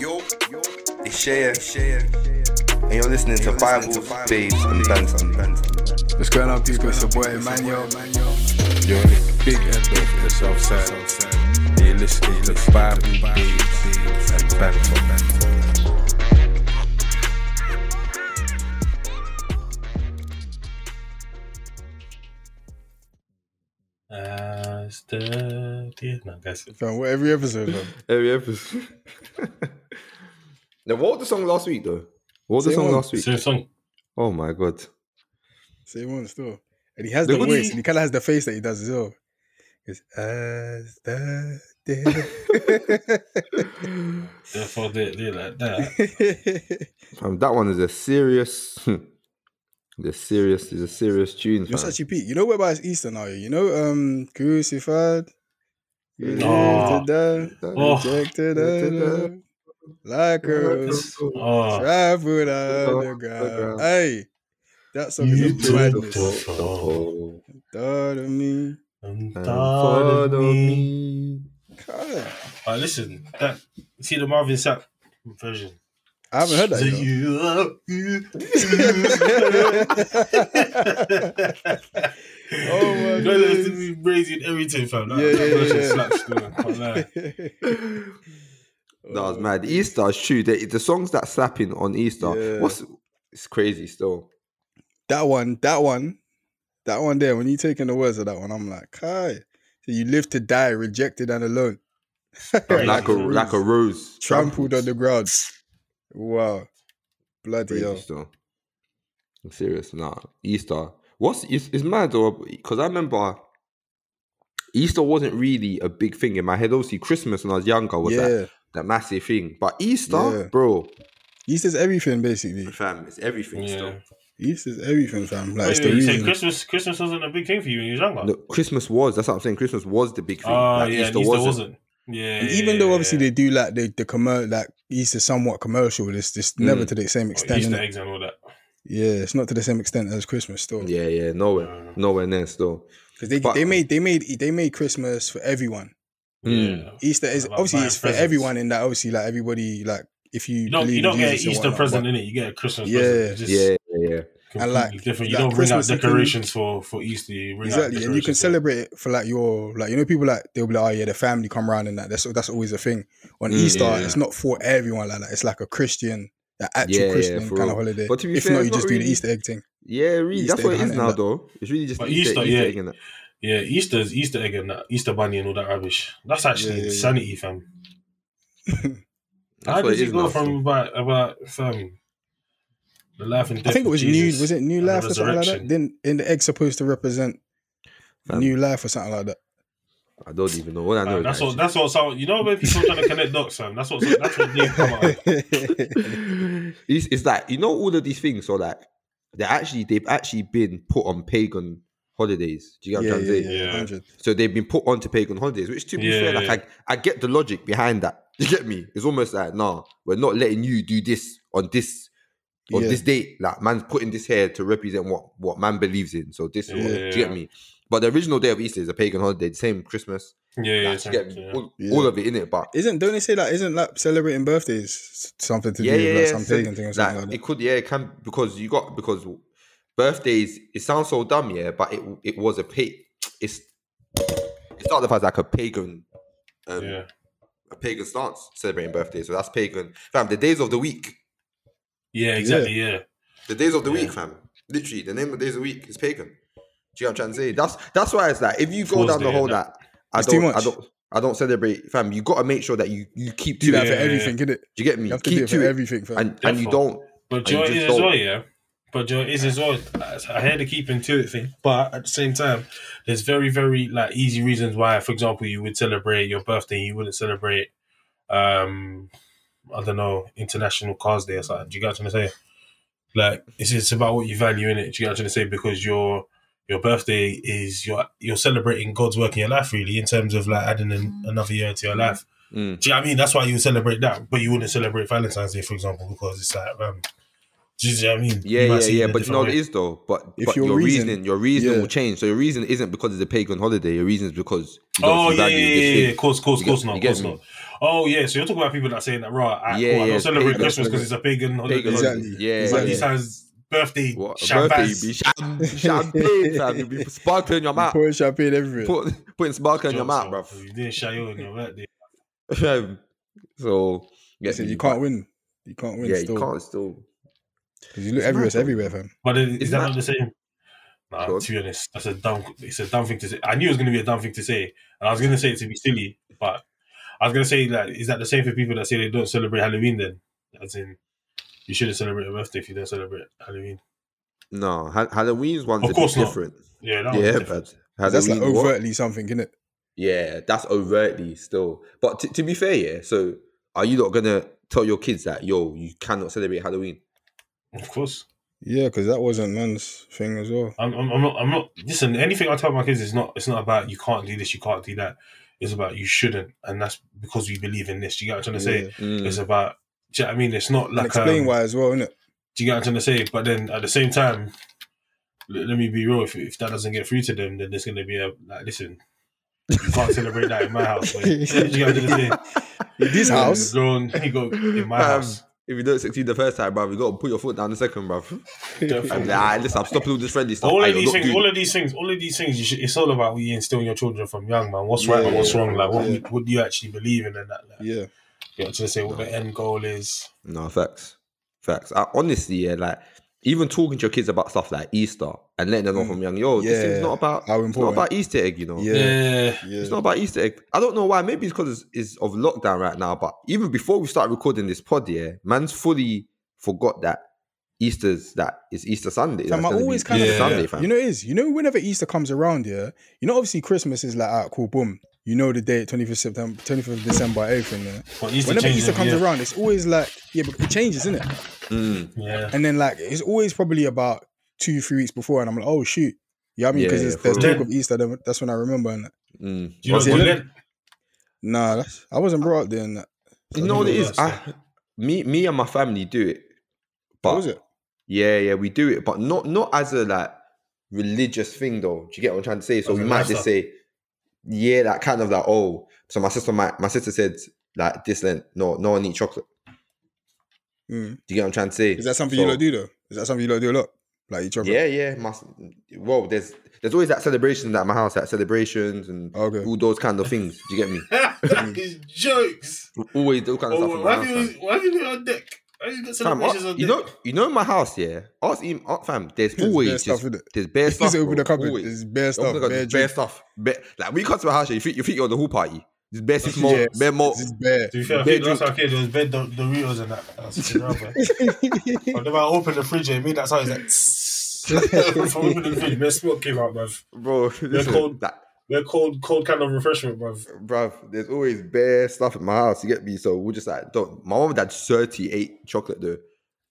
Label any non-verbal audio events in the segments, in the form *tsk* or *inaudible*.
Yo, it's Shea, Shea, and you're listening to Bible, Babes, and Banter. What's going on, people? It's your boy Emmanuel. You're on the big end of the south side. And you're listening to Bible, Babes, and Banter. As the dear, no, guys. Fam, what every episode, fam. Every episode. *laughs* now, what was the song last week, though? What was the song one. last week? Same song. Oh my god. Same one still. And he has The the one voice, he- and he kind of has the face that he does as well. It's as the day. *laughs* *laughs* Therefore, they, they like that. *laughs* Um, that one is a serious. the serious is a serious tune. You're fam. such a peak. You know what about Easter now? You know, um, crucified. You Oh. lived Oh. rejected, uh, like a rose, Oh, traveled Oh, underground. underground. Hey, that song You is a took the madness. fall. Oh, Thought of me. and and thought of follow me. me. God, Oh, listen, that see the Marvin Sapp version. I haven't heard that. So You know. you are *laughs* you. Oh my god! You know that's days. the brazen everything, fam. That, Yeah, that yeah, version yeah. slaps still. I can't lie. *laughs* That was oh, mad. Easter is true. The, the songs that slapping on Easter, Yeah. what's it's crazy still. that one, that one, that one there. When you taking the words of that one, I'm like, Kai. So you live to die, rejected and alone. *laughs* Like a rose. like a rose. trampled on the ground. Wow, bloody hell. still. I'm serious. Nah, Easter. What's it's, it's mad though because I remember Easter wasn't really a big thing in my head. Obviously, Christmas when I was younger was Yeah, that, that massive thing. But Easter, Yeah. bro, Easter's everything basically. fam, it's everything Yeah. still. Easter's everything, fam. Like Wait, it's the wait, you say reason. Christmas? Christmas wasn't a big thing for you when you was younger. No, Christmas was. That's what I'm saying. Christmas was the big thing. Oh Like, yeah, Easter, wasn't. Yeah, And even though obviously yeah, they do like the the commer like Easter's somewhat commercial, it's just Mm. never to the same extent. Easter innit? eggs and all that. Yeah, it's not to the same extent as Christmas still. Yeah, yeah, nowhere, Uh, nowhere near still. Because they But- they made they made they made Christmas for everyone. Mm. Yeah. Easter is About obviously it's for presents. everyone in that obviously like everybody like if you You don't, believe you don't get an Easter whatnot, present in it. You get a Christmas Yeah. present. Just Yeah, yeah, yeah. And, like, different. You like don't bring out Christmas, you can- decorations for for Easter. You bring out Exactly, and you can celebrate it for like your like you know people like they'll be like oh yeah the family come around and that that's that's always a thing. On Mm, Easter yeah. it's not for everyone like that. It's like a Christian, an actual Yeah, yeah, Christian for kind real. of holiday. But to be if fair, not, you not just do the Easter egg thing. Yeah, really. Easter That's what it is now, though. It's really just But Easter, Easter, Easter egg and that. Yeah, Easter's Easter egg and that Easter bunny and all that rubbish. That's actually Yeah, yeah, yeah. fam. *laughs* How did you go now. from about about fam the life and death? I think it was new. Was it new life or something like that? resurrection? Then in the egg supposed to represent Fam. new life or something like that. I don't even know. What I know Uh, is that's that what that's what sound, you know when people trying *laughs* to connect dots, fam. That's what that's what they come out. *laughs* it's, it's like you know all of these things. So like they actually they've actually been put on pagan holidays. Do you get what yeah, I'm yeah, trying to say? yeah, Yeah. So they've been put onto pagan holidays, which to be Yeah, fair, like. I, I get the logic behind that. *laughs* You get me? It's almost like, nah, we're not letting you do this on this on Yeah. this date. Like man's putting this here to represent what what man believes in. So this is what, do you get me? But the original day of Easter is a pagan holiday, the same Christmas. Yeah, yeah, Like, do get yeah. All, Yeah. all of it in it, but Isn't don't they say like isn't like celebrating birthdays something to yeah, do yeah, with like yeah. some So, pagan thing or something like, like, it could, yeah, it can because you got because birthdays. It sounds so dumb, yeah, but it it was a pay. *tsk* It's it started off as like a pagan, um, yeah. a pagan stance celebrating birthdays. So that's pagan, fam. The days of the week, Yeah, exactly, yeah. the days of the Yeah. week, fam. Literally, the name of the days of the week is pagan. Do you know what I'm trying to say? That's that's why it's like if you go Fool's down the Day whole and that I don't, I much. don't, I don't celebrate, fam. You got to make sure that you you keep to Do that it. for Yeah, everything, innit? Do you get me? You have to keep do it for to it, everything, fam. and and you don't. But And you Joe just is as don't- well, yeah. But Joe is as well. I hear the keeping to it thing, but at the same time, there's very, very like easy reasons why. For example, you would celebrate your birthday, you wouldn't celebrate, um, I don't know, International Cars Day or something. Do you get what I'm trying to say? Like it's it's about what you value in it. Do you get what I'm trying to say? Because your your birthday is you're you're celebrating God's work in your life, really, in terms of like adding an, another year to your life. Mm. Do you know what I mean? That's why you would celebrate that, but you wouldn't celebrate Valentine's Day, for example, because it's like, um, Do you know what I mean? Yeah, yeah, yeah. But you know different way. is though. But, If but your your, reason- reasoning, your reasoning yeah. will change. So your reason isn't because it's a pagan holiday. Your reason is because you don't Oh yeah, yeah, yeah, yeah. course, course, You course get- not, you of get course not. Oh yeah, so you're talking about people that are saying that, right? I, Yeah, cool, I yeah, don't celebrate pagan. Christmas because it's a pagan holiday. Pagan Exactly. Yeah, It's like exactly. these birthday What a birthday? You be champagne. cham- champagne, fam. You be *laughs* sparkling your mouth. Pouring champagne everywhere. Put, putting sparkle in your mouth, bro. You didn't show on your birthday. *laughs* so yeah, Listen, you can't win. You can't win Yeah, still. you can't still. 'Cause you look It's everywhere, mad, it's everywhere, fam. But is Isn't that that- not the same? Nah, Go to be honest, that's a dumb. It's a dumb thing to say. I knew it was going to be a dumb thing to say, and I was going to say it to be silly, but I was going to say that is that the same for people that say they don't celebrate Halloween? Then, as in, you shouldn't celebrate a birthday if you don't celebrate Halloween. No, ha- Halloween's one's Of a course bit not. different. Yeah, that Yeah, but That's like Halloween, what? overtly something, it? Yeah, that's overtly still. But t- to be fair, yeah. So are you not gonna tell your kids that yo, you cannot celebrate Halloween? Of course, Yeah, because that wasn't man's thing as well. I'm, I'm, I'm not. I'm not. Listen, anything I tell my kids is not. It's not about you can't do this, you can't do that. It's about you shouldn't, and that's because we believe in this. Do you get what I'm trying to say? Yeah. Mm. It's about. Do you know what I mean? It's not And like explain um, why as well, innit? Do you get what I'm trying to say? But then at the same time, let, let me be real. If, if that doesn't get through to them, then there's going to be a like, listen, you can't celebrate that in my house. Do you get what I'm trying to say? *laughs* In this house, go, you go in my Um, house. If you don't succeed the first time, bro, you got to put your foot down the second, bro. Definitely. Nah, listen, I'm stopping all this friendly stuff. all of these things, all of these things, all of these things. You should, it's all about what you instill in your children from young, man. What's right Yeah, and what's yeah, wrong. Like, what, yeah. what do you actually believe in? And that, like, yeah. you know what I'm trying to say what the end goal is. No, facts. Facts. I, honestly, yeah, like even talking to your kids about stuff like Easter and letting them know from young, yo, this Mm. Yeah, is not about how it's not about Easter egg, you know. Yeah. Yeah, Yeah. It's not about Easter egg. I don't know why. Maybe it's because it's, it's of lockdown right now. But even before we start recording this pod, yeah, man's fully forgot that Easter's that it's Easter Sunday. Fam, I gonna always kind of Easter Yeah. Sunday, fam. You know, it is. You know, whenever Easter comes around, yeah. You know, obviously Christmas is like, ah, cool, boom. You know the date, twenty fifth September, twenty fifth December, everything. Yeah. but Easter Whenever changes Easter comes year. around, it's always like, yeah, but it changes, isn't it? Mm, yeah. And then like, it's always probably about two, three weeks before, and I'm like, oh shoot, you know what I mean? Because yeah, there's for talk of Easter. Then that's when I remember. And mm. Do you know, Was it- do you let- nah, that's, I wasn't brought up there. And that. You know what it know is? that I, me, me and my family do it. But What was it? Yeah, yeah, we do it, but not not as a like religious thing though. Do you get what I'm trying to say? So As we might just say, yeah, that kind of like, oh, so my sister might my sister said like this then no, no one eat chocolate. Mm. Do you get what I'm trying to say? Is that something So- you lot do though? Is that something you lot do a lot? Like eat chocolate? Yeah, yeah. My, well, there's there's always that celebration at my house, that celebrations and Okay. all those kind of things. Do you get me? *laughs* that is jokes. Always those kind of stuff. Oh, in why my have you, fam. why have you on deck? Why have you Fam, celebrations you know, you know, in my house, yeah. Ask him, ask fam. There's There's always bare stuff just, in it. there's bare Just stuff. open the cupboard. always. There's bare Oh my stuff. God, Bare there's bare stuff. Bare, like when you come to my house, you think you think you're on the whole party. There's bare six more, Yes, bare more. This is bare. To be fair, I Bare think last time I came, there was bed Dor- Doritos and that. That's sitting around, man. But then I opened the fridge and it made that sound. It's like, *laughs* *laughs* from opening the fridge, bare smoke came out, bruv. bro. Listen, cold. that, Bare cold, cold kind of refreshment, bruv. bruv, there's always bare stuff in my house. You get me? So we're just like, don't. My mom and dad 38 chocolate though.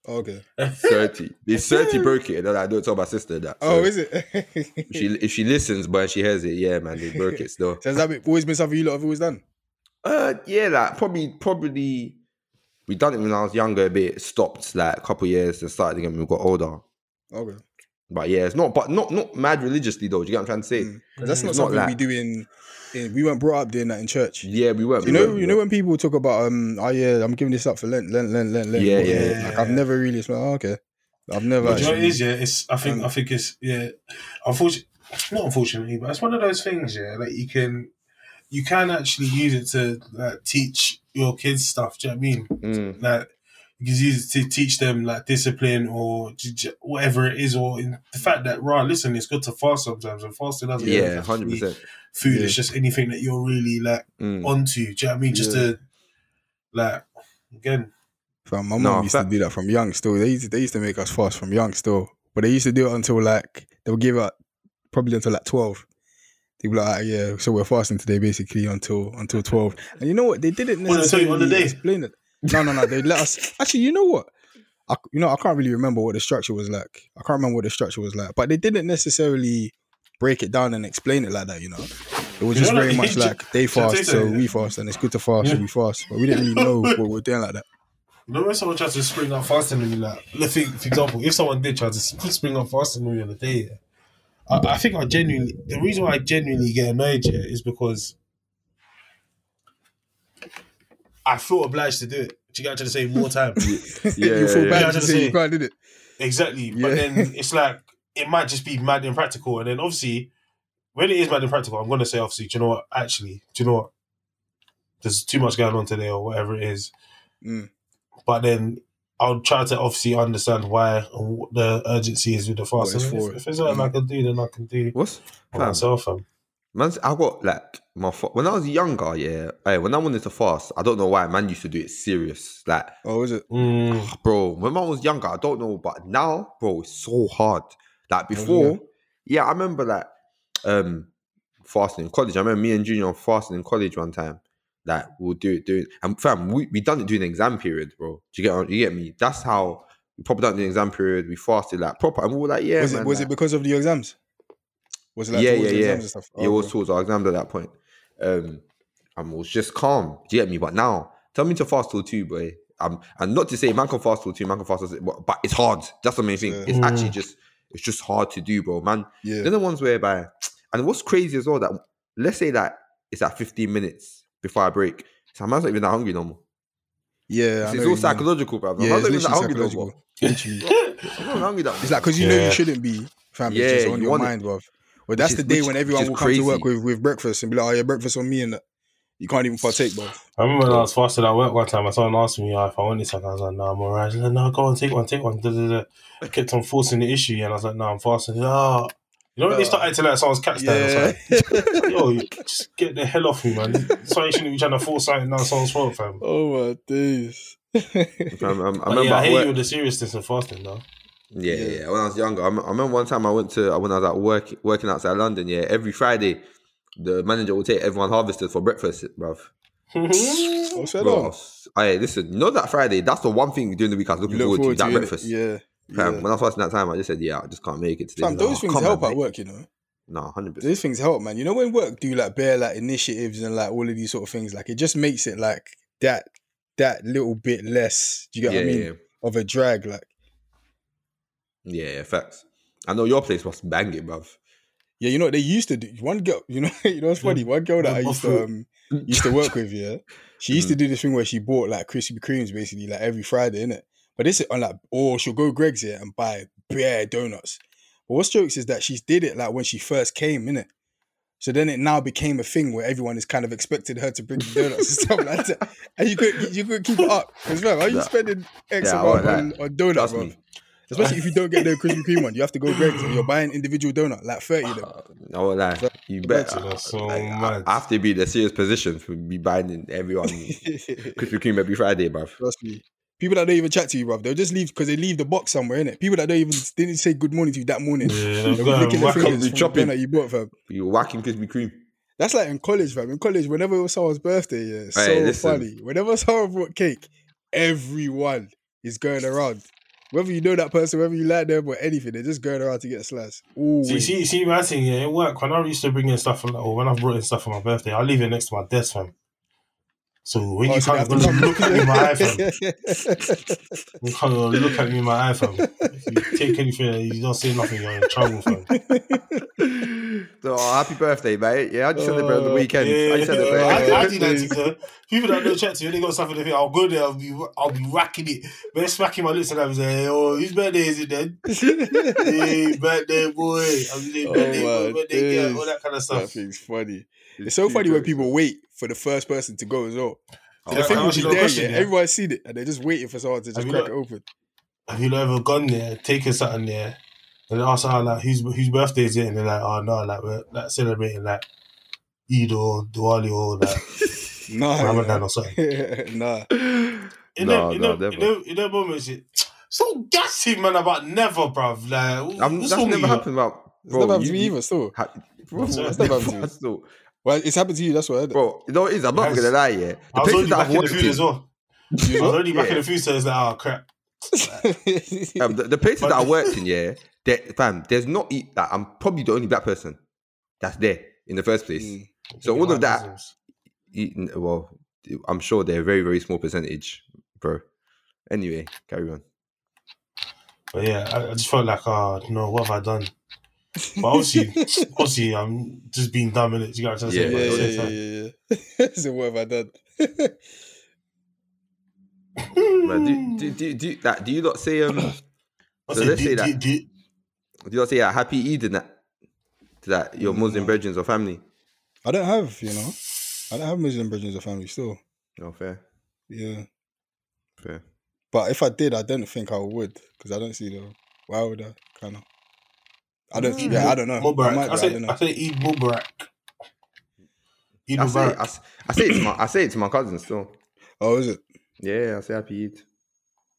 okay. 30. There's *laughs* 30 broke it, and then I don't tell my sister that. Oh, is it? *laughs* if she if she listens, but she hears it, yeah, man, they broke it still. So has that been- always been something you lot have always done? Uh, yeah, like probably, probably we done it when I was younger. A bit stopped like a couple years and started again when we got older. Okay. But yeah, it's not, but not not mad religiously though. Do you get what I'm trying to say? Mm. 'Cause that's not It's not something we like- do in, in. We weren't brought up doing that in church. Yeah, we weren't. You we know, weren't, you know when people talk about um, oh yeah, I'm giving this up for Lent, Lent, Lent, Lent, Lent. Yeah, Like, yeah, Like I've never really. It's like, oh, okay, I've never. But do you know what it yeah? It's I think Um, I think it's yeah. Unfortunately, not unfortunately, but it's one of those things, yeah. Like you can you can actually use it to like, teach your kids stuff. Do you know what I mean? Mm, Like you can use to teach them like discipline or j- j- whatever it is, or in the fact that right, listen, it's good to fast sometimes, and fasting doesn't yeah, it has to hundred percent. Food Yeah. It's just anything that you're really like Mm. onto. Do you know what I mean? Just Yeah. to like again. Fam, my No, mom used fa- to do that from young. Still, they used to, they used to make us fast from young. Still, but they used to do it until like they would give up probably until like twelve. They be like, ah, yeah, so we're fasting today, basically until until twelve. And you know what? They didn't What, they tell you on the day? explain it. No, no, no. They let us. Actually, you know what? I, you know, I can't really remember what the structure was like. I can't remember what the structure was like, but they didn't necessarily break it down and explain it like that. You know, it was just very like, much like they say fast, so we fast, and it's good to fast, so we fast. But we didn't really know what we we're doing like that. *laughs* You know when someone tries to spring up fasting on you, like, let's think, for example, if someone did try to spring up fasting on you on the day, I, I think I genuinely, the reason why I genuinely get annoyed here is because I feel obliged to do it. Do you get what I'm trying to say? More time. *laughs* *laughs* Yeah, you feel yeah, bad yeah. to say you can't, did it? Exactly. Yeah. But then *laughs* it's like it might just be mad and impractical. And then obviously, when it is mad and impractical, I'm gonna say obviously, do you know what? Actually, do you know what? There's too much going on today or whatever it is. Mm. But then I'll try to obviously understand why and what the urgency is with the fast. What it's If, if it's something I can do, then I can do What's for fam? myself. Fam. Man's, I got like my fa- when I was younger, yeah. Hey, when I wanted to fast, I don't know why. Man used to do it serious, like Oh, is it? Mm. bro. When I was younger, I don't know, but now, bro, it's so hard. Like before, yeah, I remember like um fasting in college. I remember me and Junior fasting in college one time. Like we'll do it, do it, and fam, we, we done it during exam period, bro. Do you get you get me? That's how we probably done it in the exam period. We fasted like proper, and we were like, yeah, was man, it was like- it because of the exams? Was it like yeah, towards yeah, the yeah. exams and stuff? it Oh, was towards our exams at that point. Um, and was just calm. Do you get me? But now, tell me to fast till two, boy. Um, and not to say man can fast till two, man can fast till six, but, but it's hard. That's the main thing. Yeah. It's Mm. actually just, it's just hard to do, bro. Man, yeah. they're the ones whereby, *tsk* and what's crazy as well that let's say that it's at 15 minutes before I break. So man's not even that hungry no more. Yeah, It's, it's all psychological, bro. Yeah, man's it's not even that literally hungry no psychological. more. Literally. *laughs* I'm not hungry that It's like because you know you shouldn't be, fam. Yeah, it's just on you your want it. mind, bruv. Well, that's is- the day which- when everyone is will come to work with, with breakfast and be like, "Oh, yeah, breakfast on me," and that. you can't even partake, bruv. I remember when I was fasting at work one time, and someone asked me uh, if I wanted something. I was like, no, I'm alright. She said, no, go on, take one, take one. Da, da, da. I kept on forcing the issue, and I was like, no, I'm fasting. Oh. You know when they start acting like someone's catch down, it's like, yo, you just get the hell off me, man. So you shouldn't be trying to force something down someone's throat, fam. oh my days. *laughs* Um, I But remember yeah, I at hear work- you with the seriousness of fasting, though. Yeah, yeah, yeah. When I was younger, I, remember one time I went to uh, when I was at work working outside London. Yeah, every Friday, the manager would take everyone harvested for breakfast, bruv. *laughs* Oh, Bro, I Hey, listen, you know that Friday? That's the one thing during the week I was looking look forward, forward to. to That it, breakfast. Yeah. Fam, yeah. When I was fasting that time, I just said, "Yeah, I just can't make it today." Fam, those like, "Oh, things help on, at mate." work, you know. No, hundred percent. These things help, man. You know when work do like bare like initiatives and like all of these sort of things, like it just makes it like that that little bit less. Do you get Yeah, what I mean? yeah, Of a drag, like yeah, yeah, facts. I know your place must bang it, bruv. yeah, you know they used to do. One girl, *laughs* you know, you know what's funny? *laughs* One girl that I used to um used to work with, yeah, she used to do this thing where she bought like Krispy Kremes basically like every Friday, innit? But this is on like, or she'll go Greggs here and buy bare donuts. But what's jokes is that she did it like when she first came, innit? So then it now became a thing where everyone is kind of expected her to bring the donuts and stuff like that. *laughs* And you could you could keep it up. Because man, how you spending X Yeah, amount on, on donuts, bro? me. Especially if you don't get the Krispy Kreme one, you have to go Greggs and you're buying individual donut, like 30 of them. Uh, I won't lie. You better. That's so like, I, mad. I have to be in a serious position for me buying everyone *laughs* Krispy Kreme every Friday, bruv. Trust me. People that don't even chat to you, bro, they'll just leave because they leave the box somewhere, innit? People that don't even didn't say good morning to you that morning. Yeah, They'll they've be got licking their whack up fingers the the chopping. donut you bought, fam. You're whacking Krispy Kreme. That's like in college, fam. In college, whenever it was someone's birthday, yeah, Hey, so listen. funny. Whenever someone brought cake, everyone is going around. Whether you know that person, whether you like them or anything, they're just going around to get a slice. Always. See, see, see, my thing, yeah, it work. When I used to bring in stuff, or when I've brought in stuff for my birthday, I leave it next to my desk, fam. So when Oh, you so they can't have to come- look at me in my iPhone, fam, you can't look at me in my iPhone. If you take anything, uh, you don't say nothing, you're in trouble, fam. So, oh, happy birthday, mate. Yeah, I just celebrate on the Oh, weekend. Yeah, I just celebrate. I, I do that to them. People that don't chat to you, they got something to think. I'll go there. I'll be, I'll be racking it, but smacking my lips and I'm saying, "Oh, whose birthday is it then? *laughs* hey, birthday boy. I'm saying, Oh, birthday my boy, birthday girl, all that kind of stuff." that stuff." thing's funny. It's so funny when people wait for the first person to go as well. Can the I thing will ask be you a there, yeah. yeah? Everyone's seen it, and they're just waiting for someone to just Have crack not- it open. Have you ever gone there, taken something there, and then asked her ah, like, "Whose whose birthday is it?" And they're like, "Oh no, like we're like celebrating like Eid or Diwali or *laughs* like Nah, Ramadan or something." *laughs* nah. In No, them, in, no, them, never. in, them, in them moments, it, so gassy, man, about never, bruv. Like, I'm, what's that's wrong never happened about. It's never happened to you- me either. Still, Ha- Bro, It's never *laughs* happened to me. Still. Well, it's happened to you. That's what. Bro, you know what it is? I'm not Yes. gonna lie, yeah. The I was places already that back I've in the worked food in, as well. I was already back in Yeah. the food, so it's like, oh crap. *laughs* um, the, the places that I worked in, yeah, there, fam, there's not e- that I'm probably the only black person that's there in the first place. Mm. So all of that, well, I'm sure they're a very, very small percentage, bro. Anyway, carry on. But yeah, I, I just felt like, oh no, what have I done? But obviously, obviously, I'm just being dumb in it. You got what I'm Yeah, saying? Yeah, But at the yeah, yeah, yeah, yeah. *laughs* so what have I done? *laughs* Man, do, do, do, do, *coughs* that, do you not say um? So said, let's do- say that- do- Do you not say a happy Eid in that? To that your Muslim brethren or family? I don't have, you know, I don't have Muslim brethren or family still. No fair, Yeah, fair. but if I did, I don't think I would because I don't see the why would I kind of. I don't. Eid Yeah, I don't know. I, Mubarak. might I, be, I say, don't know. I say Eid Mubarak. Eid I say, Mubarak. I, s- I say it to my I say it to my cousin still. Oh, is it? Yeah, I say happy Eid.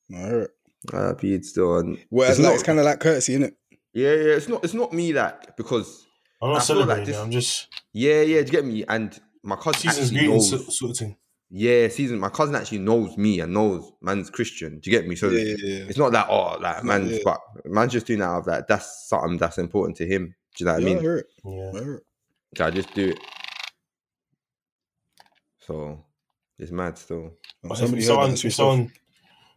No, I hear it. Happy Eid still. And Well, it's it's, like, not- it's kind of like courtesy, isn't it? yeah, yeah. It's not. It's not me like because I'm not feel like this- I'm just yeah, yeah. Do you get me? And my cousin season's actually greetings sort, sort of thing. Yeah, season. My cousin actually knows me and knows man's Christian. Do you get me? So Yeah, yeah, yeah. it's not that oh like not, man's yeah. but man's just doing that out of that. That's something that's important to him. Do you know what Yeah, I I mean? hear it. Yeah. I hear it. So I just do it. So it's mad still. But somebody if heard someone, that and if switched off. someone,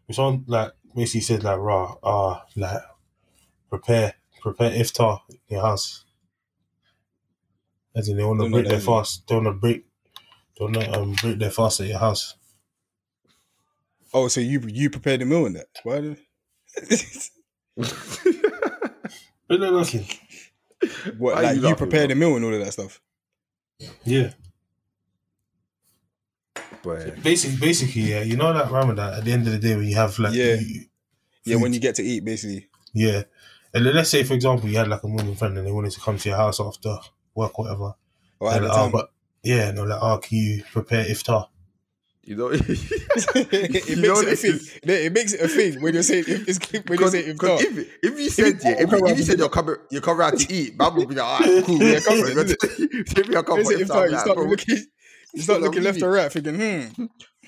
if someone like basically said like, "Raw, ah, like prepare, prepare iftar in your house," as in they want to break their fast, they want to break, they want to um, break their fast at your house. Oh, so you you prepared the meal in that? Why? Did... But they're looking, what? Why like you you, prepared bro? the meal and all of that stuff? yeah. but Basically, basically, yeah. You know that Ramadan at the end of the day when you have like, Yeah. you- Yeah, when you get to eat, basically. yeah, and then let's say for example you had like a Muslim friend and they wanted to come to your house after work or whatever. Or at the like, oh, time. but yeah, no, like, oh, can you prepare iftar? you know, *laughs* it You makes know it a *laughs* thing. No, It makes it a thing when you're saying if it's when you're Because saying iftar. if, if you said yeah, if, you- if you *laughs* said you're coming you're coming out to eat, man will be like, alright, cool, yeah, come on. Is If you're coming When for it's iftar, iftar, you start bro, looking, you start looking left or right, thinking, hmm.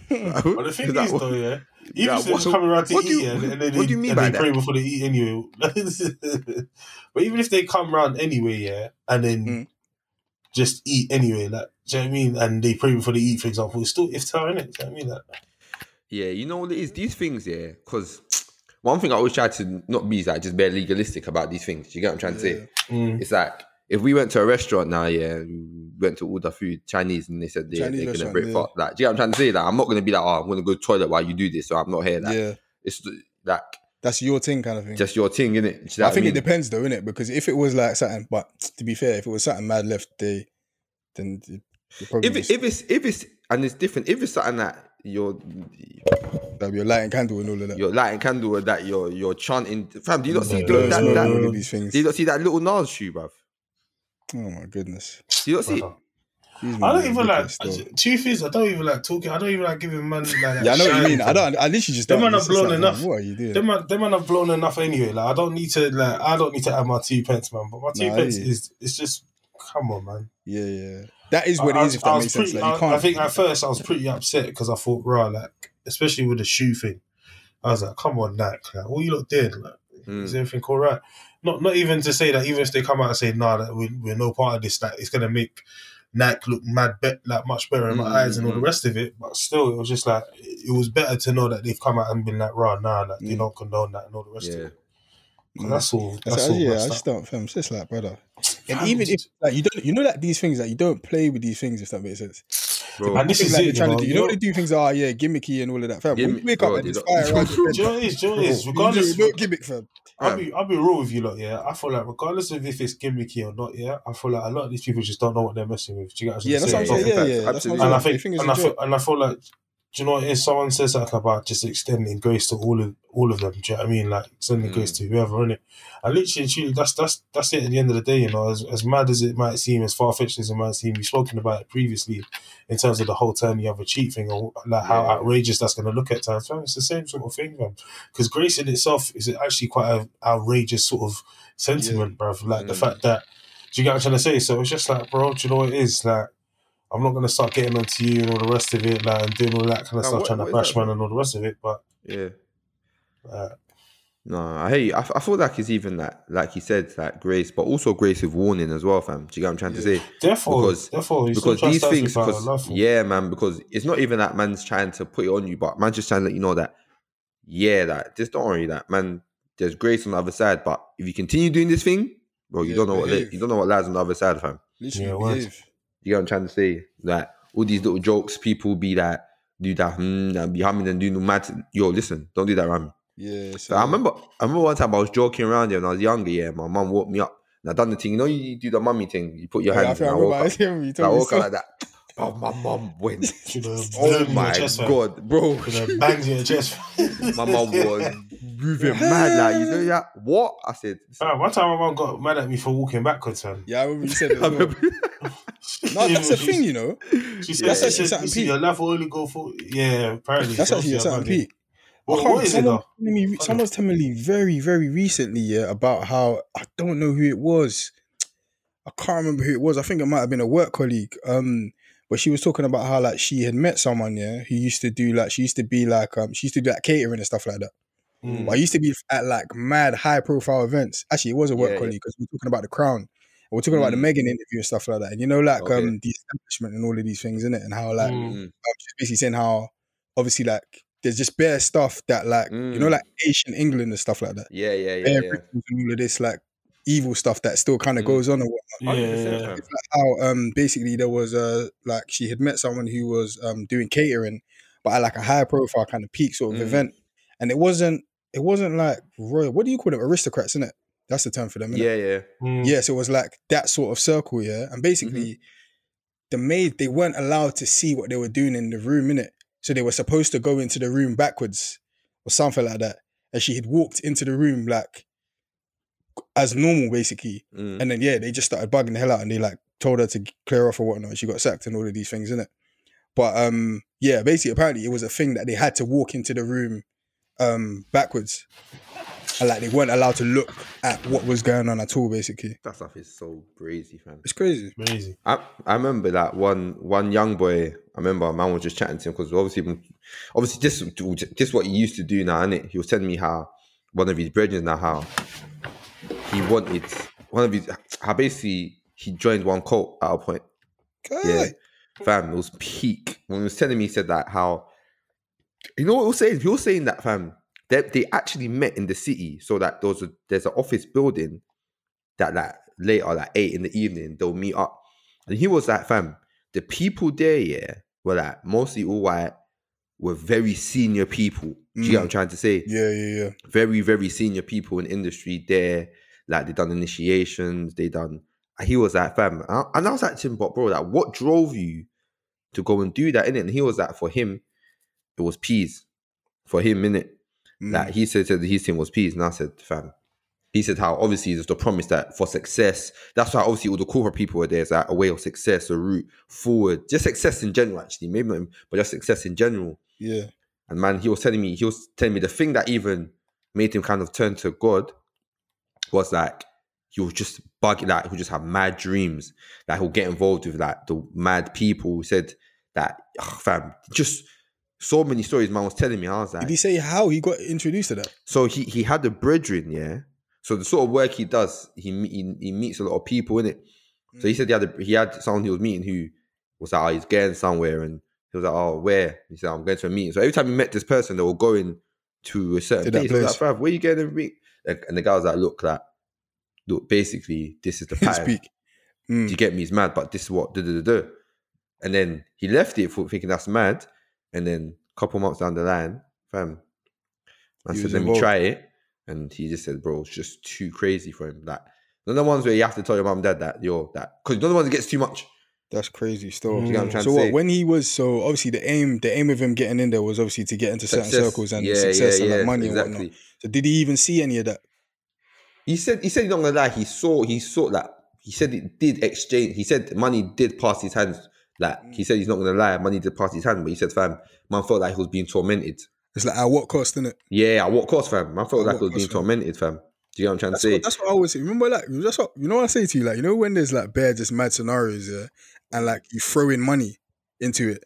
But the thing Like, is, what- though, yeah, even Yeah, if they're coming around to eat, you- and, and then what they, do you mean and by they pray that? before they eat anyway. but even if they come around anyway, yeah, and then Mm. Just eat anyway, like, do you know what I mean? And they pray before they eat, for example, it's still iftar, innit? Do you know what I mean? Like, Yeah, you know what it is? These things, yeah, because *tsk* one thing I always try to not be is like just bare legalistic about these things. You get what I'm trying to say? mm, It's like if we went to a restaurant now, yeah, we went to order food, Chinese, and they said yeah, Chinese they're gonna break yeah. fast. Like, do you get what I'm trying to say? Like, I'm not gonna be like, oh, I'm gonna go to the toilet while you do this, so I'm not here. Like, Yeah, it's like that's your thing, kind of thing. just your thing, innit? I think it depends, though, innit? Because if it was like something, but to be fair, if it was something mad left, they then it, it If, it, just, if it's if it's and it's different. If it's something that you're that'd be a lighting candle and all of that. you're lighting candle or that you're you're chanting, fam. Do you not see No, the- that, smoke that, no. of these things. Do you not see that Lil Nas shoe, bruv? Oh my goodness. Do you not see? brother. I don't even like. Truth is, I don't even like talking. I don't even like giving man like. that Yeah, I know what you mean. I don't. I literally just Them man have blown like, enough. What are you doing? Them man, them man have blown enough anyway. Like I don't need to like I don't need to add my two pence, man. But my two Nah, pence yeah. is it's just come on, man. Yeah, yeah. That is what I, it is. If that I makes sense, pretty- like I- I think at first I was pretty upset because I thought, right, like especially with the shoe thing, I was like, come on, Nike, like what you lot did, like Mm. is everything all right? Not not even to say that even if they come out and say, nah, that we, we're no part of this, that it's gonna make Nike looked mad, be- like much better in my Mm, eyes and all the mm. rest of it. But still, it was just like it was better to know that they've come out and been like, "Raw, nah, like they Mm. don't condone that and all the rest of Yeah. it. 'Cause That's all. That's That's all, all. yeah, I just don't. Fam, it's just like brother. And even if like you don't, you know that these things that you don't play with these things. If that makes sense. Bro, And this is like it, you trying know, to do. You know what they do? Things are yeah, gimmicky and all of that. Fam, Gimmick, you wake bro, up and they there's don't- fire *laughs* around *laughs* Do you know what it is? Do you know what it is? you Regardless, no gimmick, fam. I'll be I'll be real with you lot, yeah. I feel like regardless of if it's gimmicky or not, yeah, I feel like a lot of these people just don't know what they're messing with. Do you get what I'm Yeah, that's what I'm saying? Yeah, yeah, that's what I'm absolutely. saying. And I think, think and a I feel, and I feel like, do you know is? Someone says something about just extending grace to all of all of them. Do you know what I mean? Like extending Mm. grace to whoever, innit? And literally, truly, that's that's that's it. At the end of the day, you know, as, as mad as it might seem, as far fetched as it might seem, we've spoken about it previously in terms of the whole turn the other cheat thing, or like how Yeah. outrageous that's going to look at times. It's the same sort of thing, man. Because grace in itself is actually quite an outrageous sort of sentiment, bruv. Like the Mm. fact that do you get what I'm trying to say? So it's just like, bro, do you know what it is? Like, I'm not gonna start getting onto you and all the rest of it, like, and doing all that kind of Now, stuff, what- trying what to is bash man and all the rest of it. But yeah. uh, No, I hear you. I, f- I feel like it's even that, like he said, like grace, but also grace with warning as well, fam. Do you get what I'm trying to say? therefore, Because- therefore, because these things, because, because, yeah, man, because it's not even that man's trying to put it on you, but man's just trying to let you know that yeah, like just don't worry, that man. There's grace on the other side, but if you continue doing this thing, bro, you Yeah, don't know what li- you don't know what lies on the other side, fam. Literally Yeah, word. behave. You know what I'm trying to say? Like all these little jokes, people be like, do that, hmm, and be humming and doing no mad. Yo, listen, don't do that around me. Yeah. So I remember, I remember one time I was joking around there when I was younger. Yeah, my mum woke me up. And I done the thing. You know, you do the mummy thing. You put your Yeah, I hands. I *laughs* I remember woke I up. I woke up like that. Oh, my mum went. *laughs* Should have Oh my your chest, fam. god, bro. Should have banged your chest. *laughs* My mum was moving *laughs* mad. Like you know that? What I said? Fam, one time my mum got mad at me for walking backwards, fam. Yeah, I remember you said it. Well. No, that's the thing, you know. She said, That's she actually said, something your life will only go for yeah. Apparently, That's so actually a obviously I'm certain peak. What, I can't- what is it someone though? telling me- someone's telling me very, very recently, yeah, about how I don't know who it was. I can't remember who it was. I think it might have been a work colleague. Um, but she was talking about how like she had met someone, yeah, who used to do like she used to be like um she used to do like catering and stuff like that. Mm. But I used to be at like mad high profile events. Actually, it was a work Yeah, yeah. colleague because we're talking about the crown. We're talking about the Mm. Meghan interview and stuff like that. And you know, like Okay. um the establishment and all of these things in it, and how like Mm. Mm, um, she's basically saying how obviously like there's just bare stuff that like you know Mm. like ancient England and stuff like that. yeah, yeah, yeah, Bare yeah. and all of this like evil stuff that still kind of Mm. goes on and whatnot. Yeah, yeah, like how um basically there was uh like she had met someone who was um doing catering, but at like a high profile kind of peak sort of Mm. event, and it wasn't it wasn't like royal. What do you call them? Aristocrats, isn't it? That's the term for them. innit? Yeah, yeah. Mm. Yes, it was like that sort of circle, yeah. And basically, the maid they weren't allowed to see what they were doing in the room, in it. So they were supposed to go into the room backwards or something like that. And she had walked into the room like as normal, basically. Mm. And then yeah, they just started bugging the hell out, and they like told her to clear off or whatnot. She got sacked and all of these things, in it. But um, yeah, basically, apparently, it was a thing that they had to walk into the room um backwards, and like they weren't allowed to look at what was going on at all. Basically, That stuff is so crazy, fam. it's crazy. Amazing. I, I remember that one one young boy. I remember a man was just chatting to him because obviously, obviously this this what he used to do now, and He was telling me how one of his brethren now how he wanted one of his how basically he joined one cult at a point. Yeah, fam, it was peak when he was telling me. He said that how you know what he was saying. He was saying that fam, they they actually met in the city, so that there was a, there's an office building that like later like eight in the evening they'll meet up, and he was like, fam, the people there, yeah, were like mostly all white, were very senior people. Do you get what mm. I'm trying to say? Yeah, yeah, yeah. very very senior people in industry there like they done initiations they done he was like fam and I- and I was like to him but bro like what drove you to go and do that in it and he was like for him it was peas for him in it Mm. like he said that his team was peas and I said fam he said how obviously there's the promise that for success that's why obviously all the corporate people were there is like a way of success a route forward just success in general actually maybe not but just success in general yeah. and man, he was telling me, he was telling me the thing that even made him kind of turn to God was like he was just bugging, like he would just have mad dreams, like he'll get involved with like the mad people who said that, ugh, fam, just so many stories. Man was telling me, I was like, Did he say how he got introduced to that? so he he had a brethren, yeah. So the sort of work he does, he he, he meets a lot of people in it. So he mm. said he had a, he had someone he was meeting who was like, oh, he's getting somewhere, and he was like, oh, where? He said, I'm going to a meeting. So every time he met this person, they were going to a certain To that place. Was place. like, "Bruv, where you getting to meet? And, and the guy was like, look, like, look, basically, this is the *laughs* pattern. Speak. Do Mm. you get me? He's mad, but this is what da da da da. And then he left it for thinking that's mad. And then a couple months down the line, fam, I He said, let me try it. And he just said, bro, it's just too crazy for him. Like, none of the ones where you have to tell your mum and dad that you're that. Because none of the ones that gets too much. That's crazy still. Mm. You get what I'm trying So to what, say? when he was so obviously the aim the aim of him getting in there was obviously to get into certain circles and Yeah, success yeah, and like yeah, money and whatnot. So did he even see any of that? He said, he said, he's not gonna lie, he saw, he saw that, he said it did exchange, he said money did pass his hands. Like, Mm. he said he's not gonna lie, money did pass his hand, but he said, fam, man felt like he was being tormented. It's like at what cost, isn't it? Yeah, at what cost, fam? Man felt At like he was being fam? tormented, fam. Do you know what I'm trying That's to say? what, that's what I always say. Remember, like that's what you know. what I say to you, like you know, when there's like bare just mad scenarios, yeah, and like you throw in money into it,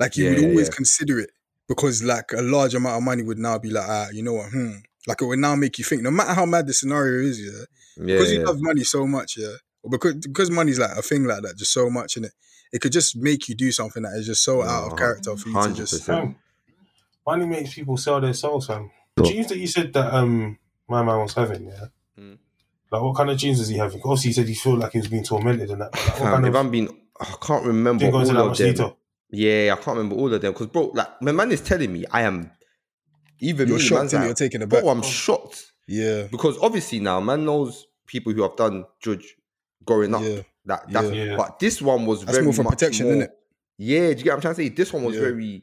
like you Yeah, would always yeah. consider it because like a large amount of money would now be like, ah, you know what, hmm, like it would now make you think. No matter how mad the scenario is, yeah, yeah, because you yeah. love money so much, yeah, or because because money's like a thing like that, just so much in it. It could just make you do something that is just so out of character for you to just. 100%. Um, money makes people sell their souls, fam. Sure. Dreams that you said that um my man was having, yeah. Like what kind of dreams was he having? Obviously, he said he felt like he was being tormented and that. Like, what kind if of? I'm being, I can't remember Didn't go into all that of them. detail. Yeah, I can't remember all of them because, bro, like my man is telling me I am. Even You're me, shocked like, you're taken Bro. I'm shocked Yeah, because obviously now man knows people who have done judge growing up. yeah, That that's Yeah. but this one was That's very more for much protection, more, innit? Yeah, do you get what I'm trying to say? This one was Yeah. very,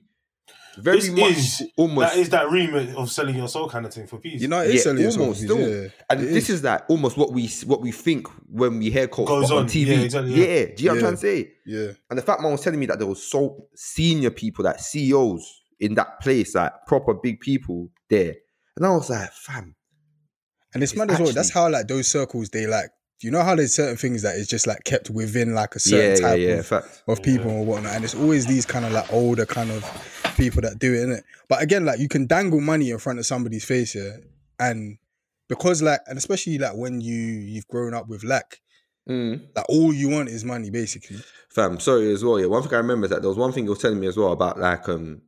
very This much is almost. that is that remit of selling your soul kind of thing for peace. you know, it is Yeah, selling yourself, almost because, still. yeah, and it this is. like almost what we what we think when we hear coach Goes on, on. TV. Yeah, exactly, yeah. do you get what I'm trying to say? yeah, And the fact man was telling me that there was so senior people, that CEOs in that place, like proper big people there. And I was like, fam, and it's, It's mad as well. That's how like those circles they like. You know how there's certain things that is just like kept within like a certain yeah, type yeah, of fact. of people or whatnot. And it's always these kind of like older kind of people that do it, innit? But again, like you can dangle money in front of somebody's face, yeah. And because like and especially like when you you've grown up with lack, Mm. like all you want is money, basically. Fam, sorry as well. Yeah, one thing I remember is that there was one thing you were telling me as well about like um,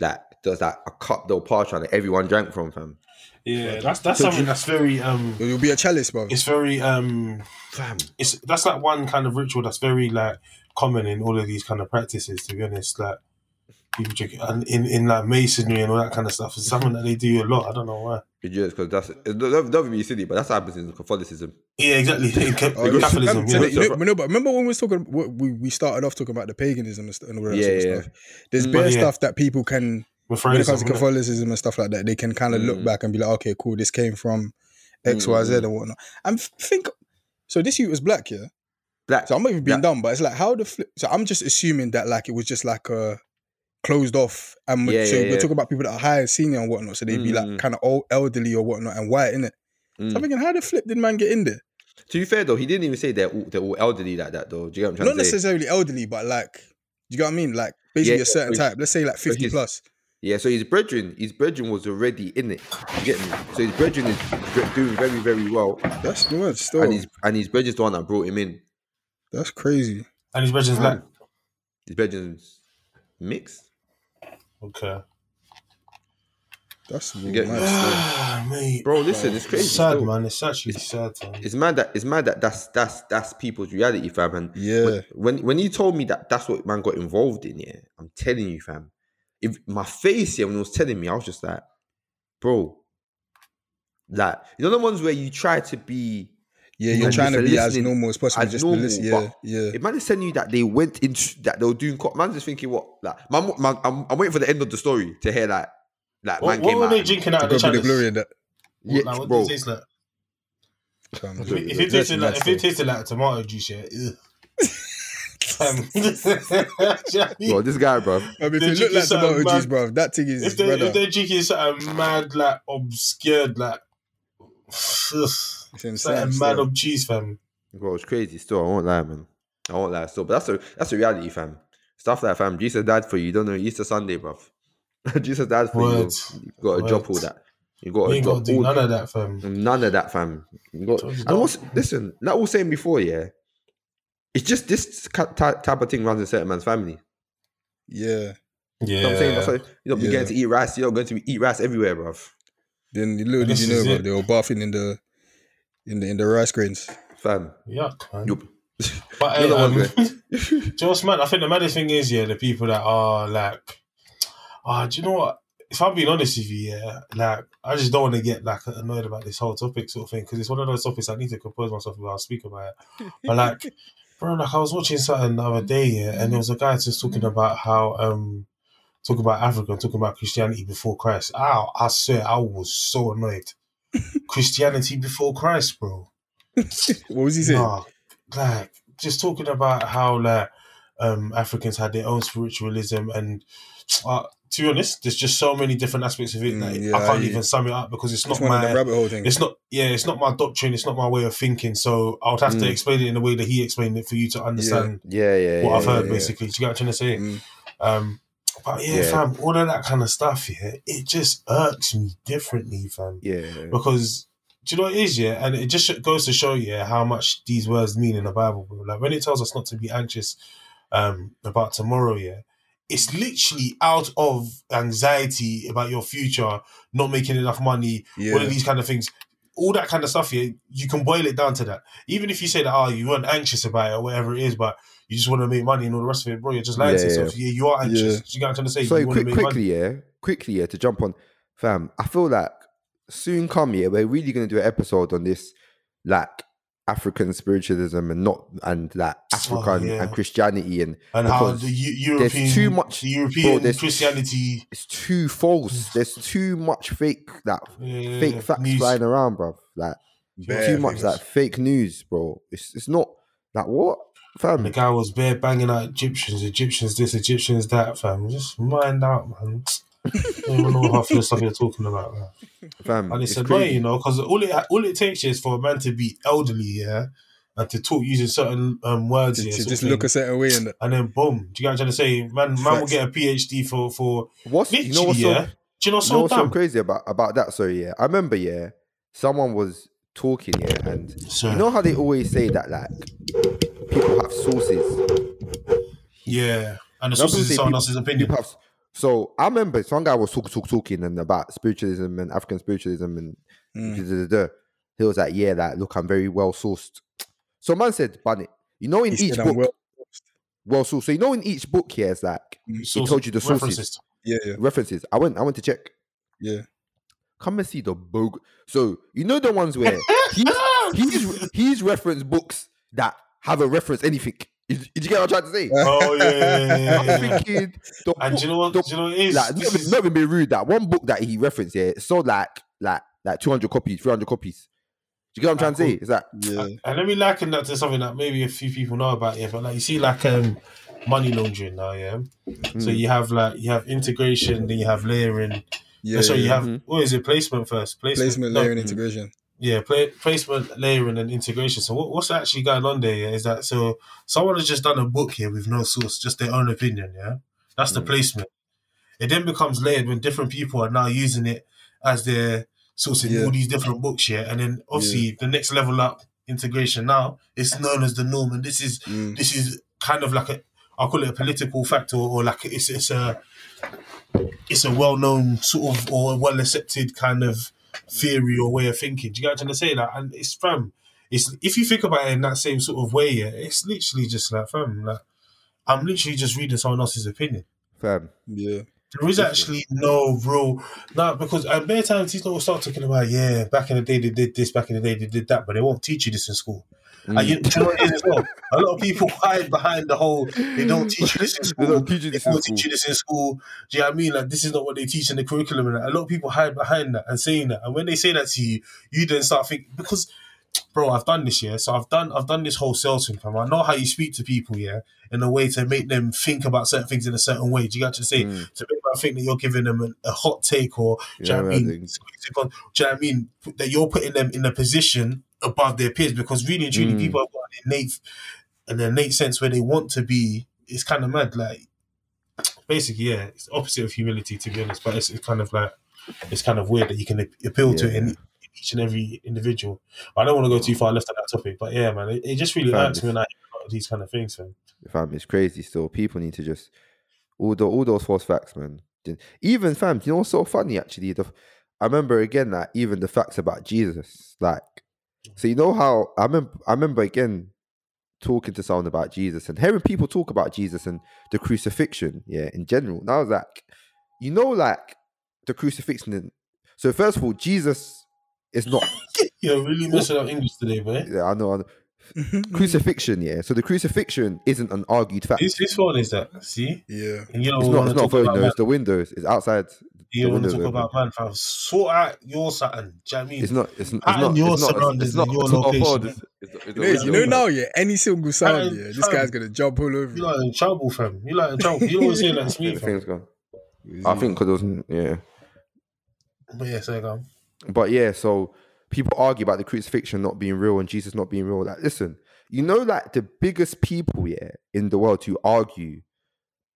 like there's like a cup they'll pass around that everyone drank from, fam. Yeah, that's that's So something that's very um. It'll be a chalice, bro. It's very um. Fam, It's that's like one kind of ritual that's very like common in all of these kind of practices. To be honest, like people drink and in in like masonry and all that kind of stuff. It's something that they do a lot. I don't know why. it's just because that's it don't, don't be silly, but that's what happens in Catholicism. Yeah, exactly. In *laughs* ca- Oh, in yeah. Um, yeah. so you know, no, but remember when we was talking, we, we started off talking about the paganism and, and all that Yeah, sort of yeah. stuff. There's Mm. bare Yeah. stuff that people can, when it comes to Catholicism and stuff like that, they can kind of look Mm. back and be like, okay, cool, this came from X, Y, Z, Mm. and whatnot. And think, so this youth was black, yeah. Black. So I'm not even being Black. dumb, but it's like how the flip. So I'm just assuming that like it was just like a closed off, and Yeah, so yeah, we're yeah. talking about people that are higher, senior, and whatnot. So they'd be Mm. like kind of old, elderly or whatnot, and white in it. Mm. So I'm thinking, how the flip did man get in there? To be fair though, he didn't even say they're all, they're all elderly like that though. Do you get what I'm trying Not to say? necessarily elderly, but like, you get what I mean? Like basically a certain type. Let's say like 50 his- plus. Yeah, so his brethren, his brethren was already in it. You get me? So his brethren is doing very, very well, That's good. Still, and his and his brethren's the one that brought him in. that's crazy. And his brethren's black. His brethren's mixed. Okay. That's You get me? mad. *sighs* Mate. Bro, listen, it's crazy. It's sad, still. man. It's actually sad, man. It's mad that it's mad that that's that's that's people's reality, fam. And Yeah. when when you told me that that's what man got involved in, yeah, I'm telling you, fam. If my face, yeah, when he was telling me, I was just like, bro, like you know the ones where you try to be. Yeah, you you're trying to just be as normal as possible. as just to normal, listen. Yeah, but yeah. If man is telling you that they went into that they were doing, co- man's just thinking what like, man, man, I'm, I'm waiting for the end of the story to hear that, like, What, man what came were they drinking out of the God the glory in that. Yeah, Like, what bro. does it taste like? If it, if it tasted like if it tasted like tomato juice, yeah. ugh. Fam. Do you know what I mean? Bro, this guy, bro. I mean, if They're it look like tomato something juice, mad. bro, that thing is if they brother. if they're drinking something mad like obscured like ugh, It's insane. something still. mad obtuse, fam. Bro, it's crazy. Still, I won't lie, man. I won't lie. Still, but that's a that's a reality, fam. Stuff like fam. Jesus died for you. You don't know Easter Sunday, bro. *laughs* Jesus died for Word. you. You got to drop all that. You got to drop do all none of that, fam. None of that, fam. You got, and what's, listen, like I was saying before, yeah, it's just this type of thing runs in certain man's family. Yeah. You know what I'm saying? That's Yeah. why you don't be Yeah. getting to eat rice. You're not going to eat rice everywhere, bruv. Then little did you know, bro, they were bathing in the in the in the rice grains. Fam. Yuck, man. *laughs* *laughs* You're, But you're hey, um, one Do you know what's mad? I think the maddest thing is, yeah, the people that are like, ah, do you know what? If I'm being honest with you, yeah, like I just don't want to get like annoyed about this whole topic sort of thing because it's one of those topics I need to compose myself about. I'll speak about it. But like, *laughs* bro, like I was watching something the other day, yeah, and there was a guy just talking about how um talking about Africa and talking about Christianity before Christ. Ow, I swear I was so annoyed. *laughs* Christianity before Christ, bro. *laughs* What was he saying? Nah, like just talking about how like um Africans had their own spiritualism and uh, to be honest, there's just so many different aspects of it Mm, that yeah, I can't I- even sum it up because it's not my rabbit hole things. it's not yeah, it's not my doctrine, it's not my way of thinking. So I would have to Mm. explain it in the way that he explained it for you to understand yeah, yeah, yeah what yeah, I've heard basically. Do you get what I'm trying to say? Mm. Um but yeah, fam, all of that kind of stuff, yeah, it just irks me differently, fam Yeah. because do you know what it is, yeah? And it just goes to show you yeah, how much these words mean in the Bible, bro. Like when it tells us not to be anxious um, about tomorrow, yeah, it's literally out of anxiety about your future, not making enough money, Yeah. all of these kind of things. All that kind of stuff here, you can boil it down to that. Even if you say that, oh, you weren't anxious about it or whatever it is, but you just want to make money and all the rest of it, bro, you're just lying to yourself. Yeah, you are anxious. Yeah. You get what I'm trying to say? So quick, make quickly, money. yeah, quickly, yeah, to jump on, fam. I feel like soon come, yeah, we're really gonna do an episode on this, like African spiritualism and not and like oh, African Oh, yeah. and Christianity and And how the Eu- there's European, too much- the European there's- Christianity, it's too false. Mm. There's too much fake that yeah, fake facts news. flying around, bro. Like Bare too much things. like fake news, bro. It's it's not like what, And the guy was bare banging out Egyptians, Egyptians this, Egyptians that, fam. Just mind out, man. I don't even know half the stuff you're talking about, man. Fam, And it's, it's annoying, crazy. you know, because all it all it takes is for a man to be elderly, yeah, and to talk using certain um, words, To, yeah, to just look a certain way and and then boom. Do you get what I'm trying to say? Man, man will get a PhD for for What's you know what's so. Do you know You know so what's so crazy about about that? Sorry, yeah. I remember, yeah, someone was talking, yeah, and Sir. you know how they always say that like people have sources. Yeah, and the sources is someone else's opinion. People have, so I remember some guy was talk, talk, talking and about spiritualism and African spiritualism and Mm. da, da, da, he was like, yeah, like look, I'm very well sourced. So man said, "Bun it." You know, in he each book, well. well sourced. So you know, in each book, here, it's like Source- told you the sources. references. Yeah, yeah, references. I went, I went to check. yeah. come and see the bog. So you know the ones where *laughs* he's he's he's referenced books that have a reference anything. Did did you get what I'm trying to say? Oh yeah, yeah, yeah, yeah, I'm thinking the And book- do you know what? the- Do you know what it is? like, not, This even, is- not even being rude. That one book that he referenced here sold like like like 200 copies, 300 copies. Do you get what I'm trying to say? Is that Yeah, And let me liken that to something that maybe a few people know about, yeah. But like you see, like um, money laundering now, yeah. So Mm. you have like you have integration, then you have layering. yeah. so you yeah. have Mhm. what is it? Placement first. Placement, placement, no, layer, and integration. Yeah, play, placement, layering, and integration. So what, what's actually going on there? Yeah, is that so? Someone has just done a book here with no source, just their own opinion. Yeah, that's the Mm. placement. It then becomes layered when different people are now using it as their source in Yeah. all these different books. Yeah, and then obviously the next level up integration now it's known as the norm, and this is Mm. this is kind of like a I'll call it a political factor or like it's it's a it's a well known sort of or well accepted kind of theory or way of thinking. Do you get what I'm trying to say? That and it's fam. It's if you think about it in that same sort of way, yeah, it's literally just like fam, like I'm literally just reading someone else's opinion. fam. Yeah, There is actually no real no because at bare times he's not start talking about yeah back in the day they did this back in the day they did that but they won't teach you this in school. Mm. And you, you know what it is as well? A lot of people hide behind the whole they don't *laughs* teach you this in They school. don't teach you They this in teach you this in school. Do you know what I mean? Like this is not what they teach in the curriculum. And that. a lot of people hide behind that and saying that. And when they say that to you, you then start thinking because, bro, I've done this yeah. So I've done I've done this whole sales thing. Fam. I know how you speak to people yeah in a way to make them think about certain things in a certain way. Do you got to say Mm. to make them think that you're giving them a, a hot take or do you Yeah, know what I mean? Do you know what I mean? That you're putting them in a position above their peers because really and truly Mm. people have got an innate an innate sense where they want to be. It's kind of mad. Like basically, yeah, it's opposite of humility to be honest. But it's, it's kind of like it's kind of weird that you can appeal to it in, each and every individual. But I don't want to go too far left on that topic. But yeah, man, it, it just really irks me when I hear a lot of these kind of things. Man. fam, it's crazy still. People need to just all the all those false facts, man. Even fam, you know what's so funny actually? The, I remember again that even the facts about Jesus, like, so you know how I remember. I remember again talking to someone about Jesus and hearing people talk about Jesus and the crucifixion, yeah, in general. And I was like, you know, like the crucifixion. and- So first of all, Jesus is not. *laughs* You're really messing up English today, boy. Yeah, I know. I know. Mm-hmm, mm-hmm. crucifixion, yeah. So the crucifixion isn't an argued fact. Whose, whose phone is that? See? yeah. And you don't It's not. to It's not phone. No, it's the windows. It's outside. You the want to talk open. about man, fam. Sort out your Saturn. Do you know what I mean? It's not. It's, it's not. your It's not. surroundings It's not. your It's not location. phone, it's- it's- it's You know, you know now, yeah. Any single sound, Fam, yeah. This guy's gonna jump all over. You you. like in trouble, fam. You like in trouble. You always say that it's Yeah, me, the fam. thing's gone. I think because it was yeah. But yeah, so go. But yeah, so people argue about the crucifixion not being real and Jesus not being real. Like, listen, you know, like the biggest people, yeah, in the world who argue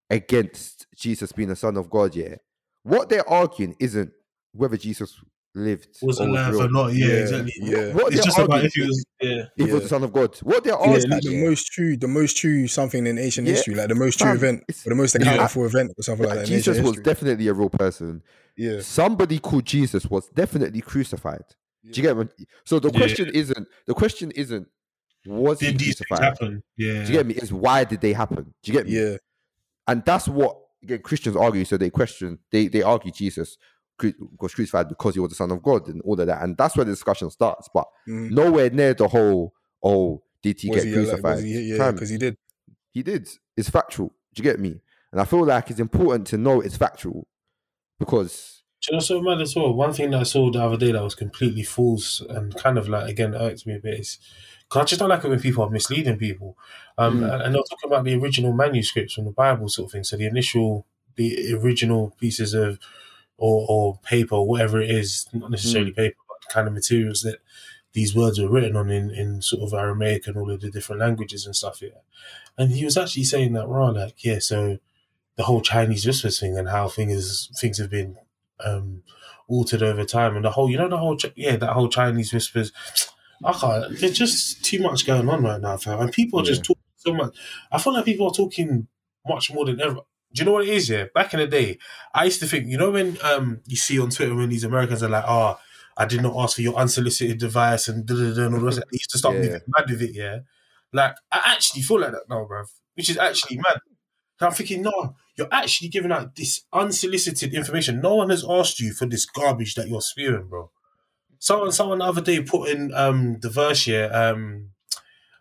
against Jesus being the Son of God, yeah, what they're arguing isn't whether Jesus lived Was or alive real. or not? Yeah, Yeah, exactly. yeah. What It's just about if he was. Yeah. if he was the son of God. What they're arguing it's like the most true, the most true something in ancient Yeah, history, like the most true fam, event, or the most accounted for event, or something like that. Jesus was history. definitely a real person. yeah, Somebody called Jesus was definitely crucified. Do you get me? So the Yeah. question isn't the question isn't was he Did these things crucified? happen? Yeah. Do you get me? Is why did they happen? Do you get me? yeah, And that's what again Christians argue. So they question, they they argue Jesus was crucified because he was the son of God and all of that. And that's where the discussion starts. But Mm. nowhere near the whole oh did he was get he crucified? Was he, yeah, because he did. he did. It's factual. Do you get me? And I feel like it's important to know it's factual because Do you know so mad as well? One thing that I saw the other day that was completely false and kind of like again irked me a bit is because I just don't like it when people are misleading people. Um, Mm. and, and they're talking about the original manuscripts from the Bible sort of thing. So the initial, the original pieces of or, or paper, or whatever it is, not necessarily paper, but the kind of materials that these words were written on in, in sort of Aramaic and all of the different languages and stuff. Yeah, and he was actually saying that raw, like yeah, so the whole Chinese whispers thing and how things things have been um, altered over time, and the whole you know the whole yeah that whole Chinese whispers. I can't. There's just too much going on right now, fam. And people are just talking so much. I feel like people are talking much more than ever. Do you know what it is? Yeah, back in the day, I used to think, you know, when um you see on Twitter when these Americans are like, "Oh, I did not ask for your unsolicited advice," and da da da, and all the rest. of. They used to start Yeah. moving mad with it. Yeah, like I actually feel like that now, bruv. Which is actually mad. I'm thinking, no, you're actually giving out this unsolicited information. No one has asked you for this garbage that you're spewing, bro. Someone, someone the other day put in um the verse here, um,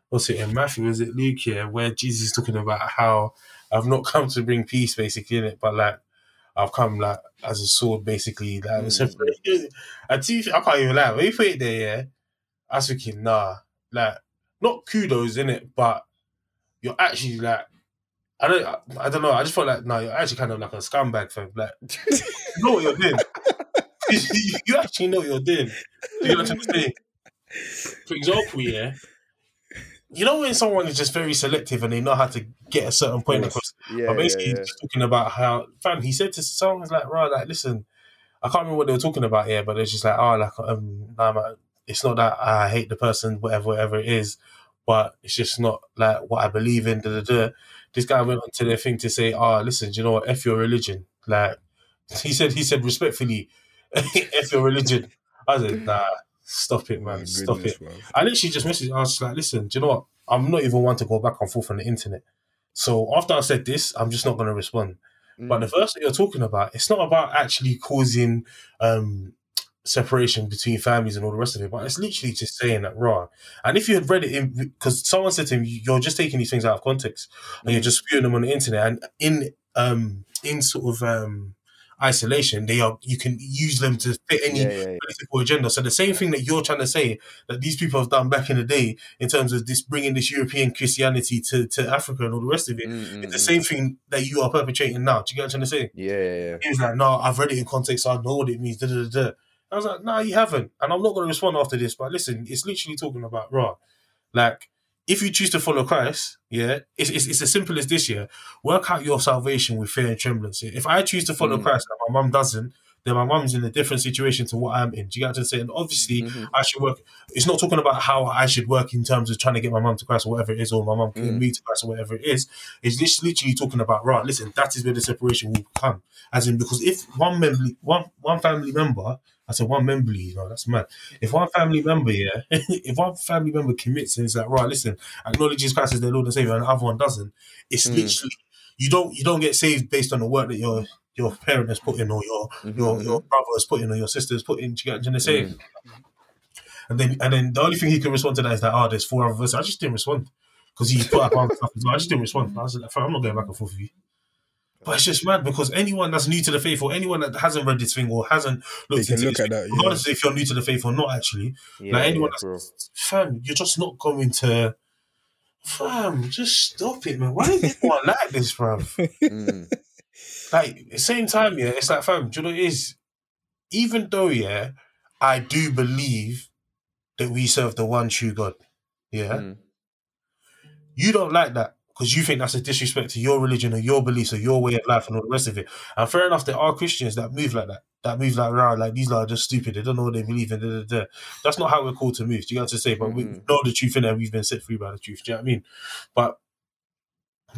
what's it in Matthew? Was it Luke here, where Jesus is talking about how I've not come to bring peace, basically, in it, but like I've come like as a sword, basically. Like Mm. *laughs* And I can't even lie. When you put it there, yeah, I was thinking, nah, like not kudos in it, but you're actually like. I don't. I, I don't know. I just felt like no, you're actually kind of like a scumbag, fam. Like *laughs* you know what you're doing. *laughs* you, actually know what you're doing. You know what I'm saying? For example, yeah. You know when someone is just very selective and they know how to get a certain point across. yeah, But basically, yeah, he's talking about how, fam, he said to someone like, right, like, listen, I can't remember what they were talking about here, but it's just like, oh, like, um, nah, it's not that I hate the person, whatever, whatever it is, but it's just not like what I believe in. Da, da, da. This guy went on to their thing to say, oh, listen, do you know what? F your religion. Like, *laughs* he said, he said respectfully, F your religion. I said, *laughs* nah, stop it, man, My stop goodness, it. bro. I literally just messaged. I was like, listen, do you know what? I'm not even one to go back and forth on the internet. So after I said this, I'm just not going to respond. But the verse that you're talking about, it's not about actually causing um, separation between families and all the rest of it, but it's literally just saying that raw. And if you had read it in, because someone said to him, you're just taking these things out of context and you're just spewing them on the internet, and in um in sort of um isolation, they are you can use them to fit any yeah, yeah, yeah. political agenda. So the same thing that you're trying to say that these people have done back in the day in terms of this bringing this European Christianity to, to Africa and all the rest of it, Mm, mm, it's the mm. same thing that you are perpetrating now. Do you get what I'm trying to say? Yeah, yeah, yeah. He was like, "No, I've read it in context. So I know what it means." Da, da, da, da. I was like, "No, you haven't," and I'm not going to respond after this. But listen, it's literally talking about raw, like. If you choose to follow Christ, yeah, it's, it's, it's as simple as this, yeah. Work out your salvation with fear and trembling. If I choose to follow Mm. Christ and my mum doesn't, then my mum's in a different situation to what I'm in. Do you get what I'm saying? And obviously, Mhm. I should work. It's not talking about how I should work in terms of trying to get my mum to Christ or whatever it is, or my mum getting Mm. me to Christ or whatever it is. It's just literally talking about right. Listen, that is where the separation will come. As in, because if one member, one one family member, I said one member, you know, that's mad. If one family member, yeah, *laughs* if one family member commits and is like, right, listen, acknowledges Christ as their Lord and Savior, and the other one doesn't, it's Mm. literally you don't you don't get saved based on the work that your your parent has put in or your Mhm, your your brother has put in or your sister has put in. Do you get what I'm trying to say? Mm. And then and then the only thing he can respond to that is that oh, there's four other verses. I just didn't respond because he put up other stuff. I just didn't respond. I was like, I'm not going back and forth with you. But it's just mad because anyone that's new to the faith or anyone that hasn't read this thing or hasn't looked can into look this at that. thing, Yeah. regardless if you're new to the faith or not, actually, Yeah, like anyone yeah, that's fam, you're just not going to. Fam, just stop it, man. Why is everyone like this, bruv? *laughs* Mm. like at the same time, yeah, it's like fam, do you know what it is? Even though, yeah, I do believe that we serve the one true God. Yeah. Mm. You don't like that because you think that's a disrespect to your religion or your beliefs or your way of life and all the rest of it. And fair enough, there are Christians that move like that, that move like around like these lot are just stupid. They don't know what they believe in. Da, da, da. That's not how we're called to move. Do you what I'm saying? But we Mhm. know the truth in there. We've been set free by the truth. Do you know what I mean? But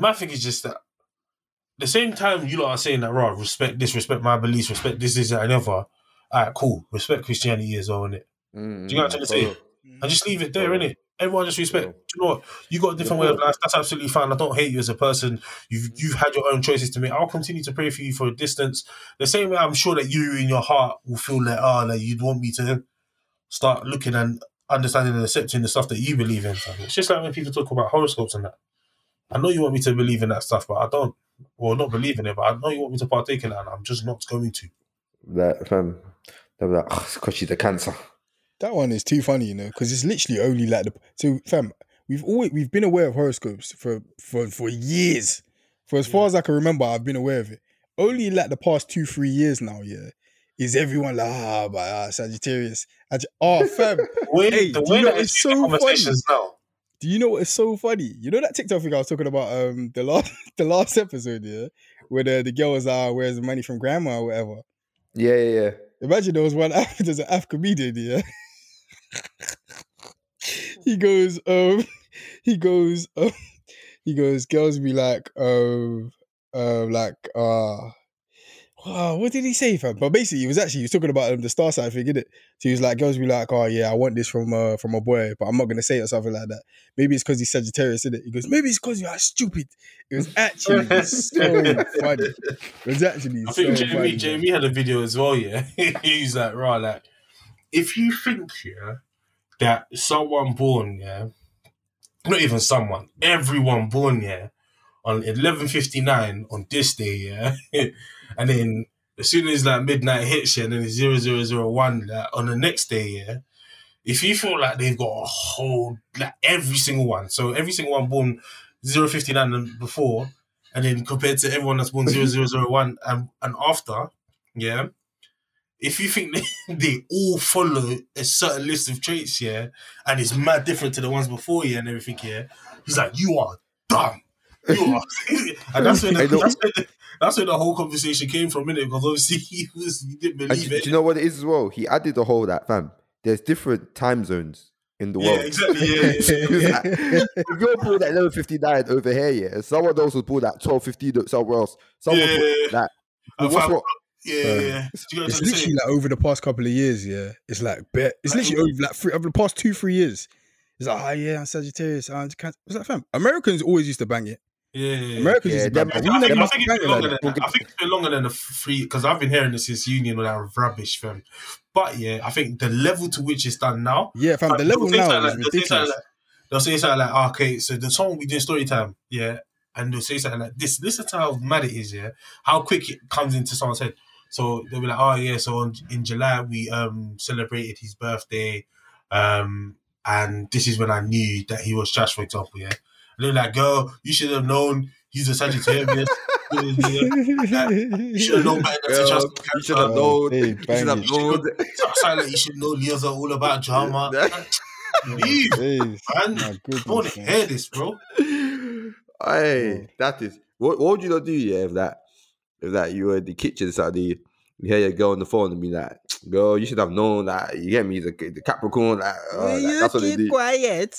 my thing is just that the same time you lot are saying that, right, respect this, respect my beliefs, respect this, this, that, and other. All right, cool. Respect Christianity as well, innit? Mm, Do you what I'm trying to say? And just leave it there, innit? Everyone just respect. Yeah. You know what? You got a different way of life. That's absolutely fine. I don't hate you as a person. You've you've had your own choices to make. I'll continue to pray for you for a distance. The same way I'm sure that you in your heart will feel that ah that you'd want me to start looking and understanding and accepting the stuff that you believe in. It's just like when people talk about horoscopes and that. I know you want me to believe in that stuff, but I don't. Well, not believe in it, but I know you want me to partake in that, and I'm just not going to. That like, oh, it's because she's a cancer. That one is too funny, you know, because it's literally only like the so fam. We've always we've been aware of horoscopes for for for years. For as far as I can remember, I've been aware of it. Only like the past two three years now, yeah, is everyone like ah, but ah, Sagittarius. Ag- Oh, fam. *laughs* Way, Hey, the do way you know that it's so funny? now. Do you know what is so funny? You know that TikTok thing I was talking about um the last *laughs* the last episode, yeah, where the, the girl was uh where's the money from grandma or whatever. Yeah, yeah, yeah. Imagine there was one *laughs* there's an Af comedian, yeah. He goes, um, *laughs* he goes, um, *laughs* he goes, girls be like, um, uh, like, uh, wow, what did he say, fam? But basically, he was actually he was talking about um, the star sign thing, innit? So he was like, girls be like, oh yeah, I want this from uh, from a boy, but I'm not gonna say it or something like that. Maybe it's because he's Sagittarius, innit? He goes, maybe it's because you are stupid. It was actually *laughs* so funny. It was actually I think so Jamie, funny. Jamie had a video as well, yeah. he He's like, right, like, if you think, yeah, that someone born, yeah, not even someone, everyone born, yeah, on 11.59 on this day, yeah, *laughs* and then as soon as like midnight hits, yeah, and then it's 0001 like, on the next day, yeah, if you feel like they've got a whole, like every single one, so every single one born 059 and before, and then compared to everyone that's born *laughs* 0001 and, and after, yeah, if you think they, *laughs* they all follow a certain list of traits, yeah, and it's mad different to the ones before you and everything, yeah, he's like, you are dumb. You are. *laughs* and that's when, *laughs* the, that's, when the, that's when the whole conversation came from, innit? Because obviously he, was, he didn't believe do, it. do you know what it is as well? He added the whole that fam. There's different time zones in the yeah, world. exactly. Yeah, yeah, yeah. Like, if you're born at eleven fifty nine over here, yeah, someone else was born at twelve fifty somewhere else. Someone Yeah, yeah, yeah. And what's what? Yeah, yeah, yeah. You It's I'm saying? literally like over the past couple of years, yeah. It's like bet. It's Like, literally over like three, over the past two, three years. It's like, oh yeah, I'm Sagittarius. I'm Cancer. What's that fam? Americans always used to bang it. Yeah, yeah, yeah. Americans Yeah, used to bang it. I think, I think bang it's it been like longer that. than that. I think it's been longer than the three because I've been hearing this since union with that rubbish, fam. But yeah, I think the level to which it's done now. Yeah, fam. The level now something is like- they'll say ridiculous. like- They'll say something like, "Ah, okay, so the song we doing story time, yeah, and they'll say something like this. Listen to how mad it is, yeah. How quick it comes into someone's head. So they'll be like, oh yeah, so on, in July we um celebrated his birthday, um, and this is when I knew that he was trash, for example, yeah. And they're like, girl, you should have known he's a Sagittarius. *laughs* you should have known better than to Girl, trust you should have known. hey, You should have known. Sound like *laughs* you should know Leos are all about drama. *laughs* Leave, Hey, man. my I don't hear this, bro. Hey, that is what. What would you not do? Yeah, if that, if that you were in the kitchen Saturday, you hear your girl on the phone and be like, *tsk* "Girl, you should have known that." You get me, the, the Capricorn. Like, uh, like, that's what they do. quiet?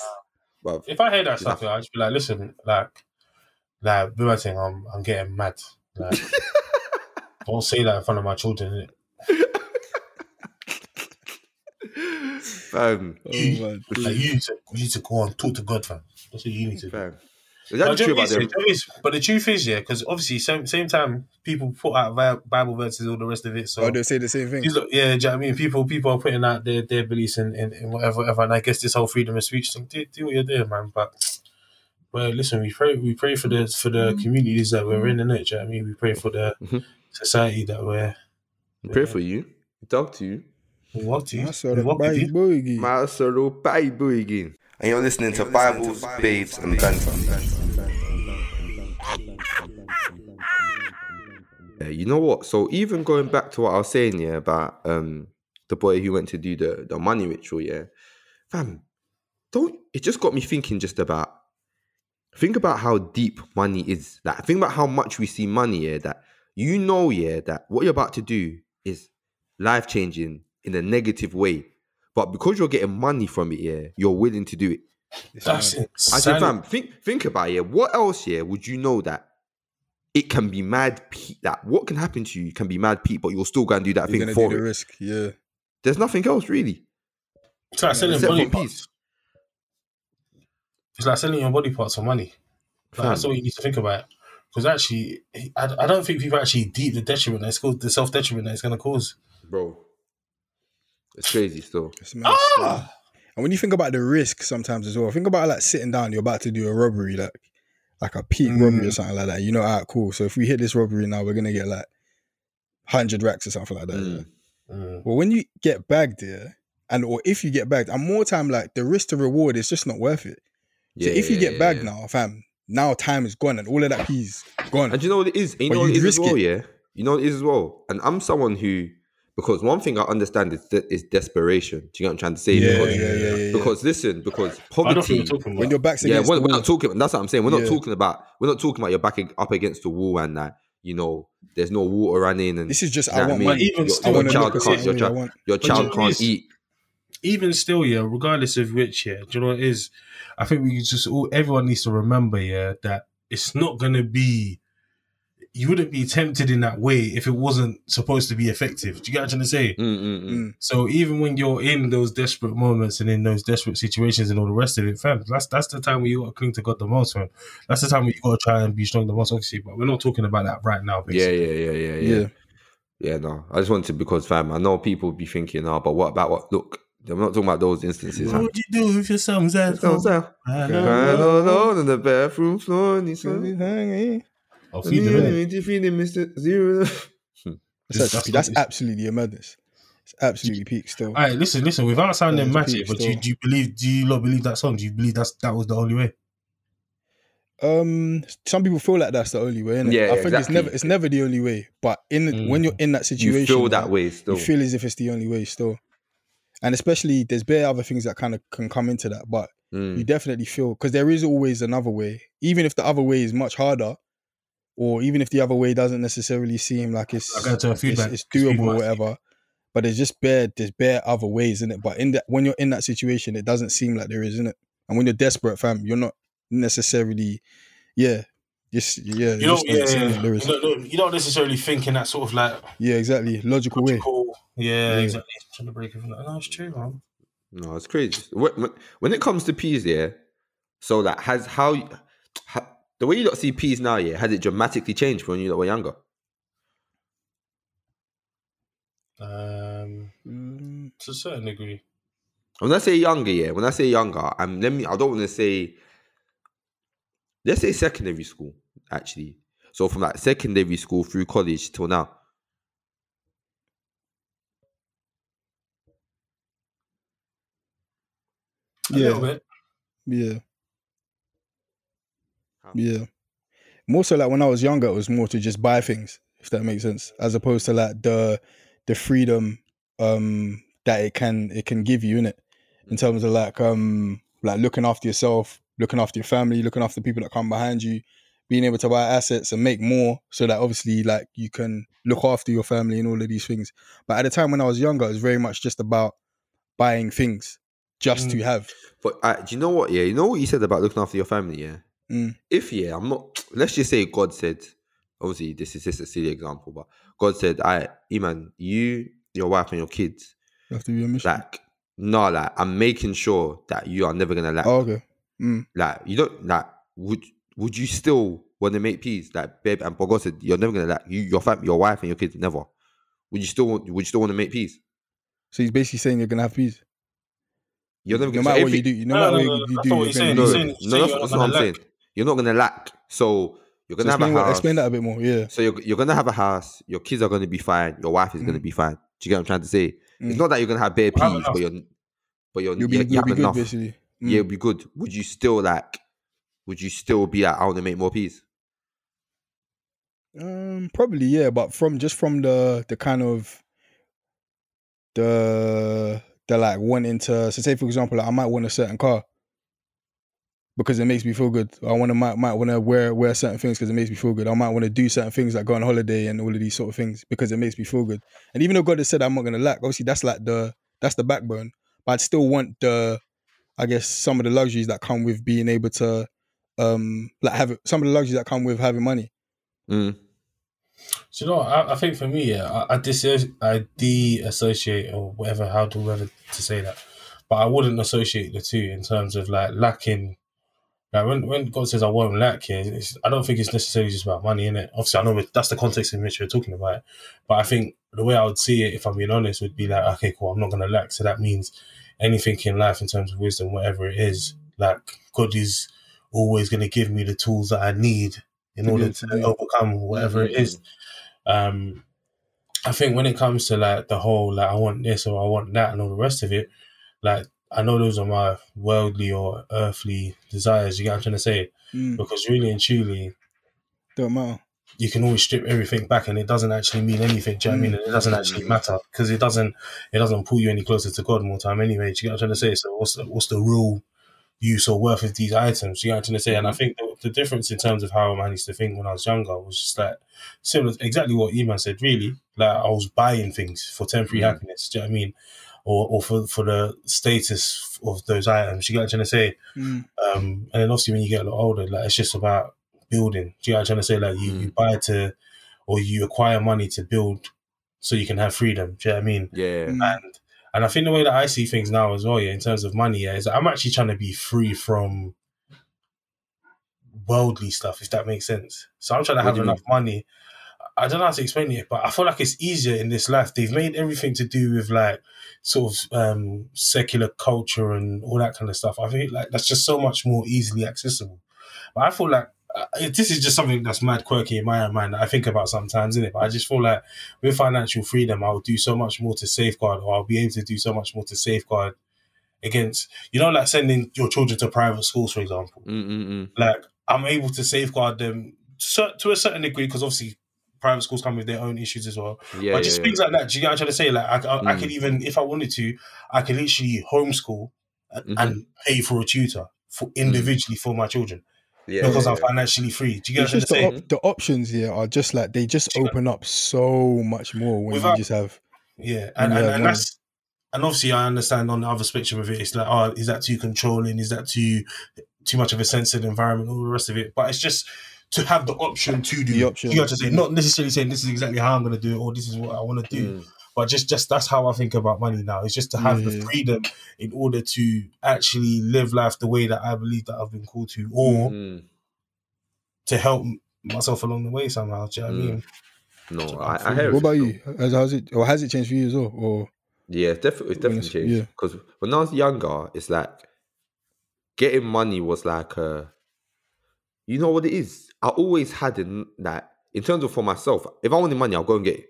But If I hear that stuff, I'd just be like, listen, like, like, be my thing, I'm, I'm getting mad. Like, *laughs* don't say that in front of my children. Innit? fam, Oh man. Like, you need, to, you need to go and talk to God, fam. That's what you need to do. Fam. Is that do true about what them? it is? It is. But the truth is, yeah, because obviously, same same time, people put out Bible verses, all the rest of it. So, Oh, they'll say the same thing. look, yeah, do you know what I mean? People people are putting out their, their beliefs and, in, in whatever, whatever. And I guess this whole freedom of speech thing, do, do what you're doing, man. But, well, listen, we pray we pray for the for the communities that we're in, innit? Do you know what I mean? We pray for the Mhm. society that we're Pray for you. Talk to you. we walk to. I We saw the walk with baby you. boogie. My solo Bible again. And you're listening to Bibles, Babes, and Banter. Yeah, you know what? So even going back to what I was saying, yeah, about um the boy who went to do the the money ritual, yeah, fam, don't it just got me thinking just about think about how deep money is. Like, think about how much we see money. Yeah, that you know, yeah, that what you're about to do is life changing in a negative way. But because you're getting money from it, yeah, you're willing to do it. That's it. I said, fam, think think about it. Yeah, what else? Yeah, would you know that it can be mad? Pe- that what can happen to you can be mad, Pete, but you'll still go and do that You're thing for do the it. risk. Yeah. There's nothing else really. It's like selling Except body parts. It's like selling your body parts for money. Like, that's all you need to think about. Because actually, I, I don't think people actually deep the detriment that it's called the self detriment that it's going to cause. bro. It's crazy still. It's mad still. And when you think about the risk sometimes as well, think about like sitting down, you're about to do a robbery, like like a peak robbery or something like that. You know, alright, cool. So if we hit this robbery now, we're gonna get like hundred racks or something like that. yeah. Mm. Mm. Well, when you get bagged there, and or if you get bagged, and more time like the risk to reward is just not worth it. So if you get yeah, bagged yeah. now, fam, now time is gone and all of that peas gone. And you know what it is? You But know what it you'd is as well, it. yeah? You know what it is as well? And I'm someone who, because one thing I understand is, de- is desperation. Do you get what I'm trying to say? yeah, because, yeah, yeah, yeah, yeah. because listen, because I don't think poverty. we're talking about. when your back's Yeah, against we're, the we're wall, not talking. That's what I'm saying. We're not Yeah. talking about. We're not talking about your back up against the wall and that. You know, there's no water running and this is just You know I want I mean? even Your- still, I want your child can't. Your child. Your child you can't it's- eat. even still, yeah, regardless of which, yeah, do you know what it is? I think we just all everyone needs to remember, yeah, that it's not gonna be. You wouldn't be tempted in that way if it wasn't supposed to be effective. Do you get what I'm trying to say? Mm, mm, mm. Mm. So even when you're in those desperate moments and in those desperate situations and all the rest of it, fam, that's that's the time where you got to cling to God the most, man. That's the time where you got to try and be strong the most, obviously. But we're not talking about that right now, Yeah, basically. yeah, yeah, yeah, yeah. Yeah. Yeah, no. I just wanted to because, fam, I know people be thinking, oh, but what about what? Look, I'm not talking about those instances. What would you do if your son's at So, home? so, I I don't know on the bathroom floor. and he's I'll feed them in. feeding Mr. Zero. *laughs* That's, That's that's absolutely a madness. It's absolutely peak still. All right, listen, listen. Without sounding Yeah, it's massive, peak but do you, do you believe? Do you not believe that song? Do you believe that's that was the only way? Um, some people feel like that's the only way. Innit? Yeah, I think it's exactly. never it's never the only way. But in Mm. when you're in that situation, You feel that way still. You feel as if it's the only way still. And especially there's bare other things that kind of can come into that, but Mm. you definitely feel because there is always another way, even if the other way is much harder, or even if the other way doesn't necessarily seem like it's I to a it's, it's doable or whatever. But there's just bare there's bare other ways in it. But in that when you're in that situation, it doesn't seem like there is, in it. And when you're desperate, fam, you're not necessarily, yeah, just yeah, it You know, just yeah, yeah. like You don't, you don't necessarily think in that sort of like Yeah, exactly, logical way. Yeah, Yeah. exactly. Trying to break everything. No, it's true, man. No, it's crazy. When, when- when it comes to peas, yeah. So that has how, how the way you lot see peas now, yeah, has it dramatically changed from when you lot were younger? Um, Mm, to a certain degree. When I say younger, yeah, when I say younger, I'm let me. I don't want to say. Let's say secondary school, actually. So from like secondary school through college till now. Yeah. Yeah, How? Yeah. More so like when I was younger, it was more to just buy things, if that makes sense, as opposed to like the the freedom um that it can it can give you in it, in terms of like um like looking after yourself, looking after your family, looking after the people that come behind you, being able to buy assets and make more, so that obviously like you can look after your family and all of these things. But at the time when I was younger, it was very much just about buying things just to Mm. have. But uh, do you know what? Yeah, you know what you said about looking after your family. Yeah, Mm. if yeah, I'm not. *tsk* Let's just say God said. Obviously, this is just a silly example, but God said, "I, Iman, you, your wife, and your kids, You have to be a mission. like, no, like, I'm making sure that you are never gonna lack. Oh, okay. Mm. Like, you don't like. Would would you still want to make peace? Like, babe, and but God said, you're never gonna lack. You, your fam, your wife, and your kids, never. Would you still want? Would you still want to make peace? So he's basically saying you're gonna have peace. You're never no gonna. matter so what you do, no, No, matter no, what no, you that's do, not what you're he's gonna saying. No, lose. He's it. saying- no, saying that's, that's what I'm lack. saying. You're not gonna lack. So you're gonna have a explain, what, house. explain that a bit more. Yeah. So you're, you're gonna have a house. Your kids are gonna be fine. Your wife is gonna Mm. be fine. Do you get what I'm trying to say? It's Mm. not that you're gonna have bare Have peas, enough. but you're, but you're, You'll be you, you you'll have be good enough. basically. Mm. Yeah, it'll be good. Would you still like? Would you still be like, I want to make more peas? Um, probably yeah, but from just from the the kind of the the like wanting to so say for example like, I might want a certain car. Because it makes me feel good. I want to might might want to wear wear certain things because it makes me feel good. I might want to do certain things like go on holiday and all of these sort of things because it makes me feel good. And even though God has said I'm not gonna lack, obviously that's like the that's the backbone. But I'd still want the, I guess some of the luxuries that come with being able to, um, like have some of the luxuries that come with having money. Mm. So you know. I, I think for me, yeah, I, I dis I de-associate or whatever, how do whether to say that, but I wouldn't associate the two in terms of like lacking. Like when when God says I won't lack here, it's, I don't think it's necessarily just about money in it. Obviously, I know that's the context in which we're talking about it, but I think the way I would see it, if I'm being honest, would be like, okay, cool, I'm not gonna lack. So that means anything in life in terms of wisdom, whatever it is, like God is always gonna give me the tools that I need in order to to overcome whatever it is. Um, I think when it comes to like the whole like I want this or I want that and all the rest of it, like I know those are my worldly or earthly desires. You get what I'm trying to say? Mm, Because really and truly, don't matter. you can always strip everything back and it doesn't actually mean anything. Do you know what I mean? And it doesn't actually matter because it doesn't it doesn't pull you any closer to God more time anyway. Do you get what I'm trying to say? So what's the, what's the real use or worth of these items? Do you get what I'm trying to say? And I think the, the difference in terms of how I used to think when I was younger was just like similar, exactly what Iman said. Really, like I was buying things for temporary Mhm. happiness. Do you know what I mean? Or, or for, for the status of those items. You get what I'm trying to say? Mm, Um, and then obviously when you get a lot older, like it's just about building. Do you know what I'm trying to say? Like you, you buy to, or you acquire money to build, so you can have freedom. Do you know what I mean? Yeah. mm, And and I think the way that I see things now as well, yeah, in terms of money, yeah, is that I'm actually trying to be free from worldly stuff, if that makes sense. So I'm trying to What have do you enough money. I don't know how to explain it, but I feel like it's easier in this life. They've made everything to do with like sort of um, secular culture and all that kind of stuff. I think like that's just so much more easily accessible. But I feel like uh, this is just something that's mad quirky in my own mind that I think about sometimes, is it? But I just feel like with financial freedom, I will do so much more to safeguard, or I'll be able to do so much more to safeguard against, you know, like sending your children to private schools, for example Mm-mm-mm. like I'm able to safeguard them cer- to a certain degree because obviously private schools come with their own issues as well. Yeah. but just yeah, things like that. Do you get what I'm trying to say? Like I, I, I Mm. could even, if I wanted to, I could literally homeschool and, Mhm. and pay for a tutor for individually for my children yeah, because yeah, I'm financially free. Do you get It's what I'm just the, trying to say? op- the options here are just like they just open up so much more when Without- you just have. Yeah, and, and, and that's and obviously I understand on the other spectrum of it, it's like, oh, is that too controlling? Is that too too much of a censored environment? All the rest of it, but it's just to have the option to do. The option. You got to say, not necessarily saying this is exactly how I'm going to do it or this is what I want to do, Mm. but just just that's how I think about money now. It's just to have the freedom in order to actually live life the way that I believe that I've been called to, or Mm. to help myself along the way somehow. Do you know what I Mm. mean? No, I, I hear What about you? Has, has it or has it changed for you as well? Or Yeah, it's definitely, it's definitely Honest- changed. yeah. Because when I was younger, it's like getting money was like, a, you know what it is. I always had in that in terms of for myself. If I wanted money, I'll go and get it.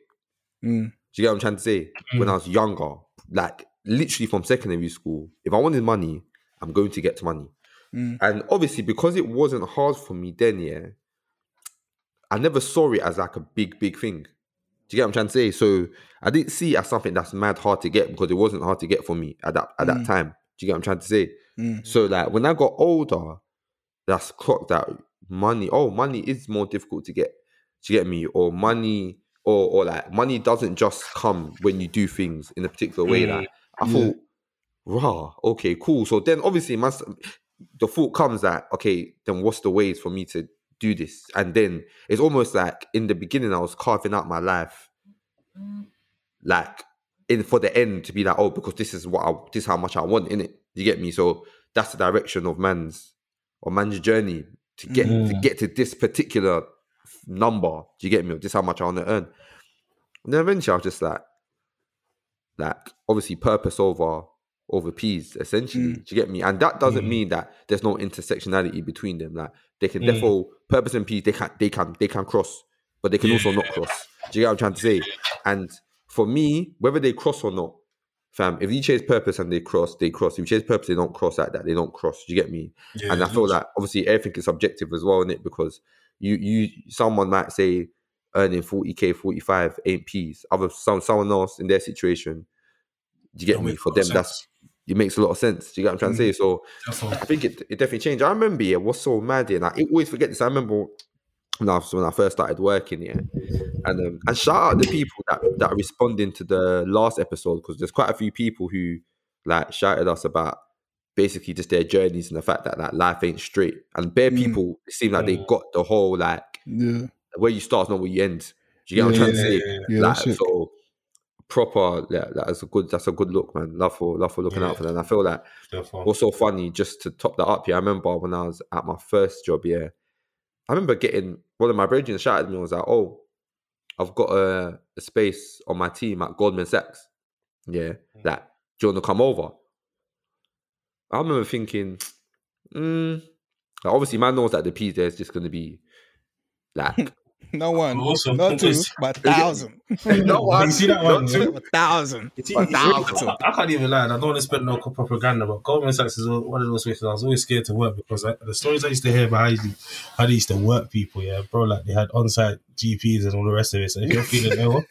mm, Do you get what I'm trying to say? When I was younger, like literally from secondary school, if I wanted money, I'm going to get money. mm, And obviously, because it wasn't hard for me then, yeah, I never saw it as like a big, big thing. Do you get what I'm trying to say? So I didn't see it as something that's mad hard to get because it wasn't hard to get for me at that at that Mm. time. Do you get what I'm trying to say? mm, So like when I got older, that's clocked that money. Oh, money is more difficult to get. Do you get me? Or money, or or like money doesn't just come when you do things in a particular way. Like mm, I Yeah. thought, rah, okay, cool. So then obviously my the thought comes that okay, then what's the ways for me to do this? And then it's almost like in the beginning I was carving out my life, like in for the end to be like, oh, because this is what I this is how much I want in it. You get me? So that's the direction of man's or man's journey to get to Mhm. get to this particular number. Do you get me? This is how much I want to earn. And then eventually I was just like, like obviously purpose over over peas, essentially. Do you get me? And that doesn't Mm. mean that there's no intersectionality between them. Like they can Mm. therefore purpose and peas, they can they can they can cross, but they can also not cross. Do you get what I'm trying to say? And for me, whether they cross or not, fam, if you chase purpose and they cross, they cross. If you chase purpose, they don't cross like that. They don't cross. Do you get me? Yeah, and I feel like obviously everything is subjective as well, in it because you you someone might say earning 40k, 45 ain't peas. Other some someone else in their situation, do you get me? For them, that's it makes a lot of sense. Do you get what I'm trying to say? So Therefore, I think it, it definitely changed. I remember, yeah, what's so mad, yeah, like, I always forget this. I remember when I, when I first started working, here, and um, and shout out the people that that are responding to the last episode because there's quite a few people who like shouted us about basically just their journeys and the fact that like life ain't straight, and bare Mm. people seem like they Mm. got the whole like Yeah, where you start is not where you end. Do you get what I'm Yeah, trying to say? yeah, yeah, like, that's it. so proper, yeah, that's a good, that's a good look, man. Love for, love for looking Yeah. out for them. I feel like therefore. what's so funny, just to top that up, yeah. I remember when I was at my first job, yeah. I remember getting one of my brethren shouted at me and was like, "Oh, I've got a, a space on my team at Goldman Sachs. Yeah, that do you want to come over?" I remember thinking, mm, like, obviously, man knows that the P there is just going to be like *laughs* no one, Also, not two, but *laughs* thousand, no one, You see that one, two, thousand. a thousand. I, I can't even lie. I don't want to spend no propaganda, but Goldman Sachs is one of those places I was always scared to work because I, the stories I used to hear about how, you, how they used to work people, yeah, bro, like they had on-site GPs and all the rest of it. So if you're feeling *laughs* ill,